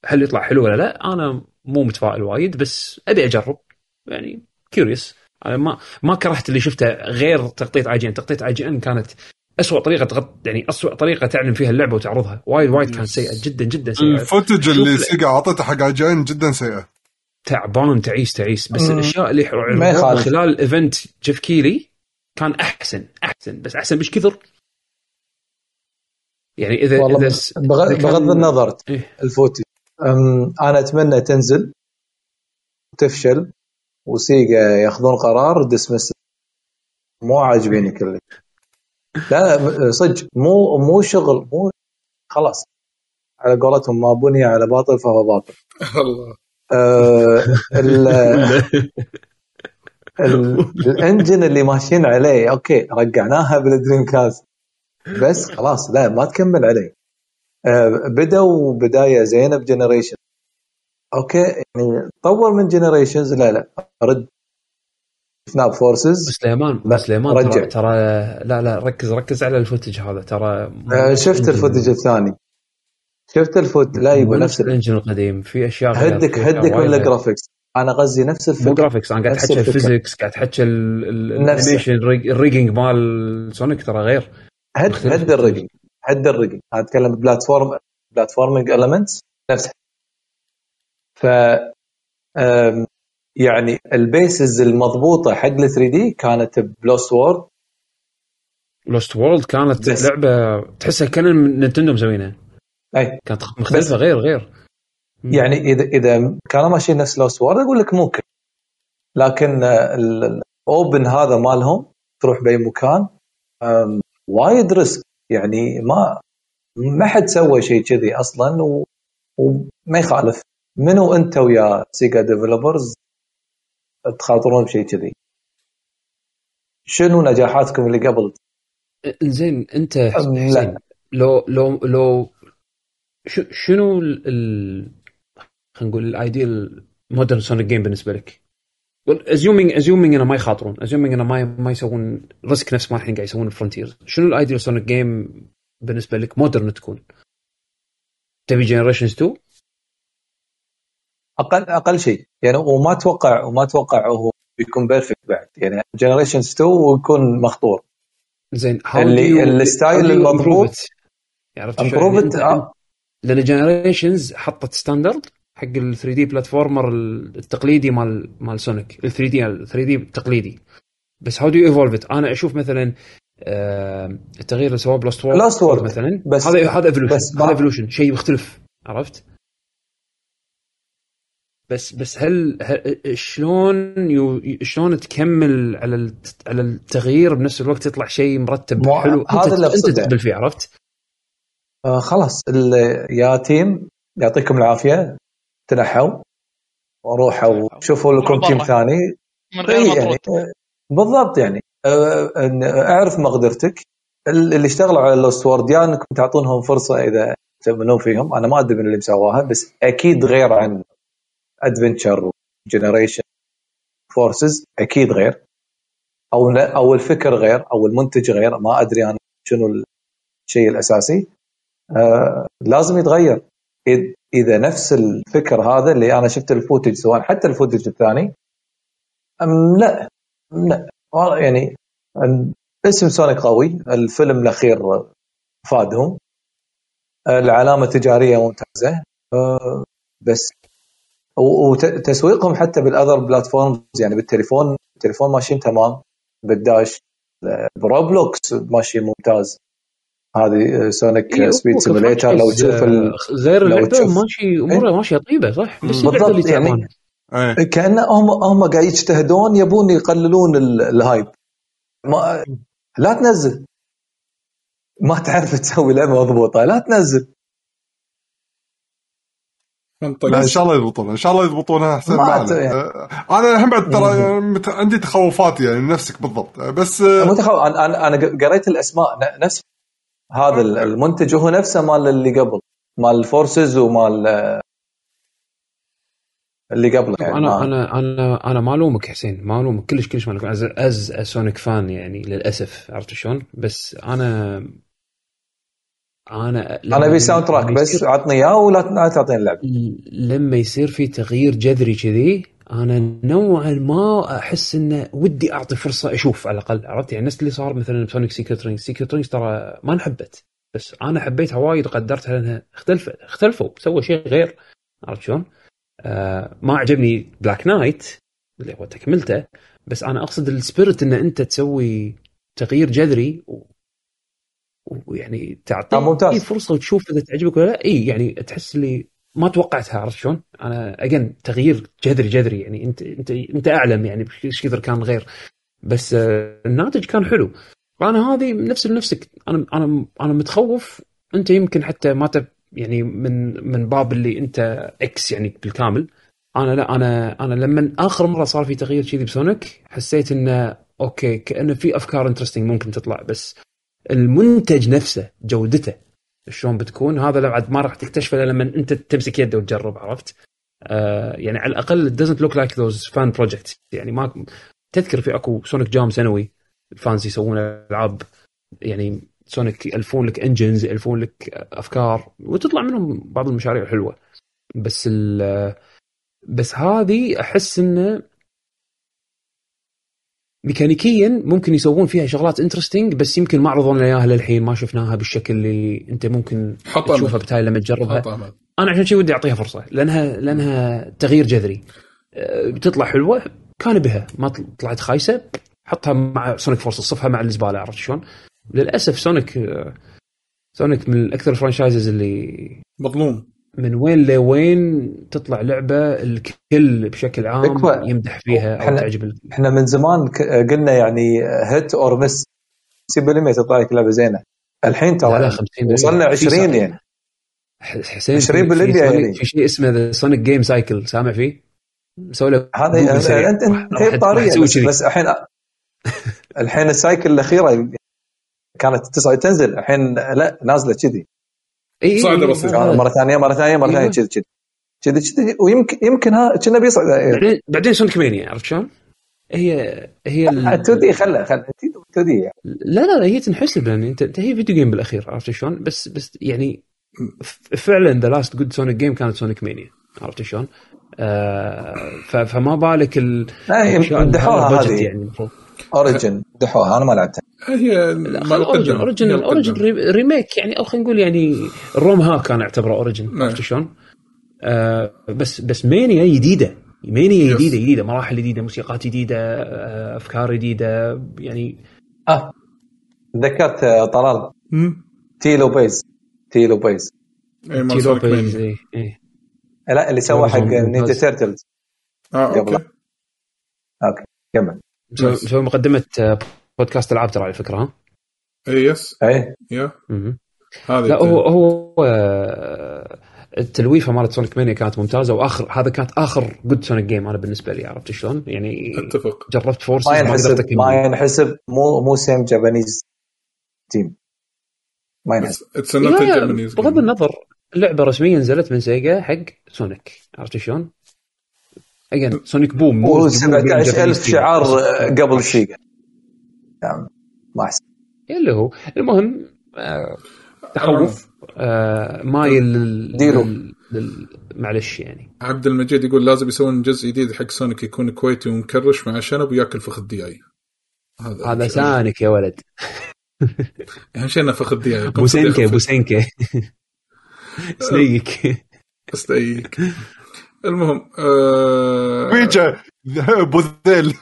هل يطلع حلو ولا لا؟ أنا مو متفائل وايد بس أبي أجرب. يعني curious أنا ما ما كرهت اللي شفته غير تغطية اي جي ان تغطية اي جي ان كانت اسوء طريقة تغط يعني اسوء طريقة تعلن فيها اللعبة وتعرضها. وايد وايد كانت سيئة جدا جدا سيئة. ال footage اللي سيجا أعطته حق اي جي ان جدا سيئة. تعبان تعيس تعيس. بس. الأشياء اللي يخالف. خلال event جيف كيلي كان أحسن أحسن بس أحسن مش كثر؟ يعني اذا والله إذا كان- بغض النظر إيه. ال footage أم، أنا أتمنى تنزل وتفشل وسيجا ياخذون قرار dismiss مو عاجبيني كله لا صدق مو مو شغل مو خلاص. على قولتهم ما بني على باطل فهو باطل. (laughs) الله. ال- ال- (laughs) ال engine (laughs) اللي ماشيين عليه. okay رجعناها بالدريم كاست بس خلاص لا ما تكمل عليه. آه، بدوا بداية زينة بجنريشن. أوكي يعني طور من جنريشنز. لا لا رد. سناب فورسز سليمان لا، سليمان رجع. ترى, ترى لا لا ركز ركز على الفوتج هذا. ترى آه، شفت الفوتج الثاني. شفت الفوت لا يبغى نفس نفس ال- الانجن القديم. في أشياء هدك هدك غير. جرافيكس أنا غزي نفس مو الفكرة جرافيكس أنا قاعد أحكي. الفيزكس قاعد أحكي. الانيميشن الريج- الريجنج مال سونيك ترى غير هد. هد الريجنج هد الريجنج أنا أتكلم بلاتفورم بلاتفورمينج المنتس نفسها ف يعني البيسز المضبوطة حق ال 3 دي كانت بلوست وورد لوست وورلد كانت بس. لعبة تحسها كأن نينتندو مسوينها أي كانت مختلفة غير غير يعني اذا إذا كانوا ماشيين نفس لوست وورد أقول لك ممكن لكن الاوبن هذا مالهم تروح بأي مكان وايد risk. يعني ما ما حد سوى شيء كذي أصلا و... وما يخالف. منو أنت ويا سيجا developers تخاطرون بشيء كذي؟ شنو نجاحاتكم اللي قبل؟ زين أنت. حسين لو لو لو شنو ال- خلينا نقول ال ideal modern سونيك game بالنسبة لك؟ assuming assuming إنه ما يخاطرون assuming إنه ما ما يسوون risk نفس ما الحين قاعد يسوون ال Frontiers شنو ال ideal سونيك game بالنسبة لك modern تكون؟ تبي جنريشنز 2 أقل أقل شيء. يعني وما أتوقع وما أتوقع هو بيكون perfect بعد. يعني جنريشنز 2 ويكون مخطور. زين اللي- ال style المضبوط- it؟ عرفت شلون؟ يعني أنت- لأن جنريشنز حطت standard حق ال 3D platformer التقليدي مال مال سونيك ال 3D ال 3D التقليدي بس how do evolve أنا أشوف مثلا آه، التغيير اللي سواه ب Lost World Lost World. مثلا بس- هذا هذا evolution هذا evolution شيء مختلف عرفت؟ بس بس هل هل- شلون you شلون تكمل على على التغيير بنفس الوقت يطلع شيء مرتب حلو هذا انت اللي أنت. تقبل فيه عرفت؟ آه خلاص يا team يعطيكم العافية تنحوا وروحوا شوفوا لكم. team ثاني. من غير إي مطرود يعني بالضبط يعني. إن أعرف مقدرتك. ال- اللي اشتغلوا على Lost World يا أنكم تعطونهم فرصة إذا تؤمنون فيهم. أنا ما أدري من اللي مسواها بس أكيد غير عن ادفنتشر وجنريشن فورسز أكيد غير. أو أو الفكر غير أو المنتج غير. ما أدري أنا شنو الشيء الأساسي. آه لازم يتغير. إذا نفس الفكر هذا اللي أنا شفت ال footage سواء حتى ال footage الثاني أم لا لا. يعني اسم سونيك قوي الفيلم الأخير فادهم. العلامة التجارية ممتازة. أه، بس وتسويقهم حتى بال other platforms يعني بالتليفون التليفون ماشيين تمام بالداش ب Roblox ماشي ممتاز. هذه Sonic إيه، Speed Simulator لو تشوف ال... آه، غير لو اللعبه تشوف- ماشي اموره ماشية طيبة صح؟ بس بالضبط، يعني- تعبانة. إيه. كأن هم هم قاعد يجتهدون يبون يقللون ال- ال hype ما لا تنزل. ما تعرف تسوي لعبة مضبوطة لا تنزل. لا إن شاء الله يضبطونها إن شاء الله يضبطونها أحسن. يعني. أنا هم بعد ترى مت- عندي تخوفات يعني نفسك بالضبط. آه، بس متخو... أنا أنا قريت الأسماء ن- نفس هذا ال- المنتج هو نفسه مال اللي قبل مال Forces ومال آه، اللي قبله يعني أنا ما- أنا أنا أنا ما ألومك حسين ما ألومك كلش كلش ما ألومك. as as Sonic fan يعني للأسف عرفت شلون؟ بس أنا أنا أنا أبي soundtrack بس عطني إياه ولا لا تعطيني اللعبة. لما يصير في تغيير جذري كذي أنا نوعا ما أحس إنه ودي أعطي فرصة أشوف على الأقل عرفت يعني نفس اللي صار مثلا ب Sonic Secret Rings Secret Rings ترى ما انحبت بس أنا حبيتها وايد وقدرتها لأنها اختلفت اختلفوا سووا شيء غير عرفت شلون؟ آه ما عجبني Black Knight اللي هو تكملته بس أنا أقصد ال spirit إن أنت تسوي تغيير جذري و... ويعني تعطيه آه، ممتاز. فرصة وتشوف إذا تعجبك ولا لأ إي يعني تحس اللي ما توقعتها عرفت شلون؟ أنا again تغيير جذري جذري يعني أنت أنت أنت أعلم يعني إيش كثر كان غير. بس آه، الناتج كان حلو. أنا هذه نفس لنفسك. أنا أنا أنا متخوف. أنت يمكن حتى ما تب يعني من من باب اللي أنت إكس يعني بالكامل. أنا لا أنا أنا لما آخر مرة صار في تغيير كذي ب Sonic حسيت انه okay كأنه في أفكار interesting ممكن تطلع. بس المنتج نفسه جودته شلون بتكون. هذا عاد ما راح تكتشفه لما أنت تمسك يده وتجرب عرفت؟ آه يعني على الأقل doesn't look like those fan projects. يعني ما تذكر في أكو Sonic jam سنوي ال fans يسوون ألعاب يعني Sonic يألفون لك engines يألفون لك أفكار وتطلع منهم بعض المشاريع الحلوه بس بس هذه أحس إنه ميكانيكيا ممكن يسوون فيها شغلات interesting بس يمكن ما عرضوا لنا إياها للحين ما شفناها بالشكل اللي أنت ممكن حط تشوفها. بتاي لما تجربها. أنا عشان شي ودي أعطيها فرصة لانها لأنها تغيير جذري أه، بتطلع حلوة كان بها ما طل- طلعت خايسة حطها مع Sonic Force صفها مع الزبالة عرفت شلون؟ للأسف Sonic أه، Sonic من أكثر ال franchises اللي مظلوم من وين لوين تطلع لعبة الكل بشكل عام. يمدح فيها أو إحنا- تعجب ال- إحنا من زمان قلنا يعني hit or miss 50% تطلع لك لعبة زينة الحين ترى 50 وصلنا 20 يعني حسين 20 في- بالمية يعني. في شيء اسمه the Sonic game cycle سامع فيه؟ مسوي له هذا سريع. انت أنت طارية بس. بس الحين (laughs) الحين ال cycle الأخيرة كانت تنزل الحين لا نازلة كذي إي إي صاعدة إي، بسيطة. إيه، مرة ثانية مرة ثانية مرة ثانية. كذي كذي كذي كذي ويمكن يمكن ها كنا بيصعد بعدين بعدين Sonic Mania عرفت شلون؟ هي هي ال- 2 D خله خله 2 D لا لا لا هي تنحسب لأن انت انت هي video game بالأخير عرفت شلون؟ بس بس يعني فعلا the last good Sonic game كانت Sonic Mania عرفت شلون؟ آه فما بالك ال مدحوها هذه يعني المفروض Origin مدحوها أنا ما لعبتها هي ما Origin. Origin Origin remake يعني أو خلينا نقول يعني ال ROM hack أنا أعتبره Origin نعم. عرفت شلون؟ آه بس بس Mania جديدة Mania. جديدة جديدة مراحل جديدة موسيقات جديدة آه، أفكار جديدة يعني آه تذكرت آه، طلال. Tee Lopes Tee Lopes اي مال Tee Sonic Lopes Mania. إيه، إيه. لا اللي سوى حق. Ninja Turtles آه قبل. okay okay كمل مسوي مقدمة بودكاست ألعاب ترى على فكرة ها؟ اي yes اي yeah. هذه لا هو هو آه، التلويفة مالت Sonic Mania كانت ممتازة واخر هذا كانت آخر good Sonic game أنا بالنسبة لي عرفت شلون؟ يعني أتفق. جربت Forces ما ينحسب ما ينحسب مو مو same Japanese team ما ينحسب. بغض النظر اللعبه رسميا نزلت من Sega حق Sonic عرفت شلون؟ again Sonic Boom مو- مو مو 17000 Japanese شعار team. آه، قبل شيء نعم ما احسن اللي هو المهم آه، تخوف آه، مايل لل- ديرو. لل- لل- معلش يعني. عبد المجيد يقول لازم يسوون جزء جديد حق سونيك يكون كويتي ومكرش مع شنب وياكل فخذ دياي هذا هذا. سانك يا ولد. اهم شيء انه فخذ دياي صديق بوسينكا سنيك. استأيك المهم آه بيجا ابو ذيل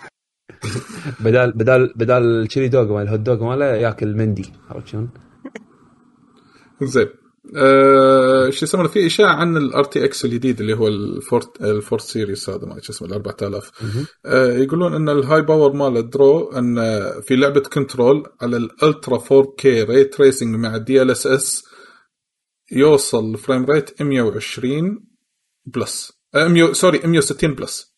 بدال بدال بدال ال chili dog مال ال hot dog ماله ياكل مندي عرفت شلون؟ زين. آه شو يسمونه؟ في إشاعة عن ال RTX الجديد اللي هو ال forty ال forty series هذا ما شو اسمه ال 4000 آه يقولون إن ال high power مال draw إن في لعبة Control على ال ultra 4 K ray tracing مع ال DLSS يوصل ال frame rate 120 بلس 100 سوري 160 بلس.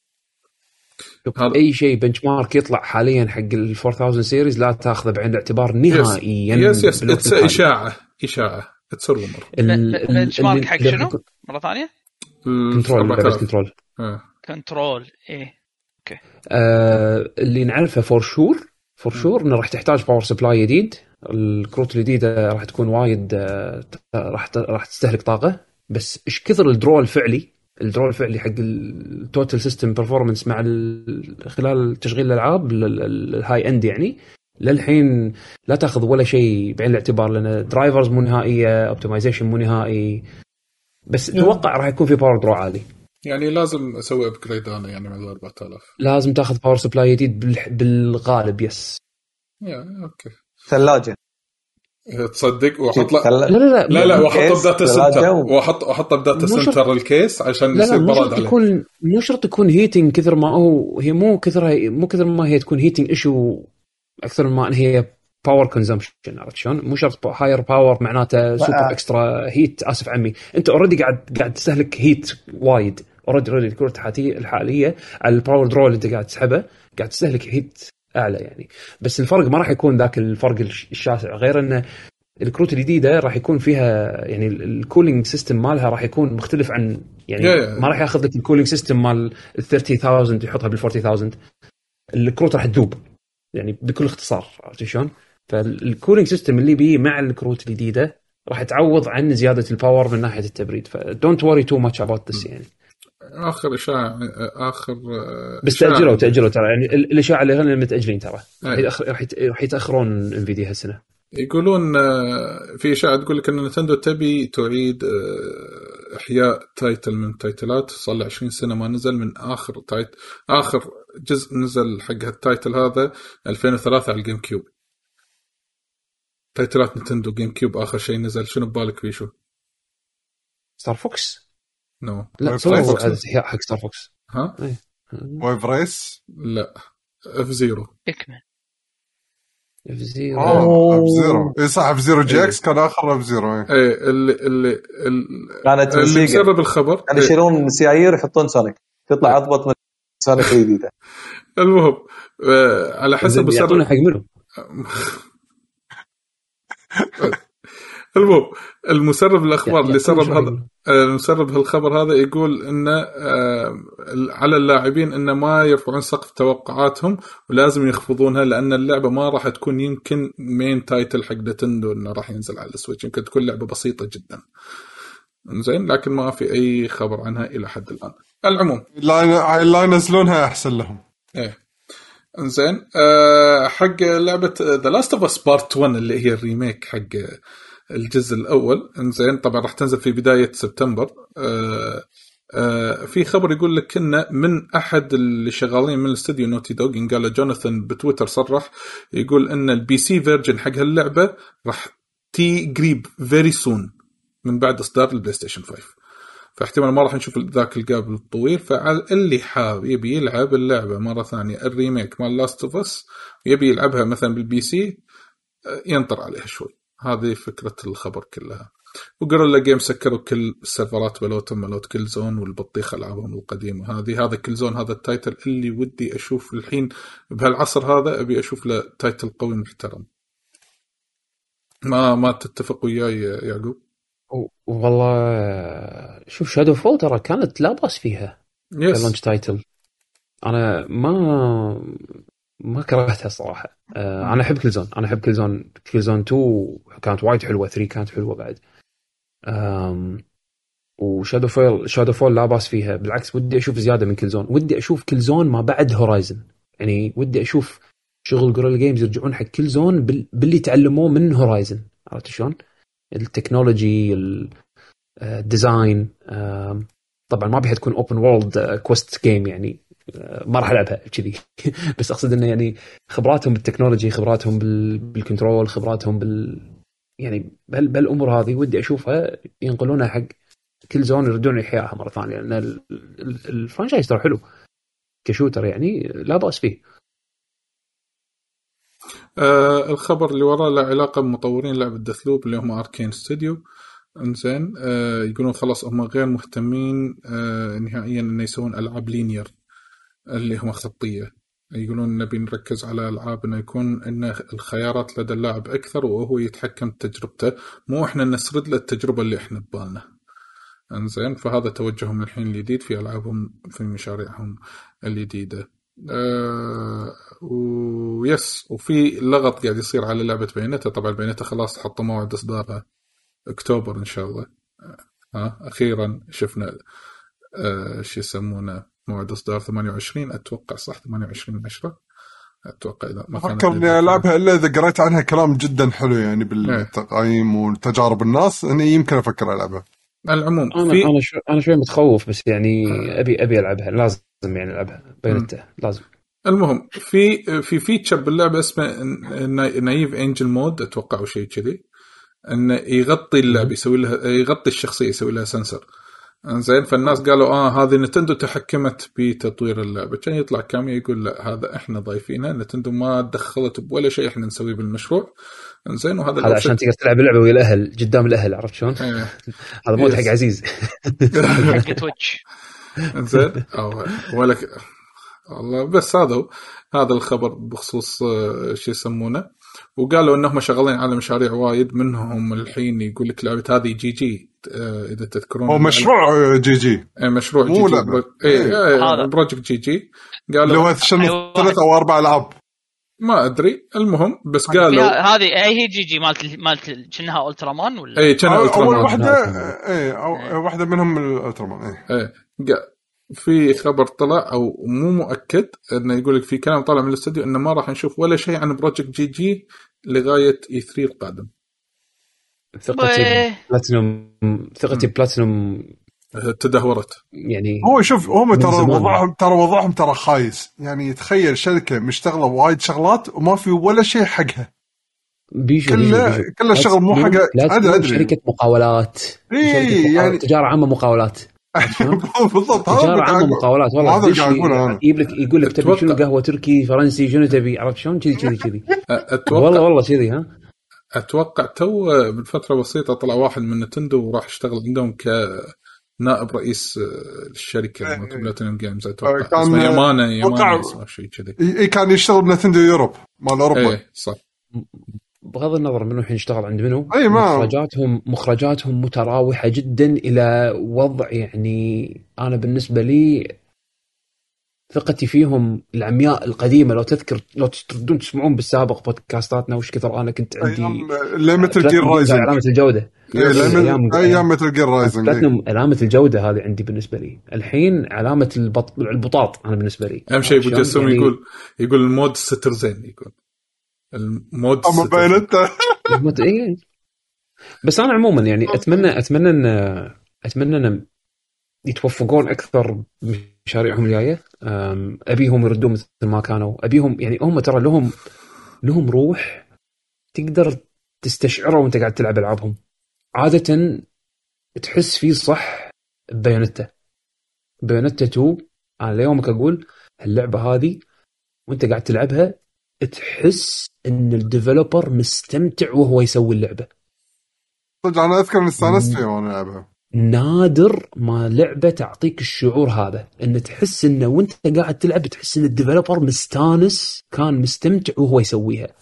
هذا- أي شيء benchmark يطلع حاليا حق ال 4000 series لا تأخذه بعين الاعتبار نهائيا yes yes it's. إشاعة إشاعة. it's rumor ال- ال- benchmark حق شنو؟ مرة ثانية؟ control control كنترول إيه. آه اللي نعرفه for sure for sure إنه راح تحتاج power supply جديد. الكروت الجديدة راح تكون وايد آه راح راح تستهلك طاقة. بس إيش كثر ال draw الفعلي؟ ال draw الفعلي حق ال total system performance مع ال- خلال تشغيل الألعاب ال- ال- ال high end يعني للحين لا تأخذ ولا شيء بعين الاعتبار لأن drivers مو نهائية optimization مو نهائي. بس أتوقع راح يكون في power draw عالي يعني لازم أسوي upgrade أنا يعني مع ال 4000 لازم تأخذ power supply جديد بالغالب yes yeah okay ثلاجة. تصدق وأحط لا لا لا لا. لا لا وأحطه ب data center. واحط احطه ب data. center ال case عشان لا لا يصير شرط عليه. يكون مو شرط يكون heating كثر ما هو هي مو كثر مو كثر ما هي تكون heating issue أكثر ما إن هي power consumption عرفت شلون؟ مو شرط higher power معناته super extra heat آسف عمي. أنت already قاعد قاعد تستهلك heat وايد. already already الكروت الحاليه الحالية على ال power draw اللي أنت قاعد تسحبه قاعد تستهلك heat أعلى يعني. بس الفرق ما راح يكون ذاك الفرق الش- الشاسع غير انه الكروت الجديدة راح يكون فيها يعني ال cooling system مالها راح يكون مختلف عن يعني. ما راح ياخذ لك ال cooling system مال ال 30000 يحطها بال 40000 الكروت راح تذوب يعني بكل اختصار عرفت شلون؟ فال cooling system اللي بيه مع الكروت الجديدة راح تعوض عن زيادة ال power من ناحية التبريد. ف don't worry too much about this يعني. آخر إشاعة آخر بس إشاعة- تاجلوا تاجلوا ترى يعني ال- الإشاعة اللي هنا متاجلين ترى. راح راح يت- راح يتأخرون إنفيديا هالسنة. يقولون آه، في إشاعة تقول لك إن نتندو تبي تعيد آه، إحياء title من ال title ات صار له 20 سنة ما نزل من آخر tit آخر جزء نزل حق ال title هذا 2003 على الجيم كيوب. title ات نتندو جيم كيوب آخر شيء نزل شنو ببالك بيشو؟ ستار فوكس. no لا احياء حق ستار فوكس ها؟ وايف ريس لا. F-Zero اكمل اف زيرو اف زيرو اي صح اف زيرو جي إيه. إكس كان آخر اف زيرو إيه. إيه اللي اللي اللي, كانت اللي مسبب الخبر. يعني إيه. يشيلون سيايير يحطون سونيك تطلع أضبط من سونيك الجديده المهم آه، على حسب يعطونا مسرب حق منو؟ (laughs) المهم المسرب الأخبار اللي سرب هذا شوي. آه، المسرب هالخبر هذا يقول إنه آه، على اللاعبين إنه ما يرفعون سقف توقعاتهم ولازم يخفضونها لأن اللعبة ما راح تكون يمكن main title حق نتندو إنه راح ينزل على السويتش يمكن تكون لعبة بسيطة جدا. زين لكن ما في أي خبر عنها إلى حد الآن. العموم لا لا ينزلونها أحسن لهم. إيه. إنزين أه حق لعبة The Last of Us Part 1 اللي هي ال remake حق الجزء الأول. إنزين طبعا راح تنزل في بداية سبتمبر. أه أه في خبر يقول لك انه من أحد اللي شغالين من الاستوديو نوتي دوغ قال جوناثان بتويتر صرح يقول إن ال PC version حق هاللعبة راح تيي قريب very soon من بعد إصدار البلاي ستيشن 5 فاحتمال ما راح نشوف ذاك ال gap ال الطويل. فعلى اللي حاب يبي يلعب اللعبة مرة ثانية ال remake مال Last of Us يبي يلعبها مثلا بال PC آه، ينطر عليها شوي. هذه فكرة الخبر كلها. وقوريلا جيمز سكروا كل السيرفرات مالتهم مالت Killzone والبطيخه ألعابهم القديمه هذه هذا Killzone هذا ال title اللي ودي أشوف الحين. بهالعصر هذا أبي أشوف له title قوي محترم. ما ما تتفق وياي يا يعقوب؟ والله شوف Shadow Fall ترى كانت لا بأس فيها. yes title أنا ما ما كرهتها صراحة. آه أنا أحب Killzone أنا أحب Killzone Killzone 2 كانت وايد حلوة. 3 كانت حلوة بعد. و Shadow Fall Shadow Fall لا بأس فيها. بالعكس ودي أشوف زيادة من Killzone ودي أشوف Killzone ما بعد هورايزن يعني ودي أشوف شغل جوريلا جيمز يرجعون حق Killzone بال... باللي تعلموه من هورايزن عرفت شلون؟ ال technology ال- آه، ال design آم، طبعا ما بيها تكون open world quest game يعني. آه، ما راح ألعبها كذي. (laughs) بس أقصد إنه يعني خبراتهم بال technology خبراتهم بال... بال control خبراتهم بال يعني بهال... بهالأمور هذه ودي أشوفها ينقلونها حق Killzone يردون إحيائها مرة ثانية لأن ال... ال- ال franchise ترى حلو. ك shooter يعني لا بأس فيه. آه الخبر اللي وراه له علاقة بمطورين لعبة Deathloop اللي هم Arkane Studio انزين آه يقولون خلاص هم غير مهتمين آه نهائيا إنه يسوون ألعاب لينير اللي هم خطية. يقولون نبي نركز على العاب انه يكون إن الخيارات لدى اللاعب أكثر وهو يتحكم بتجربته. مو إحنا نسرد له التجربة اللي إحنا ببالنا. إنزين فهذا توجههم الحين الجديد في ألعابهم في مشاريعهم الجديده آه ويس وفي لغط قاعد يصير على لعبة بينتا. طبعا بينتا خلاص حطوا موعد إصدارها أكتوبر إن شاء الله. ها أخيرا شفنا آه شو يسمونه؟ موعد إصدار 28 أتوقع صح؟ 28 10 أتوقع إذا ما أفكر إني ألعبها إلا إذا قريت عنها كلام جدا حلو يعني بالتقييم وتجارب الناس إني يمكن أفكر ألعبها. العموم أنا في أنا شو أنا شوي متخوف بس يعني ابي أبي ألعبها لازم يعني ألعبها بينته لازم. المهم في في فيتشر باللعبة اسمه naive angel mode أتوقع أو شيء كذي إنه يغطي اللعبة يسوي لها يغطي الشخصية يسوي لها سنسر انزين فالناس قالوا آه هذه نتندو تحكمت بتطوير اللعبة. كان يطلع كاميا يقول لا هذا إحنا ضايفينها نتندو ما دخلت بولا شيء إحنا نسويه بالمشروع. انزين وهذا هذا عشان تقدر تلعب اللعبة ويا الأهل قدام الأهل عرفت شلون؟ إيه. هذا Yes. حق عزيز. (laughs) حق تويتش. انزين ولا. والله بس هذا هو. هذا الخبر بخصوص آه، شو يسمونه. وقالوا إنهم شغالين على مشاريع وايد منهم الحين يقول لك لعبة هذه جي جي. آه، إذا تذكرون هو مشروع G G. إيه، مشروع GG. pro... إيه، إيه،. Project GG. اللي قالوا هو شنو أيوة. ثلاث أو أربع ألعاب. ما أدري. المهم بس قالوا هذه إي هي GG مالت مالت كأنها Ultraman ولا اي كان اول Ultraman. واحدة Ultraman. إيه أو- واحدة منهم من ال Ultraman إيه. إيه. قا- في خبر طلع أو مو مؤكد إنه يقول لك في كلام طالع من الاستوديو إنه ما راح نشوف ولا شيء عن Project GG لغاية E3 القادم. ثقتي. بلاتينوم ثقتي بلاتينوم آه، تدهورت يعني هو شوف هم ترى. وضعهم ترى وضعهم ترى خايس يعني تخيل شركة مشتغلة وايد شغلات وما في ولا شيء حقها بيجو كله- بيجو بيجو. كله شغل مو حق- بلاتينوم أدري- أدري. شركة مقاولات إيه، مقاولات. يعني- تجارة عامة مقاولات (laughs) بالضبط هذا تجارة عامة. مقاولات والله هذا اللي قاعد أقوله أنا يجيب لك يقول لك تبي شنو. قهوة تركي فرنسي شنو تبي عرفت شلون كذي كذي كذي والله والله كذي ها أتوقع تو من فتره بسيطه طلع واحد من Nintendo وراح يشتغل عندهم كنائب رئيس آه، الشركة مالت PlatinumGames أتوقع. كان- اسمه يمانه أتوقع- يمانه اسمه شيء كذي. إي كان يشتغل ب Nintendo Europe مال أوروبا. إيه صح. بغض النظر منو الحين يشتغل عند منو أي ما- مخرجاتهم مخرجاتهم متراوحة جدا إلى وضع يعني أنا بالنسبة لي ثقتي فيهم العمياء القديمة لو تذكر لو تردون تسمعون بالسابق بودكاستاتنا وش كثر أنا كنت عندي أيام ل Metal Gear Rising علامه الجودة. أيام أيام Metal Gear Rising علامه الجودة هذه عندي بالنسبة لي. الحين علامة البط... البطاط أنا بالنسبة لي. أهم شيء أبو جسوم يعني يقول يقول المود ستر زين يقول. المود أما إيه. بس أنا عموما يعني اتمنى أتمنى ان أتمنى إن يتوفقون أكثر بمشاريعهم الجاية. أبيهم يردون مثل ما كانوا. أبيهم يعني هم ترى لهم لهم روح تقدر تستشعره وانت قاعد تلعب ألعابهم. عادة تحس فيه صح ب Bayonetta Bayonetta 2 أنا ليومك أقول اللعبة هذه وانت قاعد تلعبها تحس إن ال developer مستمتع وهو يسوي اللعبة. صدق أنا أذكر إني استانست فيها وأنا ألعبها. نادر ما لعبة تعطيك الشعور هذا. إن تحس إنه وإنت قاعد تلعب تحس إن ال developer مستانس كان مستمتع وهو يسويها.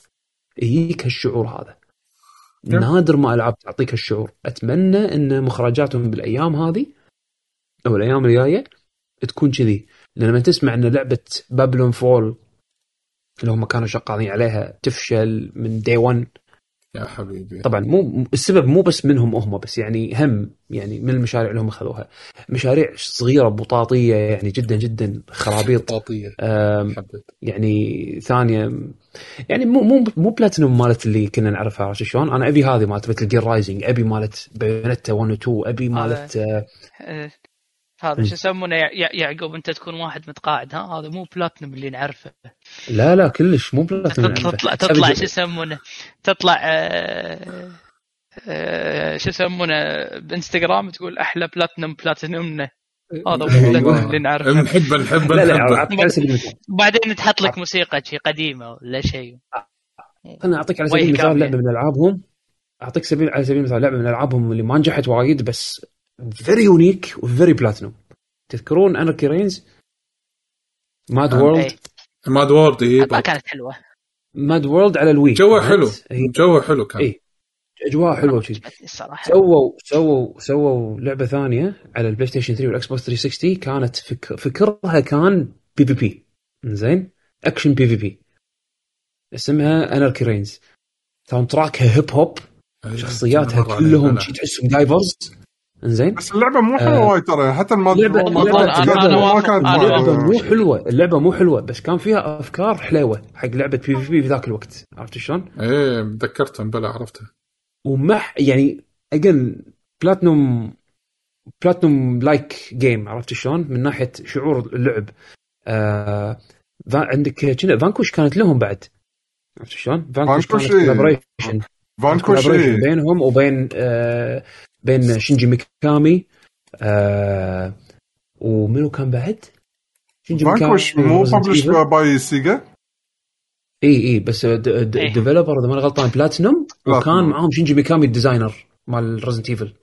يجيك هالشعور هذا. نعم. نادر ما ألعاب تعطيك هالشعور. أتمنى إن مخرجاتهم بالأيام هذه أو الأيام الجاية تكون كذي. لما تسمع إن لعبة Babylon's Fall اللي هم كانوا شغالين عليها تفشل من day 1 يا حبيبي. طبعا مو السبب مو بس منهم هم بس يعني هم يعني من المشاريع اللي هم اخذوها مشاريع صغيرة بطاطية يعني جدا جدا خرابيط. بطاطية آم، حبيت. يعني ثانية يعني مو مو مو بلاتينوم مالت اللي كنا نعرفها عرفت شلون؟ أنا أبي هذه مالت Metal Gear Rising أبي مالت Bayonetta 1 و 2 أبي مالت آه، آه، هذا شو يسمونه يع- يع- يعقوب أنت تكون واحد متقاعد ها؟ هذا مو بلاتنم اللي نعرفه. لا لا كلش مو بلاتينوم تطلع تطلع, شو يسمونه؟ تطلع آه، آه، شو يسمونه؟ بإنستغرام تقول أحلى بلاتنم بلاتينومنا هذا مو أيوة. بلاتنم اللي نعرفه. نحبه نحبه وبعدين تحط لك موسيقى شي قديمة ولا شيء أنا أعطيك على سبيل المثال. لعبة من ألعابهم. أعطيك سبيل على سبيل المثال لعبة من ألعابهم اللي ما نجحت وايد بس very unique و very Platinum تذكرون Anarchy Reigns Mad. World MadWorld إيه، ما كانت حلوة. MadWorld على ال Wii جوه كانت- حلو هي جوه حلو كان. إيه. اجواء حلوة وشي. الصراحة. سووا سووا سووا لعبة ثانية على ال PlayStation 3 وال Xbox 360 كانت فك... فكرها كان PvP زين action PvP اسمها Anarchy Reigns soundtrack ها hip hop شخصياتها. كلهم. شي تحسهم diverse زين بس اللعبة مو حلوة آه. وايد ترى حتى ما اللعبة- كانت- أنا- أنا ما وافق. كانت أنا وايد- اللعبه مو حلوة اللعبة مو حلوة بس كان فيها أفكار حلوة حق لعبة PvP في ذاك الوقت عرفت شلون؟ إيه تذكرتهم بلا عرفتها ومح يعني أجل Platinum Platinum like game عرفت شلون؟ من ناحية شعور اللعب آه عندك Vanquish كانت لهم بعد عرفت شلون؟ Vanquish Vanquish كانت. collaboration Vanquish. بينهم وبين آه بين شينجي ميكامي آه ومنو كان بعد؟ شينجي ميكامي مو published. by Sega إي إي بس. ال developer إذا ماني غلطان بلاتينوم وكان. معاهم شينجي ميكامي ال designer مال Resident Evil.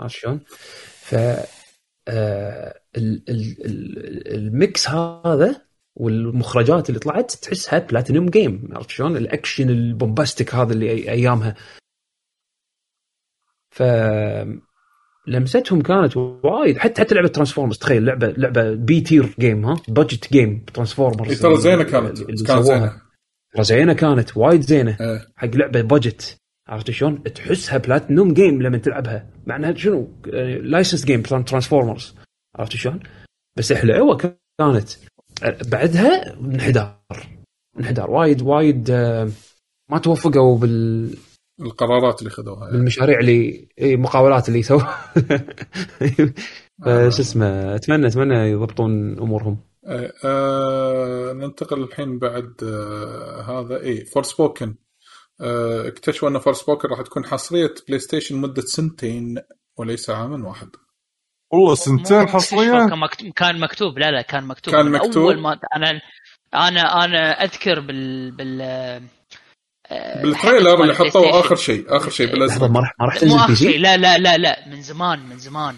عرفت شلون؟ ف آه، ال- ال- ال- ال mix هذا والمخرجات اللي طلعت تحسها Platinum game عرفت شلون؟ ال action ال bombastic هذا اللي أيامها ف لمستهم كانت وايد. حتى حتى لعبة Transformers تخيل لعبه لعبة B tier game ها؟ budget game Transformers ترى زينة كانت كانت. زينة. ترى زينة كانت وايد زينة. إيه. حق لعبة budget عرفت شلون؟ تحسها Platinum game لما تلعبها. مع إنها شنو؟ license game Transformers عرفت شلون؟ بس حلوة كانت. بعدها انحدار. انحدار. وايد وايد آه، ما توفقوا بال القرارات اللي خذوها يعني. بالمشاريع اللي إي مقاولات اللي سووا آه. (laughs) فش اسمه اتمنى أتمنى يضبطون أمورهم. إيه، آه ننتقل الحين بعد آه هذا. إي Forspoken آه اكتشفوا أن Forspoken راح تكون حصرية PlayStation مدة سنتين وليس عاما واحد. والله سنتين حصريه كان مكتوب. لا لا كان مكتوب. كان مكتوب؟ أول ما أنا أنا أنا أذكر بال بال آه، بال trailer اللي حطوه. آخر شيء آخر شيء بالازرق ما راح ما راح تنزل بي اخر شيء سي لا لا لا لا من زمان من زمان.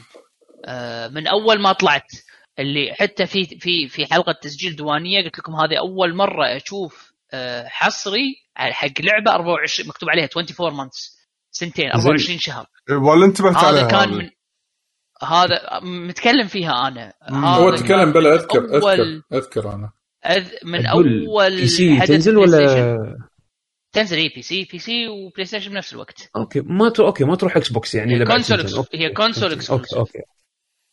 آه، من أول ما طلعت اللي حتى في في في حلقة تسجيل دوانية قلت لكم هذه أول مرة أشوف آه، حصري حق لعبة 24 مكتوب عليها 24 months سنتين 24 شهر. ولا انتبهت عليها هذا كان؟ من هذا متكلم فيها أنا. هو تكلم بلا أذكر أذكر أذكر أنا. أذ من أول حدث تنزل. ولا تنزل اي PC PC و PlayStation بنفس الوقت. أوكي. ما تروح أوكي ما تروح إكس بوكس يعني بعد console. هي console okay exclusive. okay.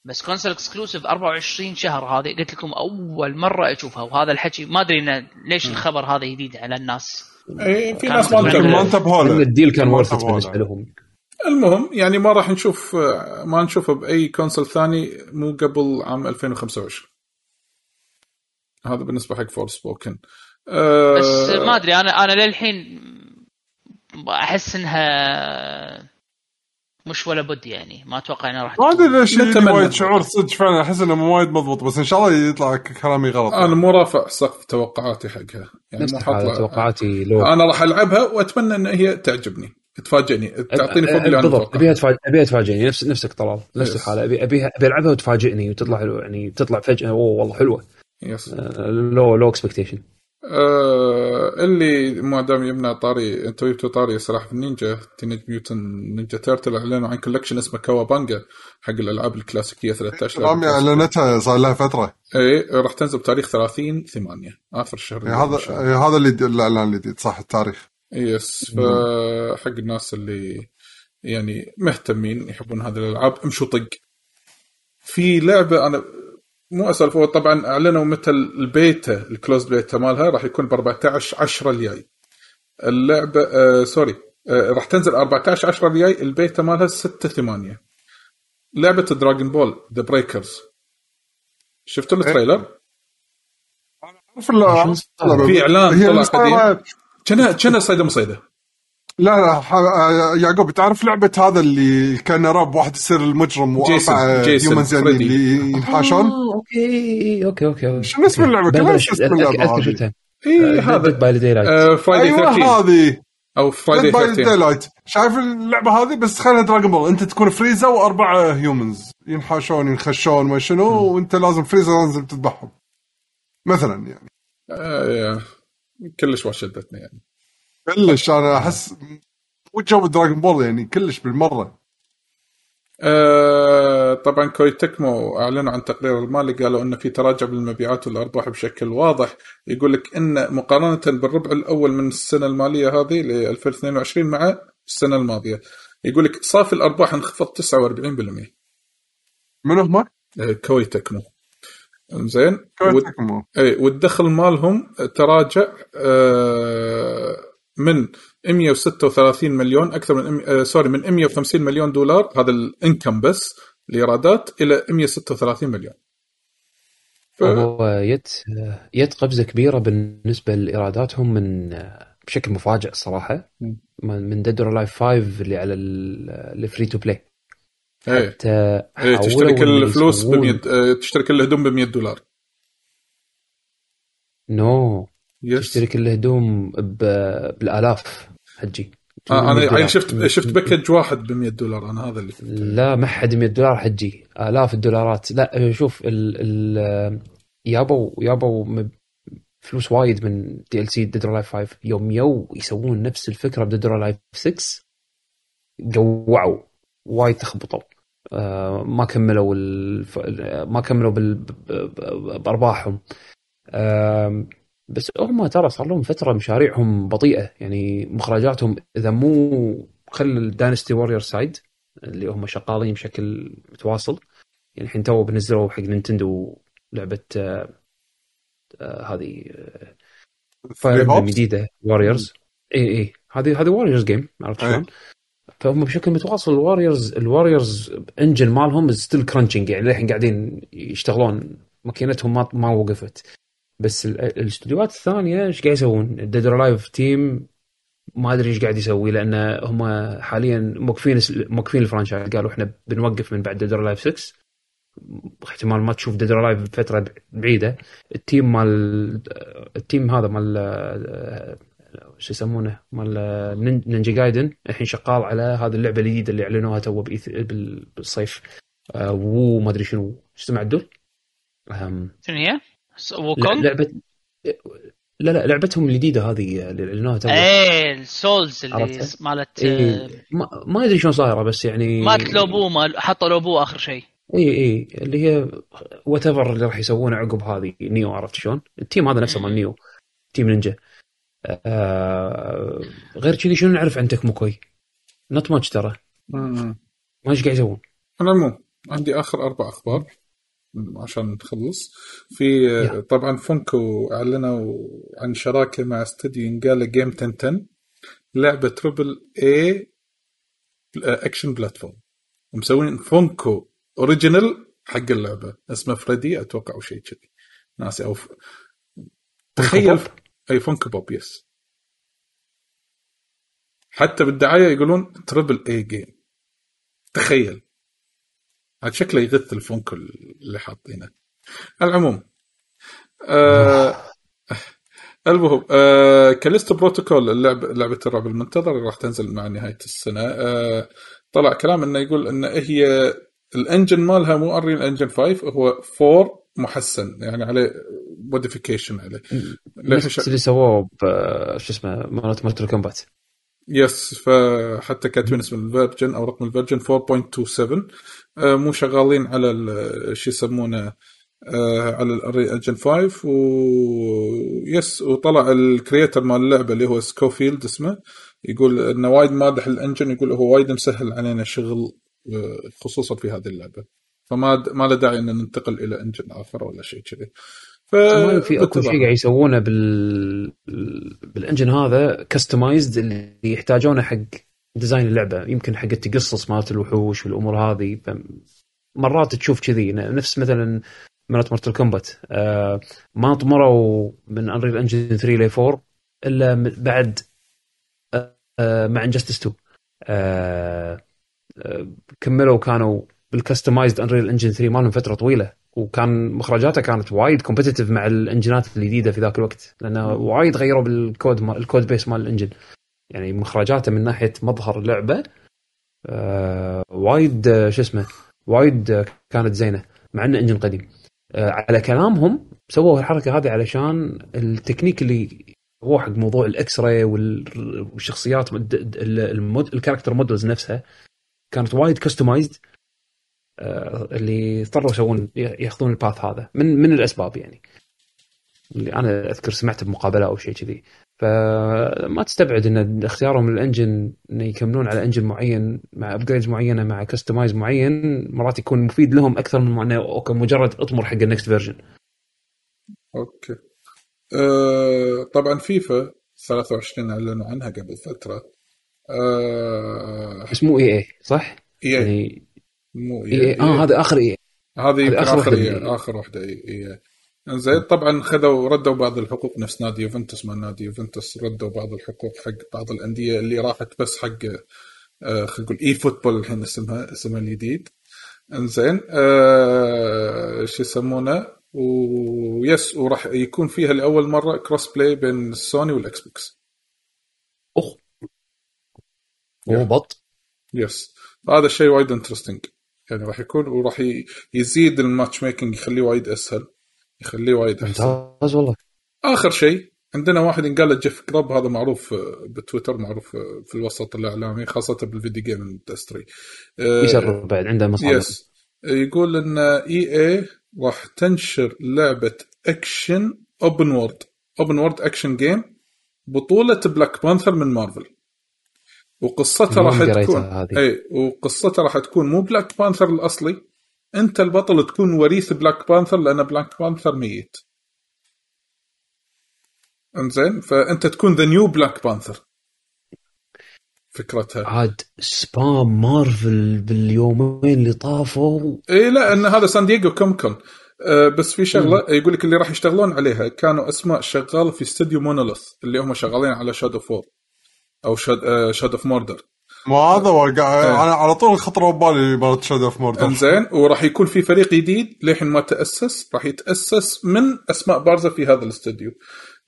بس console exclusive 24 شهر هذه قلت لكم أول مرة أشوفها وهذا الحكي. ما أدري إنه ليش الخبر هذا جديد على الناس. اي في ناس ما انتبهوا له. ال deal كان worth بالنسبة له. لهم. المهم يعني ما راح نشوف ما نشوفه بأي console ثاني مو قبل عام 2025 هذا بالنسبة حق Forspoken أه. بس ما أدري أنا أنا للحين أحس إنها مش ولا بد يعني. ما أتوقع إنها راح ما أدري. ليش نتمنى. وايد شعور صدق فعلا. أحس إنه مو وايد مضبوط بس إن شاء الله يطلع كلامي غلط. أنا مو رافع سقف توقعاتي حقها. يعني نفس توقعاتي لو. أنا راح ألعبها وأتمنى إن هي تعجبني. تفاجئني. تعطيني فوق اللي أنا بالضبط. أبيها تفاجئ أبيها تفاجئني. نفس نفسك طلال. نفس Yes. الحالة. ابي ابيها ابي ألعبها وتفاجئني وتطلع يعني تطلع فجأة. أوه والله حلوة. yes. low low expectation آه اللي ما دام يبنى طاري انت جبتوا طاري سلاحف النينجا Teenage Mutant Ninja Turtle أعلنوا عن collection اسمه Cowabunga حق الألعاب الكلاسيكية 13 رامي اعلنتها صار لها فترة. اي راح تنزل بتاريخ 30 8 آخر الشهر يعني هذا يعني هذا اللي الإعلان الجديد صح التاريخ. yes فحق الناس اللي يعني مهتمين يحبون هذه الألعاب أمشوا طق. في لعبة أنا مو اسولف هو طبعا أعلنوا متى ال beta ال closed beta مالها راح يكون ب 14 10 الجاي اللعبه آه sorry آه راح تنزل 14 10 الجاي البيتا مالها 6 8 لعبة Dragon Ball The Breakers شفتوا ال trailer؟ عارف ال- في إعلان هي طلع المستوى- كنا كنا صيده مصيدة. لا لا آه، يعقوب تعرف لعبة هذا اللي كان راب واحد يصير المجرم Jason- واربع Jason humans يعني. اللي ينحاشون؟ آه، okay okay okay شنو اسم شو اسم اللعبة أذكر هذه؟ شفتها. اي هذا by the daylight Friday أيوه 13 هذه. أو Friday by 13 light شايف اللعبة هذه؟ بس خليها Dragon Ball أنت تكون Frieza واربع humans ينحاشون ينخشون ما شنو وأنت لازم Frieza لازم تذبحهم. مثلا يعني. آه كلش ما شدتني يعني. كلش أنا أحس مو جو Dragon Ball يعني كلش بالمرة. آه طبعا Koei Tecmo أعلنوا عن تقرير المالي قالوا إن في تراجع بالمبيعات والأرباح بشكل واضح. يقول لك إن مقارنة بالربع الأول من السنة المالية هذه ل 2022 مع السنة الماضية. يقول لك صافي الأرباح انخفض 49% من هم؟ آه كوي تكمو. زين كوي تكمو. اي والدخل مالهم تراجع آه، من 136 مليون أكثر من آه، سوري من 150 مليون دولار هذا الإنكم بس الايرادات إلى 136 مليون. ف... هو يت يت قفزه كبيرة بالنسبة لإيراداتهم من بشكل مفاجئ الصراحه من Dead or Alive 5 اللي على ال free to play حتى إيه تشتري كل الفلوس ب يسوون- 100 آه، تشتري كل الهدوم ب 100 دولار. no yes. تشتري كل الهدوم بالآلاف حجي. آه أنا 100 دولار. شفت شفت package واحد ب 100 دولار أنا هذا اللي لا ما حد 100 دولار حجي. آلاف الدولارات. لا شوف ال ال يابوا يابوا فلوس وايد من DLC Dead or Alive 5 يوم يو يسوون نفس الفكرة ب Dead or Alive 6 قوعوا وايد تخبطوا. آه ما كملوا الف... ما كملوا بال... بأرباحهم. آم، بس هم ترى صار لهم فترة مشاريعهم بطيئة يعني مخرجاتهم إذا مو خل ال Dynasty Warrior side اللي هم شغالين بشكل متواصل يعني الحين تو بنزلوا حق Nintendo لعبة آه، آه، هذه Fire؟ Emblem جديدة Warriors إي إي هذه هذه Warriors game عرفت إيه. شلون؟ فهم بشكل متواصل ال Warriors ال Warriors engine مالهم still crunching يعني للحين قاعدين يشتغلون ماكينتهم ما ما وقفت بس ال- الأستديوهات الثانية إيش قاعد يسوون؟ Dead or Alive team ما أدري إيش قاعد يسوي لأن هم حاليا موقفين موقفين ال franchise قالوا إحنا بنوقف من بعد Dead or Alive 6 احتمال ما تشوف Dead or Alive بفتره بعيدة ال team مال ال team هذا مال شو يسمونه مال Nin- Ninja Gaiden الحين شغال على هذه اللعبة الجديدة اللي أعلنوها تو بالصيف آه، Wo ما أدري شنو شو اسمه عدل؟ أم، شنو هي؟ لعبه لا لا لعبتهم الجديدة هذه اللي اعلنوها تو إيه ال Souls اللي؟ مالت إيه ما, ما أدري شلون صايرة بس يعني مالت Lu Bu مال حطوا Lu Bu آخر شيء إي إي اللي هي whatever اللي راح يسوونه عقب هذه Nioh عرفت شلون؟ ال team هذا نفسه مال Nioh Team Ninja آه غير كذي شنو نعرف عن Tecmo Koei؟ not much ترى مم. ما إيش قاعد يسوون؟ على العموم عندي آخر أربع أخبار عشان نخلص في. طبعا Funko أعلنوا عن شراكة مع استوديو ينقال Game 1010 لعبة triple A action platform. ومسوين Funko original حق اللعبة. اسمه فريدي أتوقع أو شيء كذي. ناسي أو ف... تخيل؟ أي Funko Pop yes حتى بالدعاية يقولون triple A game. تخيل. عاد شكله يغث ال Funko اللي حاطينه. على العموم آه المهم آه Callisto Protocol اللعب لعبة الرعب المنتظر اللي راح تنزل مع نهاية السنة. آه طلع كلام إنه يقول إن هي ال engine مالها مو Unreal Engine 5 هو 4 محسن يعني عليه modification عليه. نفس اللي سووه شو اسمه مالت Mortal Kombat yes فحتى كاتبين اسم ال version أو رقم ال version 4.27 آه، مو شغالين على شو يسمونه آه، على ال Unreal Engine 5 و yes وطلع ال creator مال اللعبة اللي هو Schofield اسمه. يقول إنه وايد مادح ال engine يقول هو وايد مسهل علينا الشغل آه، خصوصا في هذه اللعبة. فما ما له داعي إن ننتقل إلى engine آخر ولا شيء كذي. ف في أكو. شيء قاعد يسوونه بال بال engine هذا customized اللي يحتاجونه حق design اللعبة. يمكن حق التقصص مالت الوحوش والأمور هذه. مرات تشوف كذي. نفس مثلا مالت Mortal Kombat آه ما طمروا من Unreal Engine 3 ل 4 إلا بعد آه آه، مع Injustice 2 آه آه كملوا كانوا بال customized Unreal Engine 3 مالهم فترة طويلة وكان مخرجاته كانت وايد competitive مع ال engine ات الجديدة في ذاك الوقت لأنه وايد غيروا بالكود مال ال code base مال ال engine. يعني مخرجاته من ناحية مظهر اللعبة آه وايد آه، شو اسمه وايد آه، كانت زينة مع إنه engine قديم. آه على كلامهم سووا الحركة هذه علشان التكنيك اللي هو حق موضوع ال X-ray وال- والشخصيات ال character models نفسها كانت وايد customized اللي اضطروا يسوون ياخذون ال path هذا. من من الأسباب يعني. اللي أنا أذكر سمعت بمقابلة أو شيء كذي. فما تستبعد إن اختيارهم لل engine انه يكملون على engine معين مع upgrades معينة مع customize معين مرات يكون مفيد لهم أكثر من إنه okay مجرد اطمر حق ال next version okay. أه طبعا فيفا 23 أعلنوا عنها قبل فترة. أه بس مو EA صح؟ إي يعني مو EA آه هذا آخر اي هذه آخر آخر إيه آخر واحدة EA زين طبعا خذوا ردوا بعض الحقوق نفس نادي يوفنتوس مال نادي يوفنتوس ردوا بعض الحقوق حق بعض الأندية اللي راحت بس حق آه خلينا نقول eFootball الحين اسمها اسمها الجديد. إنزين آه شو يسمونه؟ و yes وراح يكون فيها لأول مرة cross play بين السوني وال Xbox اخ هو بط. yes هذا الشيء وايد interesting يعني راح يكون وراح يزيد ال matchmaking يخليه وايد أسهل يخليه وايد أحسن. ممتاز والله. آخر شيء عندنا واحد ينقال له Jeff Grubb هذا معروف آه، بتويتر معروف آه، في الوسط الإعلامي خاصة بال video game industry يسر بعد عنده مصادر yes يقول إن EA راح تنشر لعبة action open world open world action game بطولة Black Panther من مارفل وقصتها راح تكون. إي وقصتها راح تكون مو Black Panther الأصلي. أنت البطل تكون وريث Black Panther لأن Black Panther ميت. إنزين فأنت تكون the new Black Panther فكرتها. عاد spam Marvel باليومين اللي طافوا. إي لا إن هذا سان دييغو Comic Con آه بس في شغلة يقول لك اللي راح يشتغلون عليها كانوا أسماء شغال في استوديو Monolith اللي هم شغالين على Shadow of War أو Shad آه Shadow of Mordor ما هذا وقع إيه. أنا على طول خطره ببالي مالت Shadow of Mordor انزين وراح يكون في فريق جديد للحين ما تأسس راح يتأسس من أسماء بارزة في هذا الاستوديو.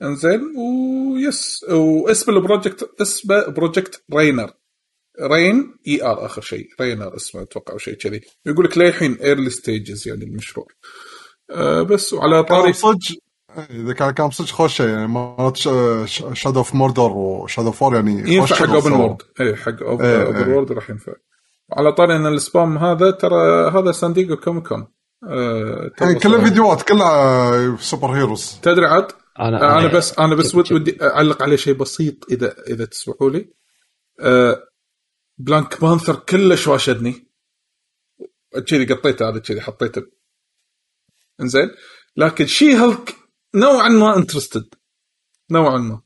انزين و yes واسم ال project اسمه Project Rainier Rain I E R آخر شيء. Rainier اسمه أتوقع أو شيء كذي. يقول لك للحين early stages يعني المشروع. آه بس وعلى طاري كلام صدق إذا كان كان صدق خوش شيء يعني مرات Shadow of Mordor و Shadow of War يعني ينفع حق open. world اي حق إيه، open إيه. world راح ينفع. على طاري إن ال spam هذا ترى هذا سان دييغو Comic Con آه، يعني تبص- كلها فيديوهات كلها superheroes تدري عاد؟ أنا أنا بس أنا بس ود- ودي أعلق عليه شيء بسيط اذا إذا تسمحوا لي. أه Black Panther كلش واشدني. كذي قطيته هذا كذي حطيته. إنزين. لكن She-Hulk نوعا ما interested نوعا ما.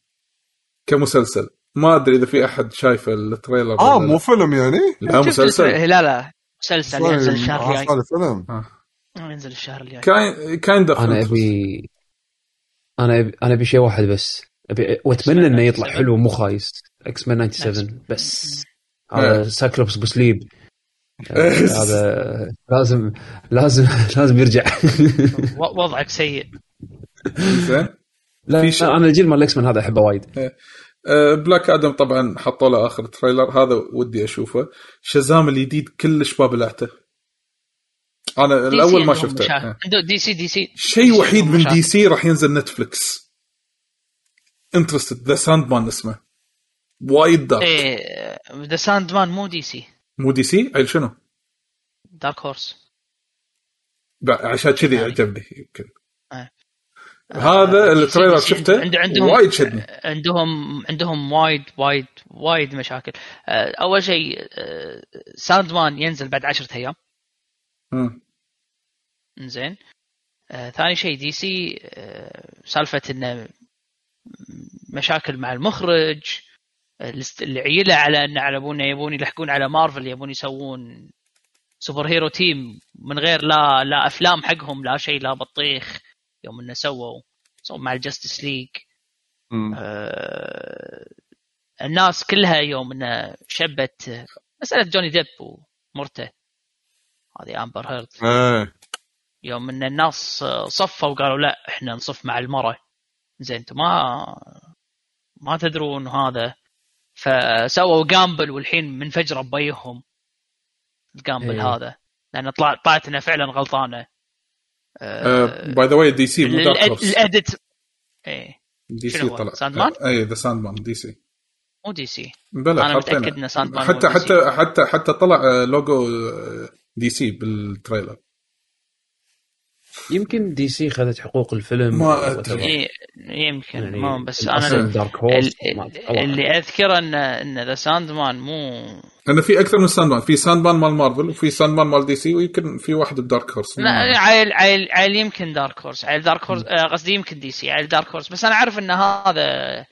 كمسلسل. ما أدري إذا في أحد شايف ال trailer آه مو. فيلم يعني؟ لا مسلسل. لا لا. مسلسل ينزل الشهر آه، الجاي. صار فيلم. ينزل الشهر الجاي. kind kind of أنا ابي أنا ابي أنا أبي شيء واحد بس. ابي وأتمنى إنه يطلع 97. حلو مو خايس. X-Men 97 بس. هذا Cyclops بسليب (laughs) هذا لازم لازم لازم يرجع. (laughs) وضعك سيء. لا في شيء- أنا الجيل مال ال X-Men هذا أحبه وايد. أه، Black Adam طبعا حطوا له اخر trailer. هذا ودي أشوفه. Shazam الجديد كلش بابلعته. أنا دي الأول ما شفته. عنده DC DC. شيء وحيد من. DC راح ينزل Netflix interested The Sandman اسمه. وايد dark إيه The Sandman مو DC. مو DC؟ عيل شنو؟ Dark Horse عشان كذي. عجبني يمكن. آه. هذا ال trailer DC شفته؟ عند- عندهم وايد شدني. عندهم عندهم وايد وايد وايد مشاكل. آه، أول شيء آه، Sandman ينزل بعد عشرة أيام. زين آه، ثاني شيء DC آه، سالفة إنه مشاكل مع المخرج الاست- اللي عيله على إن على أبونا يبون يلحقون على مارفل يبون يسوون superhero team من غير لا لا أفلام حقهم لا شيء لا بطيخ. يوم انه سووا سووا مع ال Justice League. آه، الناس كلها يوم انه شبت مسألة Johnny Depp ومرته هذه Amber Heard إيه. يوم إن الناس صفوا وقالوا لا إحنا نصف مع المره زين أنتم ما ما تدرون هذا. فسووا gamble والحين منفجره ببيهم ال gamble إيه. هذا. لأن طلع طلعت انها فعلا غلطانة. آه، by the way DC مو Dark Horse الادت إيه. DC؟ طلع. Sandman؟ اي The Sandman DC مو DC بلا أنا حطينا. متأكد إن Sandman حتى حتى حتى حتى طلع logo DC بال trailer. يمكن DC خذت حقوق الفيلم ما أدري. إيه، يمكن يعني ما بس أنا Dark Horse اللي أذكره ان إن The Sandman مو لأن في أكثر من Sandman في Sandman مال مارفل وفي Sandman مال DC ويمكن في واحد ب Dark Horse لا عيل عيل عيل يمكن Dark Horse عيل Dark Horse آه، قصدي يمكن DC عيل Dark Horse بس أنا أعرف إن هذا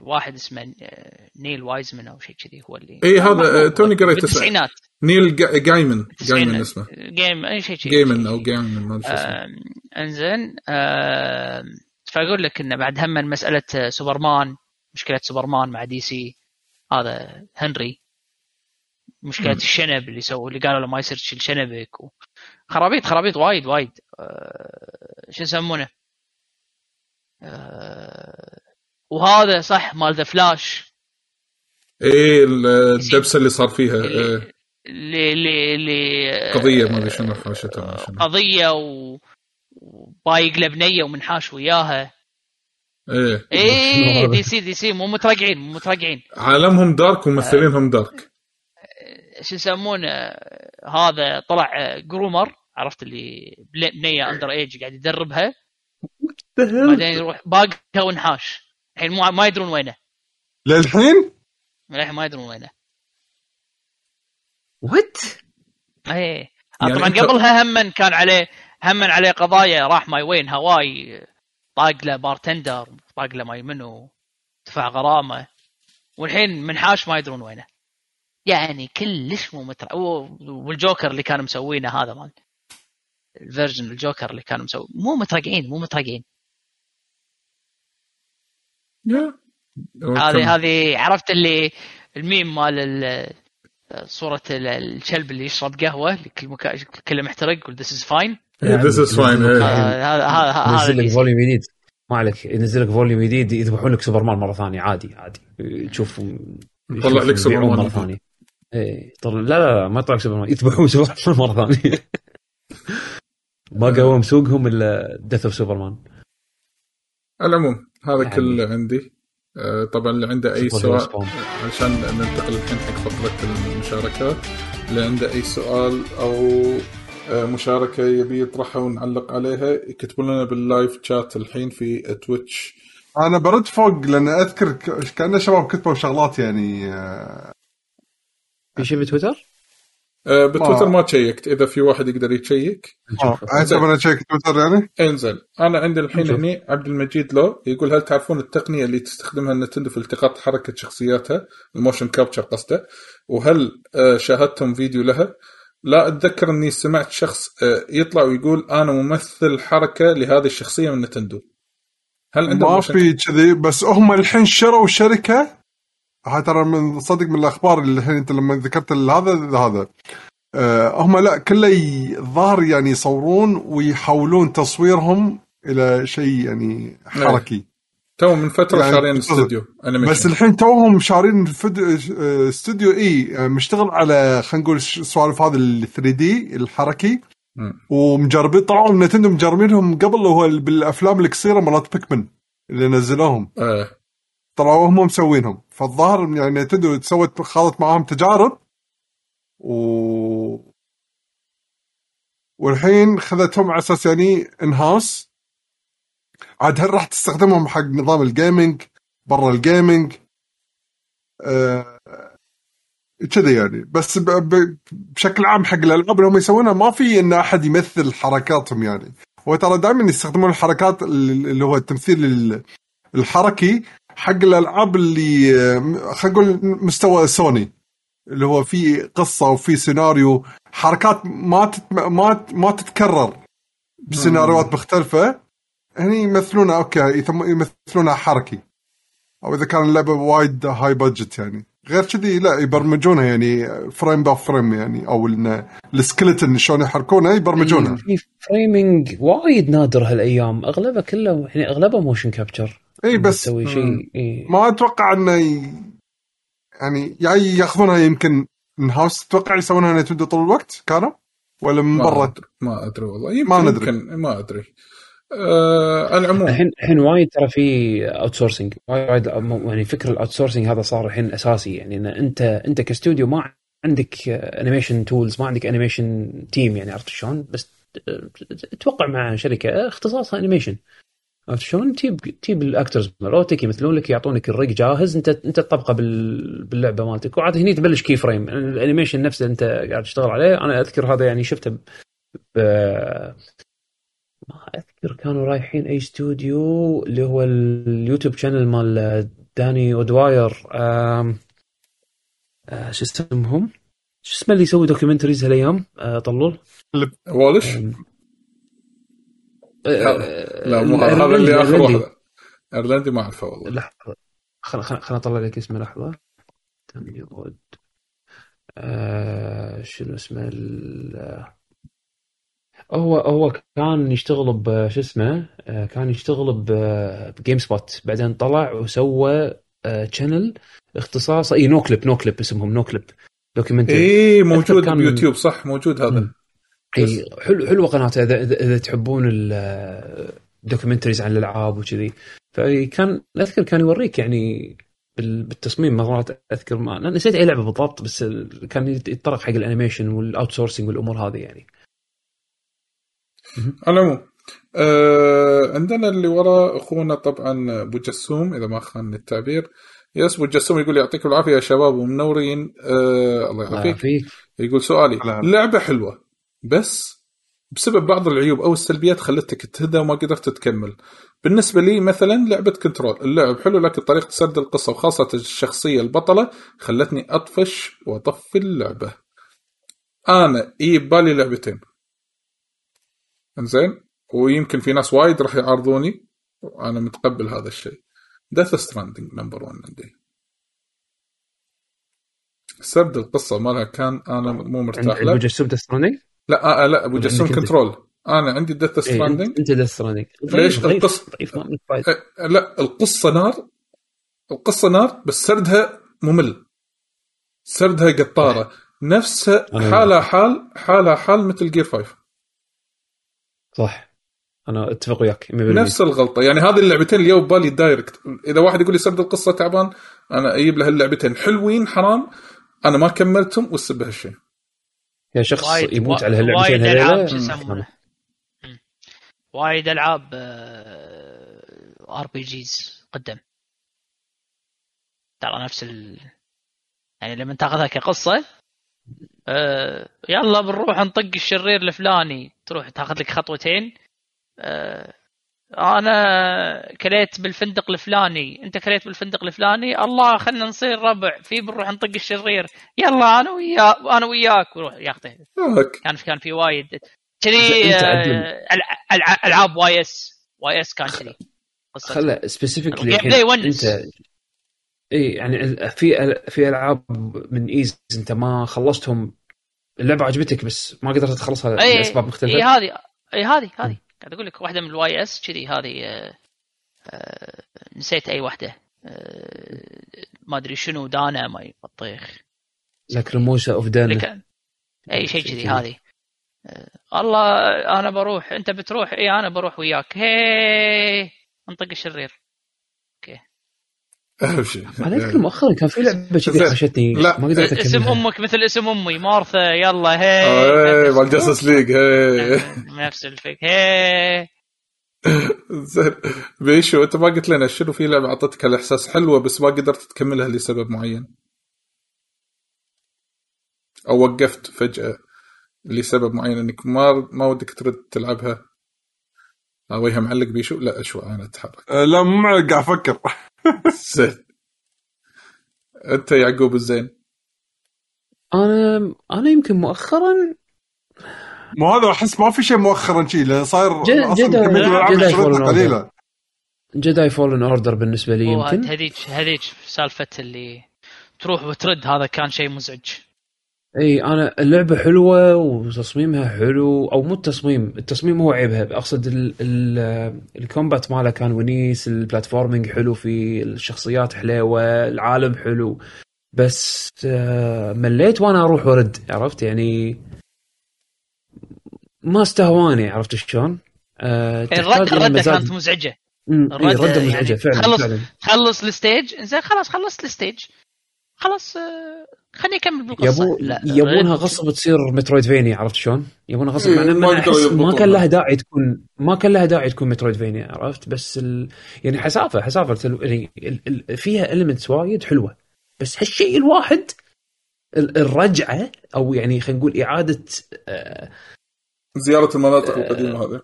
واحد اسمه آه، Neil وايزمان أو شيء كذي هو اللي اي هذا آه، توني قريت اسمه بالتسعينات. Neil Gai- Gaiman. Gaiman التسعينات. اسمه. جيم أي شيء كذي. Gaiman أو Gaiman ما أدري إنزين فأقول لك إنه بعد هم مسألة آه، سوبرمان مشكلة سوبرمان مع DC. هذا هنري. مشكلة مم. الشنب اللي سووا اللي قالوا له ما يصير تشيل شنبك. خرابيط خرابيط وايد وايد. آه، شو يسمونه؟ آه، وهذا صح مال The Flash. اي الدبسة اللي صار فيها آه، اللي اللي اللي قضية ما أدري شنو حاشتها شنو. قضية و وبايق له بنيه ومنحاش وياها. إيه. إيه (laughs) DC دي سي مو مترقعين مو مترقعين. عالمهم dark وممثلينهم dark. شو يسمونه هذا طلع groomer عرفت اللي بنية underage قاعد يدربها. بعدين يروح باقها وانحاش. الحين مو ما يدرون وينه. للحين؟ الحين ما يدرون وينه. وات إيه. يعني طبعا أنت- قبلها هم كان عليه هم عليه قضايا راح ماي وين هواي طاق له بارتندر طاق له ماي منو دفع غرامة. والحين منحاش ما يدرون وينه. يعني كلش مو متر والجوكر اللي كانوا مسوينه هذا مال ال version ال Joker اللي كانوا مسوي مو مترقعين مو مترقعين. هذه هذه عرفت اللي الميم مال ال- صورة ال- الكلب اللي يشرب قهوة كل مكان كله محترق يقول this is fine. This is fine، إيه. هذا هذا هذا ينزل لك volume جديد. ما عليك ينزل لك volume جديد يذبحون لك سوبرمان مرة ثانية عادي عادي. تشوف يطلع لك سوبرمان مرة جديد. ثانية. إيه طلع لا لا لا ما يطلع لك سوبرمان يذبحون (laughs) سوبرمان مرة ثانية. ما قوم سوقهم إلا Death of Superman على العموم. هذا يعني- كل اللي عندي آه، طبعا اللي عنده أي سؤال. عشان ننتقل الحين حق فقرة المشاركات اللي عنده أي سؤال أو آه، مشاركة يبي يطرحها ونعلق عليها يكتبوا لنا بال live chat الحين في Twitch أنا برد فوق لأن أذكر ك- كان شباب كتبوا شغلات يعني آه، في شيء بتويتر؟ آه، بتويتر ما- ما check ت. إذا في واحد يقدر ي check آه، حسب أنا check Twitter يعني؟ انزل أنا عندي الحين. هني عبد المجيد لو يقول هل تعرفون التقنية اللي تستخدمها ال Nintendo في التقاط حركة شخصياتها؟ ال motion capture قصده. وهل آه، شاهدتم فيديو لها؟ لا أتذكر إني سمعت شخص آه، يطلع ويقول أنا ممثل حركة لهذه الشخصية من Nintendo. هل عندهم ما في كذي بس هم الحين شروا شركة هاي ترى من صدق من الأخبار اللي الحين أنت لما ذكرت هذا هذا آه، هم لا كله الظاهر يعني يصورون ويحولون تصويرهم إلى شيء يعني حركي تو من فترة يعني شارين. استوديو بس الحين توهم شارين. آه، استوديو إي آه، مشتغل على خلينا نقول السوالف هذه ال 3 D الحركي. ومجربين طلعوا من Nintendo مجربينهم قبل هو ال- بالأفلام القصيرة مرات Pikmin اللي نزلوهم آه. طلعوا هم مسوينهم فالظاهر يعني نتندو سوت خاضت معاهم تجارب و والحين خذتهم على أساس يعني in-house عاد هل راح تستخدمهم حق نظام ال gaming برا ال gaming آه كذا يعني. بس. بشكل عام حق الألعاب اللي هم يسوونها ما في إن أحد يمثل حركاتهم يعني. هو ترى دائما يستخدمون الحركات اللي هو التمثيل ال- الحركي حق الألعاب اللي خلينا نقول مستوى سوني اللي هو في قصة وفي سيناريو حركات ما تت... ما ما تتكرر بسيناريوهات مختلفة. هني يمثلونها أوكي يمثلونها حركي. أو إذا كان اللعبة وايد high budget يعني. غير كذي لا يبرمجونها يعني frame by frame يعني أو إن ال skeleton شلون يحركونها يبرمجونها. في framing وايد نادر هالأيام. اغلبه كله يعني اغلبه motion capture اي بس تسوي شيء إيه. ما أتوقع إنه ي... يعني يا ياخذونها يمكن in-house تتوقع يسوونها نتندو طول الوقت؟ كانوا ولا من برا. ما أدري والله. يمكن ما ندري. يمكن ما أدري. آه العموم. الحين الحين وايد ترى في outsourcing وايد يعني فكر ال outsourcing هذا صار الحين أساسي. يعني إن أنت أنت كاستوديو ما عندك animation tools ما عندك animation team يعني عرفت شلون؟ بس توقع مع شركة اختصاصها animation عرفت شلون؟ تجيب تجيب ال actors مالوتك يمثلون لك يعطونك ال rig جاهز. انت انت تطبقه بال... باللعبة مالتك. وعاد هني تبلش key frame ال animation نفسه انت قاعد تشتغل عليه. أنا أذكر هذا يعني شفته ب... ب... ما أذكر كانوا رايحين أي استوديو اللي هو اليوتيوب channel مال داني أودواير. آم... آه شو اسمهم؟ شو اسمه اللي يسوي documentaries هالأيام؟ آه طلول؟ وولش آم، لا, آه، لا مو هذا الإيرلندي- اللي اخر. واحد ايرلندي ما أعرفه والله. لحظة. خل خل خل أطلع لك اسمه لحظة. داني اود آه شنو اسمه ال... هو هو كان يشتغل بشو اسمه؟ كان يشتغل ب- بجيم سبوت بعدين طلع وسوى channel اختصاص اي Noclip Noclip اسمهم Noclip documentary اي إيه، موجود بيوتيوب صح موجود هذا. مم. اي حلو حلوة قناته إذا إذا, إذا تحبون ال documentaries عن الألعاب وكذي. فكان أذكر كان يوريك يعني بال- بالتصميم مرات أذكر ما أنا نسيت أي لعبة بالضبط بس كان يتطرق حق ال animation وال outsourcing والأمور هذه يعني. على العموم آه عندنا اللي ورا أخونا طبعا ابو جسوم إذا ما خان التعبير. yes ابو جسوم يقول يعطيكم العافية يا شباب ومنورين. آه الله الله يعافيك. يقول سؤالي. اللعبه حلوة. بس بسبب بعض العيوب أو السلبيات خلتك تهدها وما قدرت تكمل. بالنسبة لي مثلا لعبة كنترول. اللعب حلو لكن طريقة سرد القصة وخاصة الشخصية البطلة خلتني أطفش وأطفي اللعبة. أنا يجي ببالي لعبتين. إنزين؟ ويمكن في ناس وايد راح يعارضوني. وأنا متقبل هذا الشيء. ديث ستراندنج نمبر 1 عندي. سرد القصة مالها كان أنا مو مرتاح له. المجسم ستراندنج لا آه لا أبو عندك كنترول أنا عندي ديث ستراندنج انت ديث ستراندنج ليش القصة- ضعيف لا القصة نار. القصة نار بس سردها ممل. سردها قطارة. نفسها حالها حال حالها حال مثل جير 5 صح. أنا أتفق وياك 100% نفس الغلطة. يعني هذه اللعبتين اللي ببالي direct إذا واحد يقول لي سرد القصة تعبان أنا أجيب له اللعبتين. حلوين حرام. أنا ما كملتهم والسبب هالشيء يا شخص وايد- يموت على هاللعبتين وايد ألعاب هذيلا شو يسمونه؟ مم. وايد ألعاب RPGs قدم. ترى نفس ال يعني لما تاخذها كقصة آه يلا بنروح نطق الشرير الفلاني تروح تاخذ لك خطوتين آه أنا كليت بالفندق الفلاني. أنت كليت بالفندق الفلاني؟ الله خلينا نصير ربع. في بنروح نطق الشرير. يلا أنا وياك أنا وياك. وروح ياخذه كان في كان في وايد. كذي آه، ألعاب واي إس. واي إس كان كذي. خله specifically. أنت اي يعني في في ألعاب من إيز أنت ما خلصتهم. اللعبة عجبتك بس ما قدرت تخلصها اي لأسباب مختلفة؟ اي هذه اي هذه هذه. قاعد أقول لك واحدة من الواي إس كذي هذه آه، آه، نسيت أي واحدة. آه، ما أدري شنو دانا ما بطيخ. لك رموسه اوف اللي دان كان أي شيء كذي كذي. هذه. آه، الله أنا بروح أنت بتروح إي أنا بروح وياك. هي نطق الشرير. أهم شيء. أنا اذكر مؤخرا كان في لعبة كذي زين. حاشتني لا. ما قدرت اسم أكملها. أمك مثل اسم أمي مارثا يلا هي. إيه مال جاستس ليج هي. (laughs) نفس الفكرة هي. (laughs) زين. بيشو أنت ما قلت لنا شنو في لعبة أعطتك الإحساس حلوة بس ما قدرت تكملها لسبب معين؟ أو وقفت فجأة لسبب معين إنك ما ما ودك ترد تلعبها؟ آه، وجهه معلق بيشو؟ لا شوي أنا أتحرك. آه، لا مو معلق قاعد أفكر. (laughs) انت يعقوب الزين. أنا أنا يمكن مؤخرا مو هذا أحس ما في شيء مؤخرا شيء لأن صاير جد- أصلا جد- كمية الالعاب جد اللي شريتها Fallen Order. قليله Jedi Fallen Order بالنسبة لي يمكن. هذيك هذيك سالفة اللي تروح وترد هذا كان شيء مزعج. إي أنا اللعبة حلوة وتصميمها حلو أو مو التصميم التصميم هو عيبها. أقصد ال ال ال combat ماله كان ونيس ال platforming حلو في الشخصيات حليوه العالم حلو. بس آه، مليت وأنا أروح وارد عرفت؟ يعني ما استهواني عرفت شلون؟ آه، الرد تحتاج إلى الرده كانت مزعجة. أمم، إي، الردة رده يعني مزعجة فعلا خلص- فعلا. خلص ال stage. زين خلاص خلصت ال stage. خلاص آه، خليني أكمل بالقصة يبو لا، يبونها غصب تصير Metroidvania عرفت شلون؟ يبونها غصب مع ما ما. كان لها داعي تكون ما كان لها داعي تكون Metroidvania عرفت؟ بس ال... يعني حسافة حسافة. يعني ال... ال... فيها elements وايد حلوة بس هالشيء الواحد ال... الرجعة أو يعني خلينا نقول إعادة آه، زيارة المناطق القديمة هذه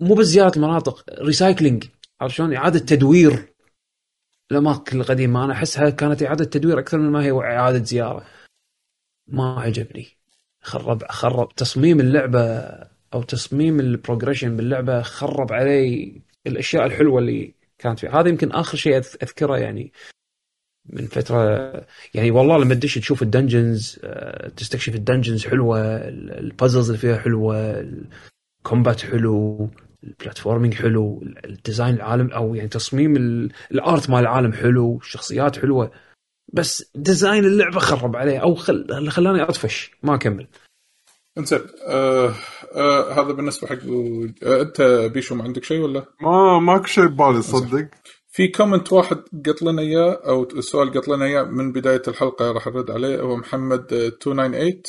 مو بس زيارة المناطق recycling عرفت شلون؟ إعادة تدوير الأماكن القديمة أنا أحسها كانت إعادة تدوير أكثر من ما هي إعادة زيارة. ما عجبني. خرب خرب تصميم اللعبة أو تصميم ال progression باللعبة خرب علي الأشياء الحلوة اللي كانت فيها. هذا يمكن آخر شيء أذكره يعني من فترة يعني والله لما تدش تشوف ال dungeons آه، تستكشف ال dungeons حلوة ال- ال puzzles اللي فيها حلوة ال combat حلو. ال platforming حلو ال design العالم أو يعني تصميم ال- ال art مال العالم حلو الشخصيات حلوة بس design اللعبة خرب عليه أو خل... خلاني أطفش ما أكمل. انزين آه آه هذا بالنسبة حق آه أنت بيشو ما عندك شيء ولا؟ ما ماكو شيء ببالي صدق. في comment واحد قط لنا إياه أو سؤال قط لنا إياه من بداية الحلقة راح نرد عليه هو محمد آه، 298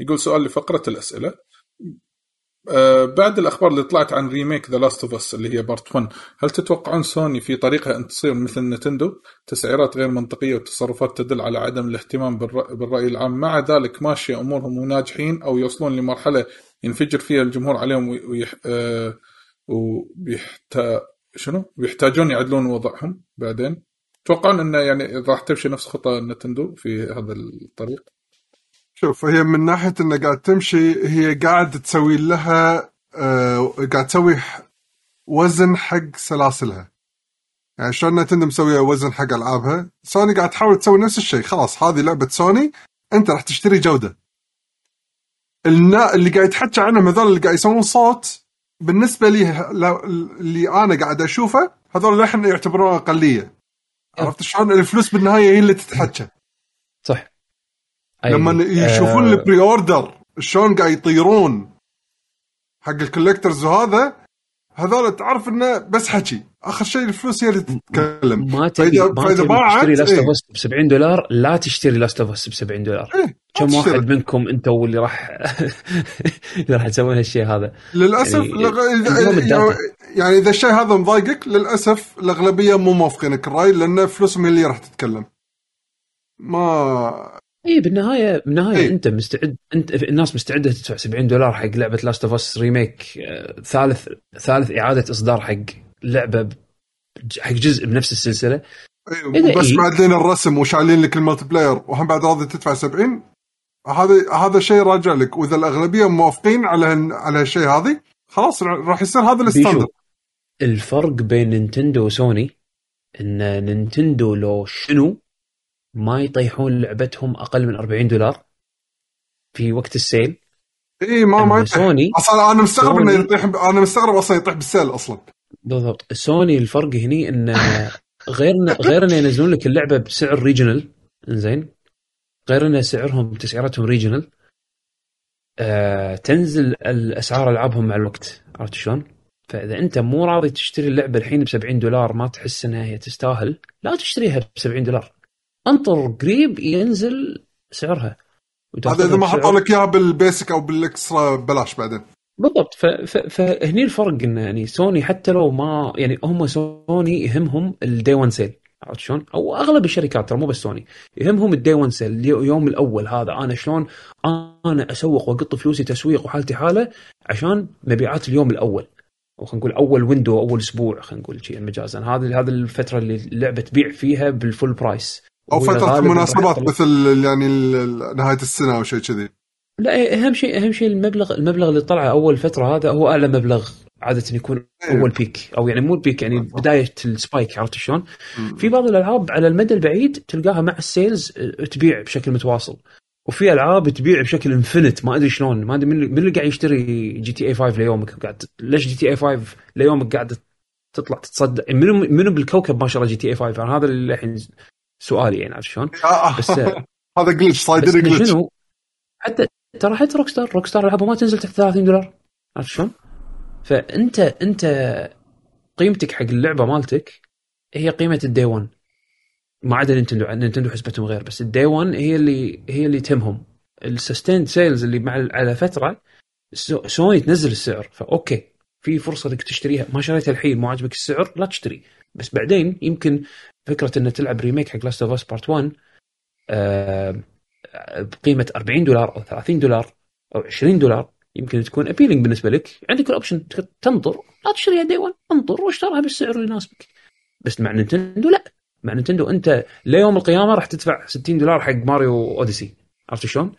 يقول سؤال لفقرة الأسئلة. آه بعد الأخبار اللي طلعت عن remake The Last of Us اللي هي Part 1 هل تتوقعون سوني في طريقها أن تصير مثل نتندو تسعيرات غير منطقية وتصرفات تدل على عدم الاهتمام بالرأي العام مع ذلك ماشية أمورهم وناجحين أو يوصلون لمرحلة ينفجر فيها الجمهور عليهم وي- ويح... آه وبيحتا شنو؟ بيحتاجون يعدلون وضعهم بعدين تتوقعون إنه يعني راح تمشي نفس خطى نتندو في هذا الطريق؟ شوف هي من ناحية إنها قاعد تمشي هي قاعد تسوي لها آه قاعد تسوي وزن حق سلاسلها. يعني شلون نتندو مسويه وزن حق ألعابها؟ سوني قاعد تحاول تسوي نفس الشيء. خلاص هذه لعبة سوني أنت راح تشتري جودة. الناس اللي قاعد يتحكى عنهم هذول اللي قاعد يسوون صوت بالنسبة لي اللي أنا قاعد أشوفه هذول للحين يعتبرون أقلية. عرفت شلون؟ الفلوس بالنهاية هي اللي تتحكى. لما يشوفون آه، ال pre order شلون قاعد يطيرون حق ال collectors وهذا هذول تعرف إنه بس حكي. آخر شيء الفلوس هي اللي تتكلم. ما تبي تبي باعت، تشتري Last. of Us ب 70 دولار؟ لا تشتري Last of Us ب 70 دولار. إيه، كم. واحد منكم أنتم اللي راح اللي (laughs) راح تسوون هالشيء هذا؟ للأسف يعني لغ... ال data. يعني إذا الشيء هذا مضايقك للأسف الأغلبية مو موافقينك الرأي لأن فلوسهم هي اللي راح تتكلم. ما اي بالنهايه بالنهاية إيه. أنت مستعد انت الناس مستعدة تدفع 70 دولار حق لعبة Last of Us remake ثالث ثالث إعادة إصدار حق لعبة حق جزء بنفس السلسلة. إيه، بس إيه. معدلين الرسم وشايلين لك ال multiplayer وهم بعد راضي تدفع 70 هذا هذا شيء راجع لك. وإذا الأغلبية موافقين على هن... على هالشيء هذه خلاص راح يصير هذا ال standard. الفرق بين نينتندو وسوني إن نينتندو لو شنو ما يطيحون لعبتهم أقل من 40 دولار في وقت ال sale. إي ما ما سوني أصلا أنا مستغرب إنه يطيح أنا مستغرب أصلا يطيح بال sale أصلا. بالضبط. سوني الفرق هني إن غير غير ان ينزلون لك اللعبة بسعر regional زين غير ان سعرهم تسعيرتهم regional آه تنزل الأسعار ألعابهم مع الوقت. عرفت شلون؟ فإذا أنت مو راضي تشتري اللعبة الحين ب 70 دولار ما تحس إنها هي تستاهل لا تشتريها ب 70 دولار. أنطر قريب ينزل سعرها. هذا إذا ما حطوا لك إياها بال basic أو بال extra ببلاش بعدين. بالضبط. فهني الفرق إنه يعني سوني حتى لو ما يعني هم سوني يهمهم ال day 1 sale عرفت شلون؟ أو أغلب الشركات ترى مو بس سوني. يهمهم ال day 1 sale اليوم الأول هذا أنا شلون أنا أسوق وأقط فلوسي تسويق وحالتي حالة عشان مبيعات اليوم الأول. أو خلينا نقول أول window أول أسبوع خلينا نقول شيء مجازا. هذه هذه الفترة اللي اللعبه تبيع فيها بال full price أو فترة المناسبات مثل يعني نهاية السنة أو شيء كذي. لا أهم شيء أهم شيء المبلغ المبلغ اللي طلع أول فترة هذا هو أعلى مبلغ عادة يكون إيه. أول peak أو يعني مو ال peak يعني بداية ال spike عرفت شلون؟ في بعض الألعاب على المدى البعيد تلقاها مع ال sales آه، تبيع بشكل متواصل. وفي ألعاب تبيع بشكل infinite ما أدري شلون. ما أدري من اللي قاعد يشتري GTA 5 ليومك؟ قاعد ليش GTA 5 ليومك قاعد تطلع تتصدق منو منو بالكوكب ما شاء الله GTA 5 أنا هذا اللي الحين سؤالي يعني عرفت شلون؟ آه، بس آه، (laughs) هذا glitch صايدين glitch شنو؟ حتى ترى حتى Rockstar Rockstar العابها ما تنزل تحت 30 دولار عرفت شلون؟ فأنت أنت قيمتك حق اللعبة مالتك هي قيمة ال day 1 ما عدا Nintendo Nintendo حسبتهم غير بس ال day 1 هي اللي هي اللي تهمهم. ال sustained sales اللي مع على فترة سو- سوني تنزل السعر فأوكي في فرصة إنك تشتريها. ما شريتها الحين مو عاجبك السعر لا تشتري. بس بعدين يمكن فكرة انك تلعب remake حق Last of Us Part 1 آه، بقيمة 40 دولار أو 30 دولار أو 20 دولار يمكن تكون appealing بالنسبة لك. عندك ال option تنطر لا تشتريها day 1 انطر واشترها بالسعر اللي يناسبك. بس مع Nintendo لا. مع Nintendo أنت ليوم القيامة راح تدفع 60 دولار حق Mario Odyssey. عرفت شلون؟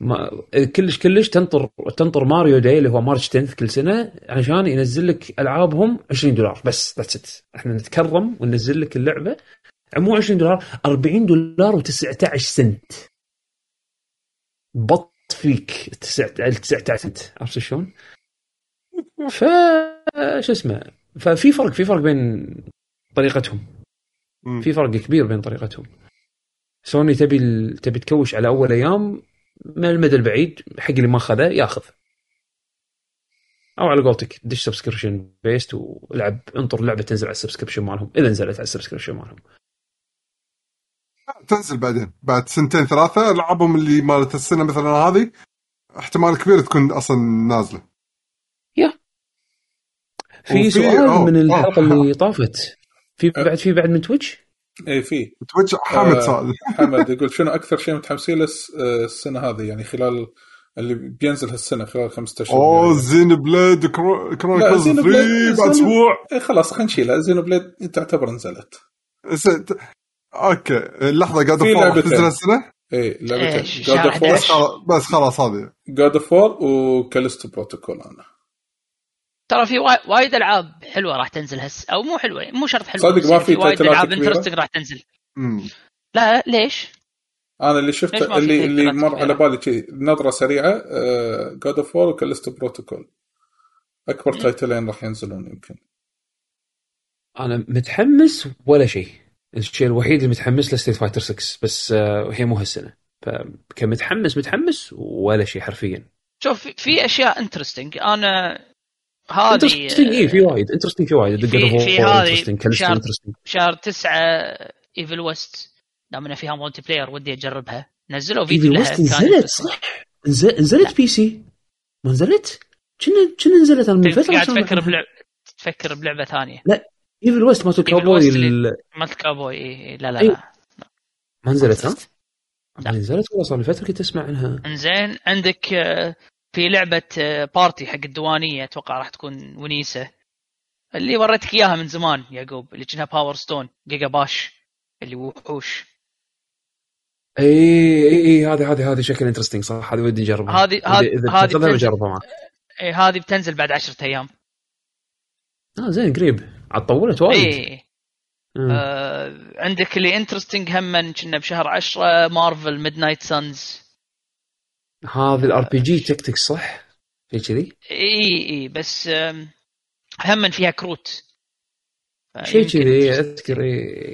ما كلش كلش تنطر تنطر Mario Day اللي هو March 10 كل سنة عشان ينزل لك ألعابهم 20 دولار. بس that's it إحنا نتكرم وننزل لك اللعبة. مو 20 دولار. 40 دولار و19 سنت. بط فيك. 19 سنت. عرفت شلون؟ ف شو اسمه؟ ففي فرق في فرق بين طريقتهم. في فرق كبير بين طريقتهم. سوني تبي تبي تكوش على أول أيام من المدى البعيد حق اللي ما أخذه ياخذ. أو على قولتك دش subscription based والعب انطر لعبه تنزل على ال subscription مالهم. إذا نزلت على ال subscription مالهم. تنزل بعدين. بعد سنتين ثلاثة العابهم اللي مالت السنة مثلا هذه احتمال كبير تكون أصلا نازلة. في وفي- سؤال أوه، من. الحلقة اللي (laughs) طافت. في بعد في بعد من تويتش اي في. Twitch حامد آه. سؤال حمد يقول (laughs) شنو أكثر شيء متحمسين له آه، السنة هذه؟ يعني خلال اللي بينزل هالسنة خلال 15 أوه يوم. زين بليد لا، كرونيكلز زين 3 بليد- بعد زين- أسبوع. إيه خلاص خلينا نشيلها زينو بليد تعتبر نزلت. س- أوكي لحظة قاعد في افور لعبتين. تنزل السنة اي لعبتين. شهر اوف وور 11. خلاص- بس خلاص هذه. جود اوف وور وكاليستو بروتوكول أنا. ترى في وا- وايد ألعاب حلوة راح تنزل هس أو مو حلوة مو شرط حلوة صدق ما يعني في وايد ألعاب؟ انترستنج راح تنزل مم. لا ليش؟ أنا اللي شفت اللي اللي مر على؟ بالي شي نظرة سريعة God of War و Callisto Protocol أكبر تايتلين راح ينزلون يمكن أنا متحمس ولا شيء الشيء الوحيد اللي متحمس له Street Fighter 6 بس آه، هي مو هالسنة فكمتحمس متحمس ولا شيء حرفيا شوف في- في أشياء interesting أنا هذه اي في وايد interesting في وايد في- في هذه شهر- شهر تسعة Evil West دام انها فيها multiplayer ودي أجربها نزلوا فيديو لها نزلت. صح نزل- نزلت PC ما نزلت؟ كنا كنا نزلت أنا من فتره قاعد تفكر عنها. بلعب تفكر بلعبة ثانية Evil West مالت الكاوبوي مالت كابوي إيه لا لا أيوة. لا ما نزلت ها؟ لا. نزلت والله صار لي فترة كنت أسمع عنها إنزين عندك آه، في لعبة آه، party حق الديوانية أتوقع راح تكون ونيسة. اللي وريتك إياها من زمان يعقوب اللي كأنها Power Stone GigaBash اللي وحوش. إي إي إي هذه هذه هذه شكل interesting صح هذه ودي اجربها هذه- هذه- هذه. بجربها معك. إيه هذه بتنزل بعد عشرة أيام. آه زين قريب. عاد طولت وايد. إي مم. آه. عندك اللي interesting هم كنا بشهر 10 Marvel Midnight Suns هذه ال RPG tactics صح؟ في كذي؟ إي إي بس هم فيها كروت. شيء كذي اذكر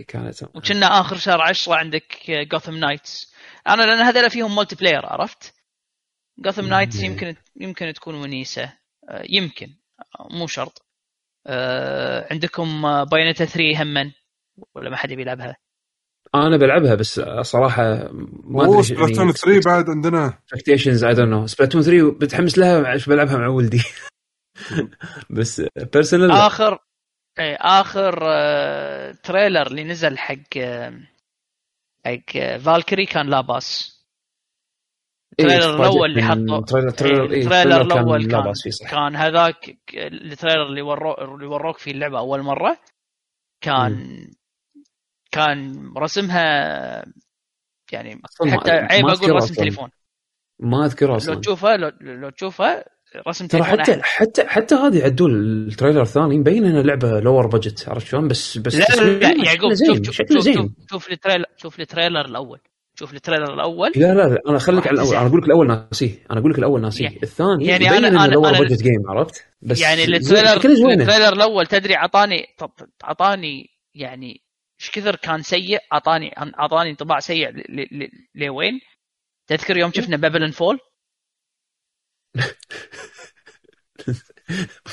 كانت. وكنا آخر شهر 10 عندك Gotham Knights أنا لأن هذول فيهم multiplayer عرفت Gotham Knights. يمكن يمكن تكون ونيسة. آه، يمكن. آه، مو شرط. آه، عندكم Bayonetta 3 هما ولا ما حد يبي يلعبها؟ أنا بلعبها بس صراحة ما اوه ادري Splatoon 3 بعد عندنا. expectations I don't know Splatoon 3 بتحمس لها بلعبها مع ولدي. (laughs) بس personal آخر اي آخر آه، trailer اللي نزل حق آه، حق آه، Valkyrie كان لا باس. ال trailer الأول اللي حطوه trailer trailer إيه، إيه، ال trailer كان الأول لا كان كان هذاك ال trailer اللي ورو اللي وروك فيه اللعبة أول مرة كان كان رسمها يعني حتى عيب أقول رسم. تليفون. ما أذكرها لو أصلا. تشوفه لو, لو تشوفه رسم ترى حتى أحلى. حتى حتى هذه عدول التريلر الثاني مبين انها لعبة لور بجت عرفت شلون؟ بس بس لا لا, لا تصميمها يعقوب شوف زين شوف شوف, شوف, شوف التريلر شوف التريلر الأول. شوف التريلر الأول. لا لا لا أنا خليك على الأول. أنا أقول لك الأول ناسيه. أنا أقول لك الأول ناسيه. يعني- الثاني يعني أنا- لور أنا- بجت جيم عرفت؟ بس يعني التريلر التريلر الأول تدري أعطاني أعطاني يعني إيش كثر كان سيء اعطاني أعطاني انطباع سيء ل- ل- ل- لوين؟ تذكر يوم شفنا Babylon's Fall (laughs)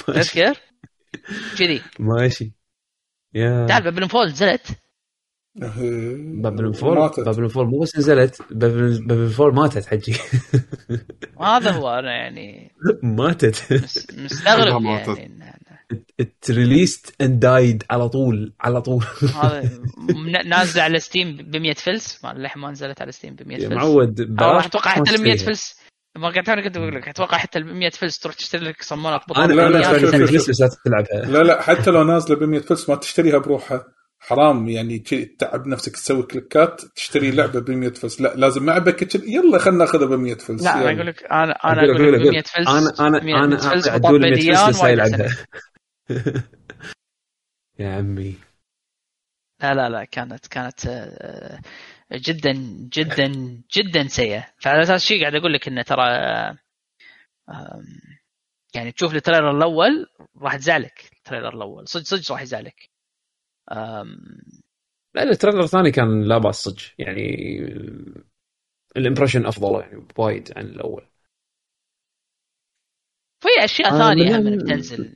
تذكر؟ كذي ماشي يا تعال Babylon's Fall نزلت Babylon's Fall ماتت. Babylon's Fall مو بس نزلت Babylon's Fall ماتت حجي هذا هو أنا يعني (laughs) ماتت مس- مستغرب. (laughs) يعني ات ريليست اند دايد على طول على طول. هذا (laughs) نازله على ستيم ب 100 فلس ما للحين ما نزلت على ستيم ب 100 يا فلس. معود بلاش راح أتوقع حتى ال 100 تشتريها. فلس. ما قاعد أنا كنت بقول لك أتوقع حتى ال 100 فلس تروح تشتري لك صمونه أنا لا، لا، أنا لا تلعبها. لا لا حتى لو نازلة ب 100 فلس ما تشتريها بروحها. حرام يعني تعب نفسك تسوي كليكات تشتري لعبة ب 100 فلس. لا لازم مع باكج يلا خلينا ناخذها ب 100 فلس. لا أنا يلا. أقول لك أنا أنا أقول لك أقول- 100 فلس أنا أنا 100 أنا فلس أنا وطاب عدول 100 بديان فلس لسه. يلعبها. يا عمي. لا لا لا كانت كانت آه، جدا جدا جدا سيئة. فعلى أساس شيء قاعد أقول لك إنه ترى آه، يعني تشوف ال trailer الأول راح تزعلك ال trailer الأول. صدق صدق راح يزعلك. لا ال trailer الثاني كان لا بأس صدق. يعني ال impression أفضل يعني وايد عن الأول. في أشياء آه، ثانية من- هم بتنزل.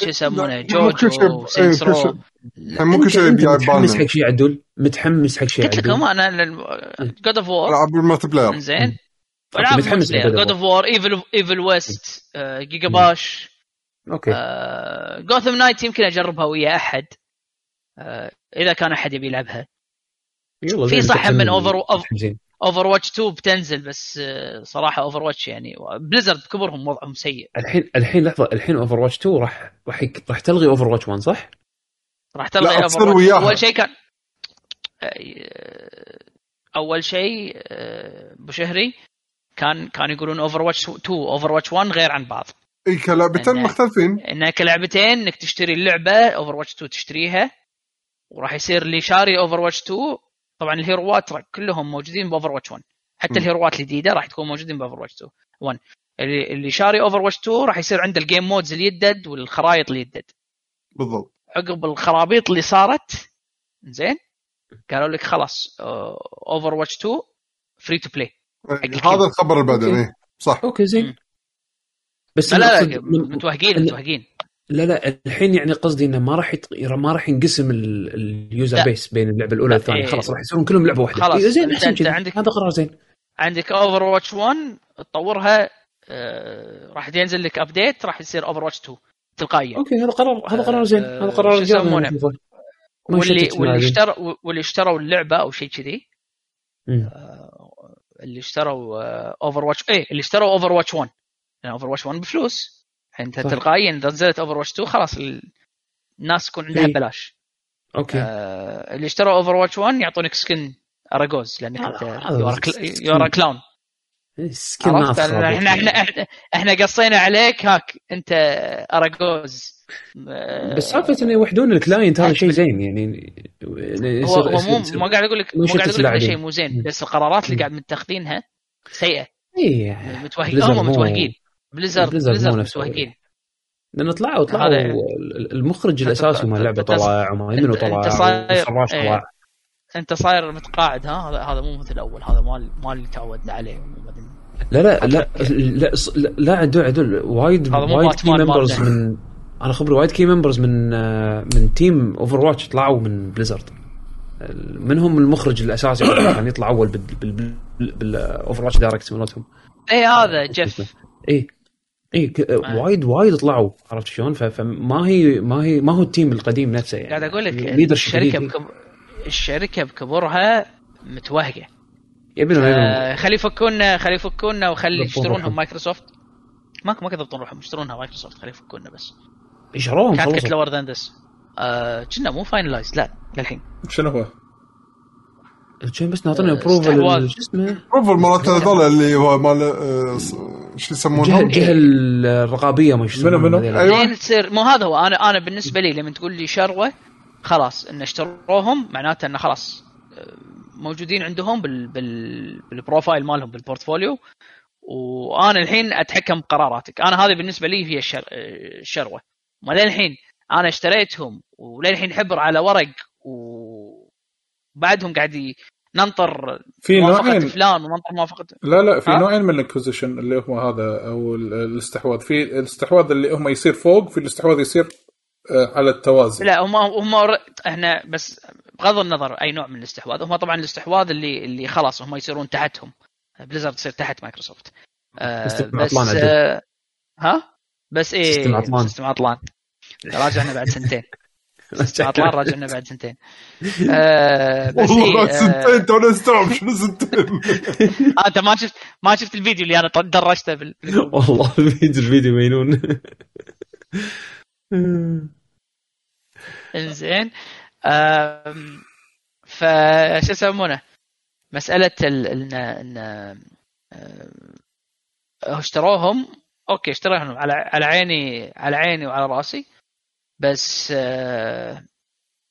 شو يسمونه لا، مو كل شيء- جوجو سينس كل رو شيء- يعني مو كل شيء متحمس حق شيء عدول؟ متحمس حق شيء قلت لكم أنا جود اوف وور العاب الملتي بلاير. زين متحمس جود اوف وور ايفل ايفل ويست جيجا باش أوكي. جوثم نايت يمكن أجربها ويا أحد. آه، إذا كان أحد يبي يلعبها. في صح من متحمسين. اوفر واتش 2 بتنزل بس آه، صراحة اوفر واتش يعني Blizzard بكبرهم وضعهم سيء الحين الحين لحظة الحين Overwatch 2 راح راح راح تلغي Overwatch 1 صح؟ راح تلغي Overwatch. أول شيء كان آه، أول شيء آه، أبو شهري كان كانوا يقولون Overwatch 2 Overwatch 1 غير عن بعض إي كلعبتين مختلفين انها كلعبتين إنك تشتري اللعبة Overwatch 2 تشتريها وراح يصير اللي شاري Overwatch 2 طبعا الهيروات كلهم موجودين ب Overwatch 1 حتى. الهيروات الجديدة راح تكون موجودين ب Overwatch 2 1 اللي اللي شاري Overwatch 2 راح يصير عنده ال game modes اللي يدد والخرائط اللي يدد. بالضبط. عقب الخرابيط اللي صارت زين قالوا لك خلاص Overwatch 2 free to play إيه، ال game. هذا الخبر اللي بعدين صح. أوكي زين. بس لا لا, متوهقين متوهقين. لا لا الحين يعني قصدي إنه ما راح يط... ما راح ينقسم ال- ال user base بين اللعبة الأولى لا، والثانية إيه. خلاص راح يصيرون كلهم لعبة واحدة خلاص، إيه زين أنت كذا. عندك- هذا قرار زين عندك Overwatch 1 تطورها آه، راح ينزل لك update راح يصير Overwatch 2 تلقائيا أوكي هذا قرار هذا قرار زين آه، هذا قرار يسمونه؟ ما واللي واللي. اشتروا واللي اشتروا اللعبة أو شيء كذي مم. اللي اشتروا Overwatch إيه اللي اشتروا Overwatch 1 لأن Overwatch 1 بفلوس انت صح. تلقائيا إذا نزلت Overwatch 2 خلاص ال- الناس تكون عندها إيه. ببلاش أوكي آه اللي اشتروا Overwatch 1 يعطونك skin اراجوز لأنك أنت you're a skin. Clown skin عرفت ناس إحنا إحنا إحنا قصينا عليك هاك أنت اراجوز آه، بس سالفه إنه يوحدون ال client هذا شيء زين يعني هو يصير- هو مو ما قاعد أقول لك مو قاعد أقول لك. شيء مو زين. بس القرارات اللي. قاعد متخذينها سيئة إيه متوهقين هم متوهقين Blizzard Blizzard. متوهقين لأن طلعوا طلعوا ال- المخرج الاساسي مال اللعبه طلع وما منو طلع أنت صاير-. طلع. أنت صاير متقاعد ها؟ هذا هذا مو مثل الأول هذا مال مال اللي تعودنا عليه. لا لا لا لا لا, عدول عدول. وايد وايد key members. من أنا خبري وايد key members من آه، من team Overwatch طلعوا من Blizzard منهم المخرج الأساسي كان يطلع أول بال Overwatch direct مالتهم إيه هذا جيف اي اي ك- آه. وايد وايد طلعوا عرفت شلون ف- فما هي ما هي ما هو ال team القديم نفسه يعني قاعد أقول لك الشركة. بكب... الشركة بكبرها متوهقة يبون- آه خلي يفكونا خلي يفكونا وخلي يشترونهم روحهم. مايكروسوفت ما ما يضبطون روحهم يشترونها مايكروسوفت خلي يفكونا بس شروهم كانت كت خلصوا لور ذان ذس كنا مو فاينلايز لا للحين شنو هو؟ كان بس ناطرين آه، ابروفل. شو اسمه بروفل مالت هذول اللي هو مال شو الجهه يسمونهم؟ الجهه الرقابيه ما شو منو- منو؟ لين تصير مو هذا هو أنا أنا بالنسبة لي لما تقول لي شروه خلاص إن اشتروهم معناته انه خلاص آه، موجودين عندهم بال بال بالبروفايل مالهم بالبورتفوليو وأنا الحين أتحكم بقراراتك أنا هذه بالنسبة لي هي الشر... الشروة ما للحين أنا اشتريتهم وللحين حبر على ورق وبعدهم قاعد ننطر في نوعين. فلان وننطر موافقة لا لا في ها؟ نوعين من الاكوزيشن اللي هم هذا أو ال- الاستحواذ. في الاستحواذ اللي هم يصير فوق في الاستحواذ يصير آه، على التوازي. لا هم هم إحنا بس بغض النظر أي نوع من الاستحواذ هم طبعا الاستحواذ اللي اللي خلاص هم يصيرون تحتهم. Blizzard تصير تحت مايكروسوفت. آه بس. آه ها؟ بس إيه system عطلان. system عطلان. راجعنا بعد سنتين. عطلان راجعنا بعد سنتين. (laughs) آه بس والله إيه بعد آه سنتين تونا أستوعب شنو سنتين. (laughs) آه أنت ما شفت ما شفت الفيديو اللي أنا درجته بال... والله (laughs) الفيديو الفيديو مينون إنزين. فشو يسمونه؟ مسألة ال ان إن آه، اشتروهم. أوكي اشتروهم. على على عيني على عيني وعلى رأسي. بس آه،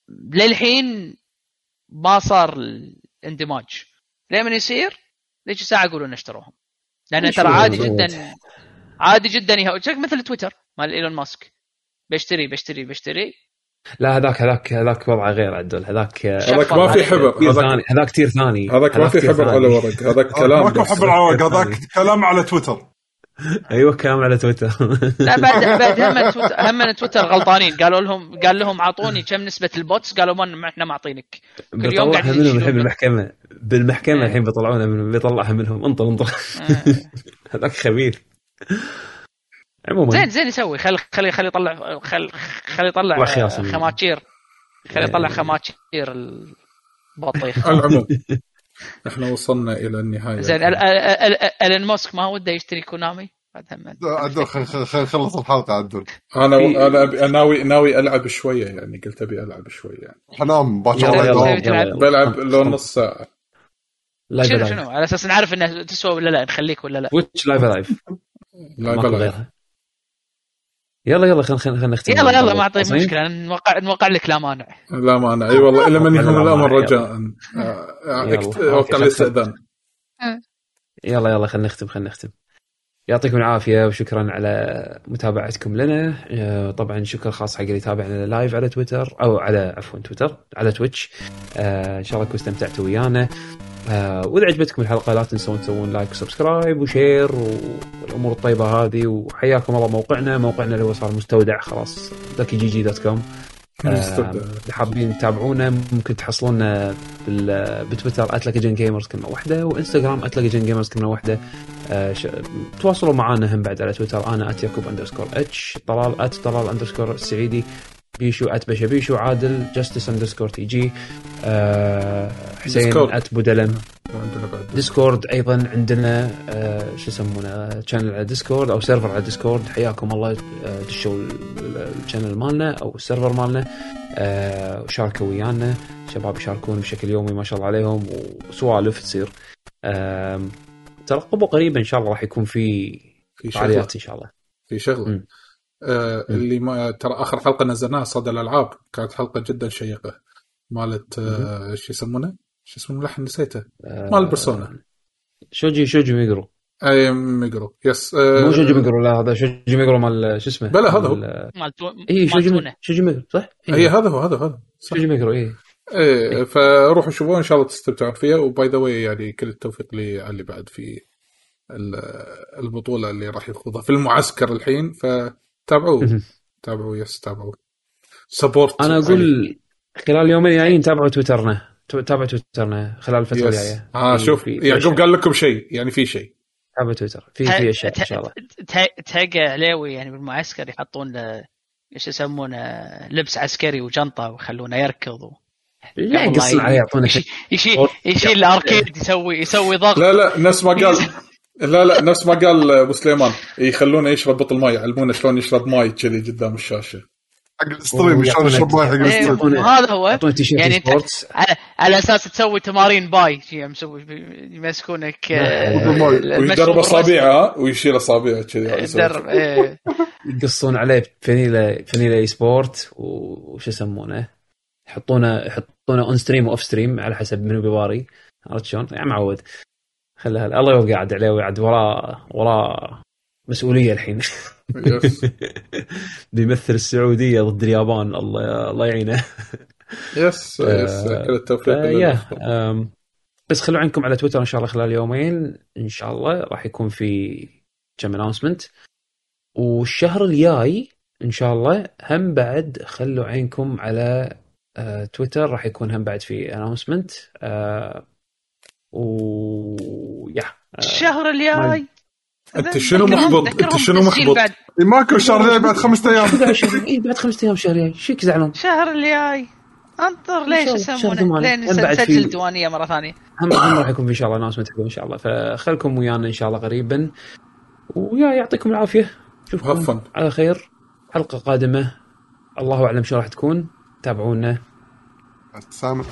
للحين ما صار الاندماج. لما يصير؟ ليش ساعه يقولون اشتروهم لأن ترى عادي؟ جدا عادي جدا يهو شك مثل تويتر مال إيلون ماسك. بشتري بشتري بشتري لا هذاك هذاك هذاك وضعه غير عدل. هذاك هذاك ما في حبر. هذاك ثاني. هذاك tier ثاني. هذاك ما في tier حبر. على ورق. هذاك كلام ماكو بس. حب العواق هذاك كلام على تويتر. (laughs) أيوه كلام على تويتر. لا بعد بعد (laughs) هم تويتر هم تويتر غلطانين. قالوا لهم قال لهم أعطوني كم نسبة ال bots؟ قالوا ما ما إحنا معطينك كل يوم بيطلعها قاعد منهم الحين. بالمحكمة. بالمحكمة إيه. الحين بيطلعونها منهم. بيطلعها منهم. انطر انطر. آه. (laughs) هذاك خبير عموما. زين زين يسوي. خلي خلي خلي يطلع خلي خلي يطلع. خماتشير خلي يطلع إيه. خماتشير البطيخ. إحنا وصلنا إلى النهاية. زين ال- ال- ال- ايلون ماسك ما وده يشتري كونامي؟ بعد هم. عدل خل- خل- خل- خلص الحلقة عدل أنا أنا ناوي ناوي ألعب شوية يعني قلت أبي ألعب شوية يعني. حنام باكر بلعب لو نص ساعه لايف شنو لايف شنو؟ على أساس نعرف انها تسوى ولا لا نخليك ولا لا. تويتش لايف لايف لا ماكو بلعب غيرها. يلا يلا خلينا خلينا نختم يلا يلا ما أعطي خلاصين؟ مشكلة نوقع نوقع لك لا مانع. لا مانع. أي والله إلا من يهم لا الأمر رجاء. آه، آه، وقع خل- الاستئذان. يلا يلا خلينا نختم خلينا نختم. يعطيكم العافية وشكرا على متابعتكم لنا. آه، طبعا شكر خاص حق اللي يتابعنا لايف على تويتر أو على عفوا تويتر على تويتش إن شاء الله تكونوا استمتعتوا ويانا. آه وإذا عجبتكم الحلقة لا تنسون تسوون like و subscribe و share والأمور الطيبة هذه وحياكم الله موقعنا موقعنا اللي هو صار مستودع خلاص لكي جي جي dot com مستودع. اذا حابين تتابعونا ممكن تحصلونا بتويتر @لكجن جيمرز كلمة واحدة وإنستغرام @لكجن جيمرز كلمة واحدة. آه ش... تواصلوا معنا هم بعد على تويتر أنا @يعقوب underscore H طلال @طلال underscore السعيدي بيشو @بشا بيشو عادل Justice underscore TG آه حسين ديسكورد. @بودلم. ديسكورد أيضا عندنا آه شو يسمونه channel على ديسكورد أو server على ديسكورد حياكم الله آه دشوا ال- ال channel مالنا أو ال server مالنا آه وشاركوا ويانا. شباب يشاركون بشكل يومي ما شاء الله عليهم وسوالف تصير. ترقبوا قريبا إن شاء الله راح يكون في في شغله فعاليات إن شاء الله. في شغله. آه. اللي ما ترى آخر حلقة نزلناها صدى الألعاب كانت حلقة جدا شيقة مالت آه شو يسمونه؟ شو اسمه الملحن نسيته آه، مال بيرسونا شوجي شوجي ميجرو أي ميجرو yes آه مو شوجي ميجرو لا هذا شوجي ميجرو مال شو اسمه بلى، هذا هو. مال-. اي شوجي. ميجرو شوجي ميجرو صح؟ إيه. هي هذا هو هذا هذا. شوجي ميجرو اي إيه فروحوا شوفوها إن شاء الله تستمتعون فيها و by the way يعني كل التوفيق لعلي بعد في ال- البطولة اللي راح يخوضها في المعسكر الحين فتابعوه مهم. تابعوه yes تابعوه. support أنا أقول خلال اليومين الجايين تابعوا تويترنا. تو- تابعوا تويترنا خلال الفترة ها في- شوف يعقوب. قال لكم شيء يعني في شيء. تابعوا تويتر. في في أشياء إن شاء الله. تلقى عليوي يعني بالمعسكر يحطون له إيش يسمونه لبس عسكري وجنطة ويخلونه يركض و... لا يقصون عليه يشيل, يشيل الأركيد يسوي يسوي ضغط. لا لا نفس ما (laughs) قال لا لا نفس ما قال أبو سليمان. يخلونه يشرب بطل ماي يعلمونه شلون يشرب ماي كذي قدام الشاشة. حق الستريم شلون يشرب ماي حق إيه، الستريم هذا هو. يعني يعني سبورتس على, على أساس تسوي تمارين باي شي مسوي يمسكونك ويدرب أصابعه ويشيل أصابعه كذي إيه. يقصون عليه فانيلا فانيلا إي سبورت وش يسمونه؟ يحطونه يحطونه on stream و off stream على حسب منو بيباري عرفت شلون؟ يعني معود. خلها الله يوقع قاعد عليه وقاعد وراه وراه مسؤولية الحين. (laughs) بيمثل السعودية ضد اليابان الله الله يعينه. yes yes آه، كل التوفيق. أم، بس خلوا عنكم على تويتر إن شاء الله خلال يومين. إن شاء الله راح يكون في كم announcement والشهر الجاي إن شاء الله هم بعد خلوا عينكم على آه، تويتر راح يكون هم بعد في announcement و يا الشهر الجاي. أنت شنو محبط؟ أنت شنو محبط؟ إيه، ماكو شهر الجاي (laughs) بعد خمسة أيام. إيه، بعد خمسة أيام شهر جاي. شو زعلان الشهر الجاي. انطر ليش شهر- شهر يسمونه. لين نسجل في- الديوانيه مرة ثانية؟ هم هم راح يكون في إن شاء الله announcement إن شاء الله. فخلكم ويانا إن شاء الله قريبا. ويا يعطيكم العافية. اشوفكم هفن. على خير. حلقة قادمة. الله أعلم شو راح تكون. تابعونا. سامع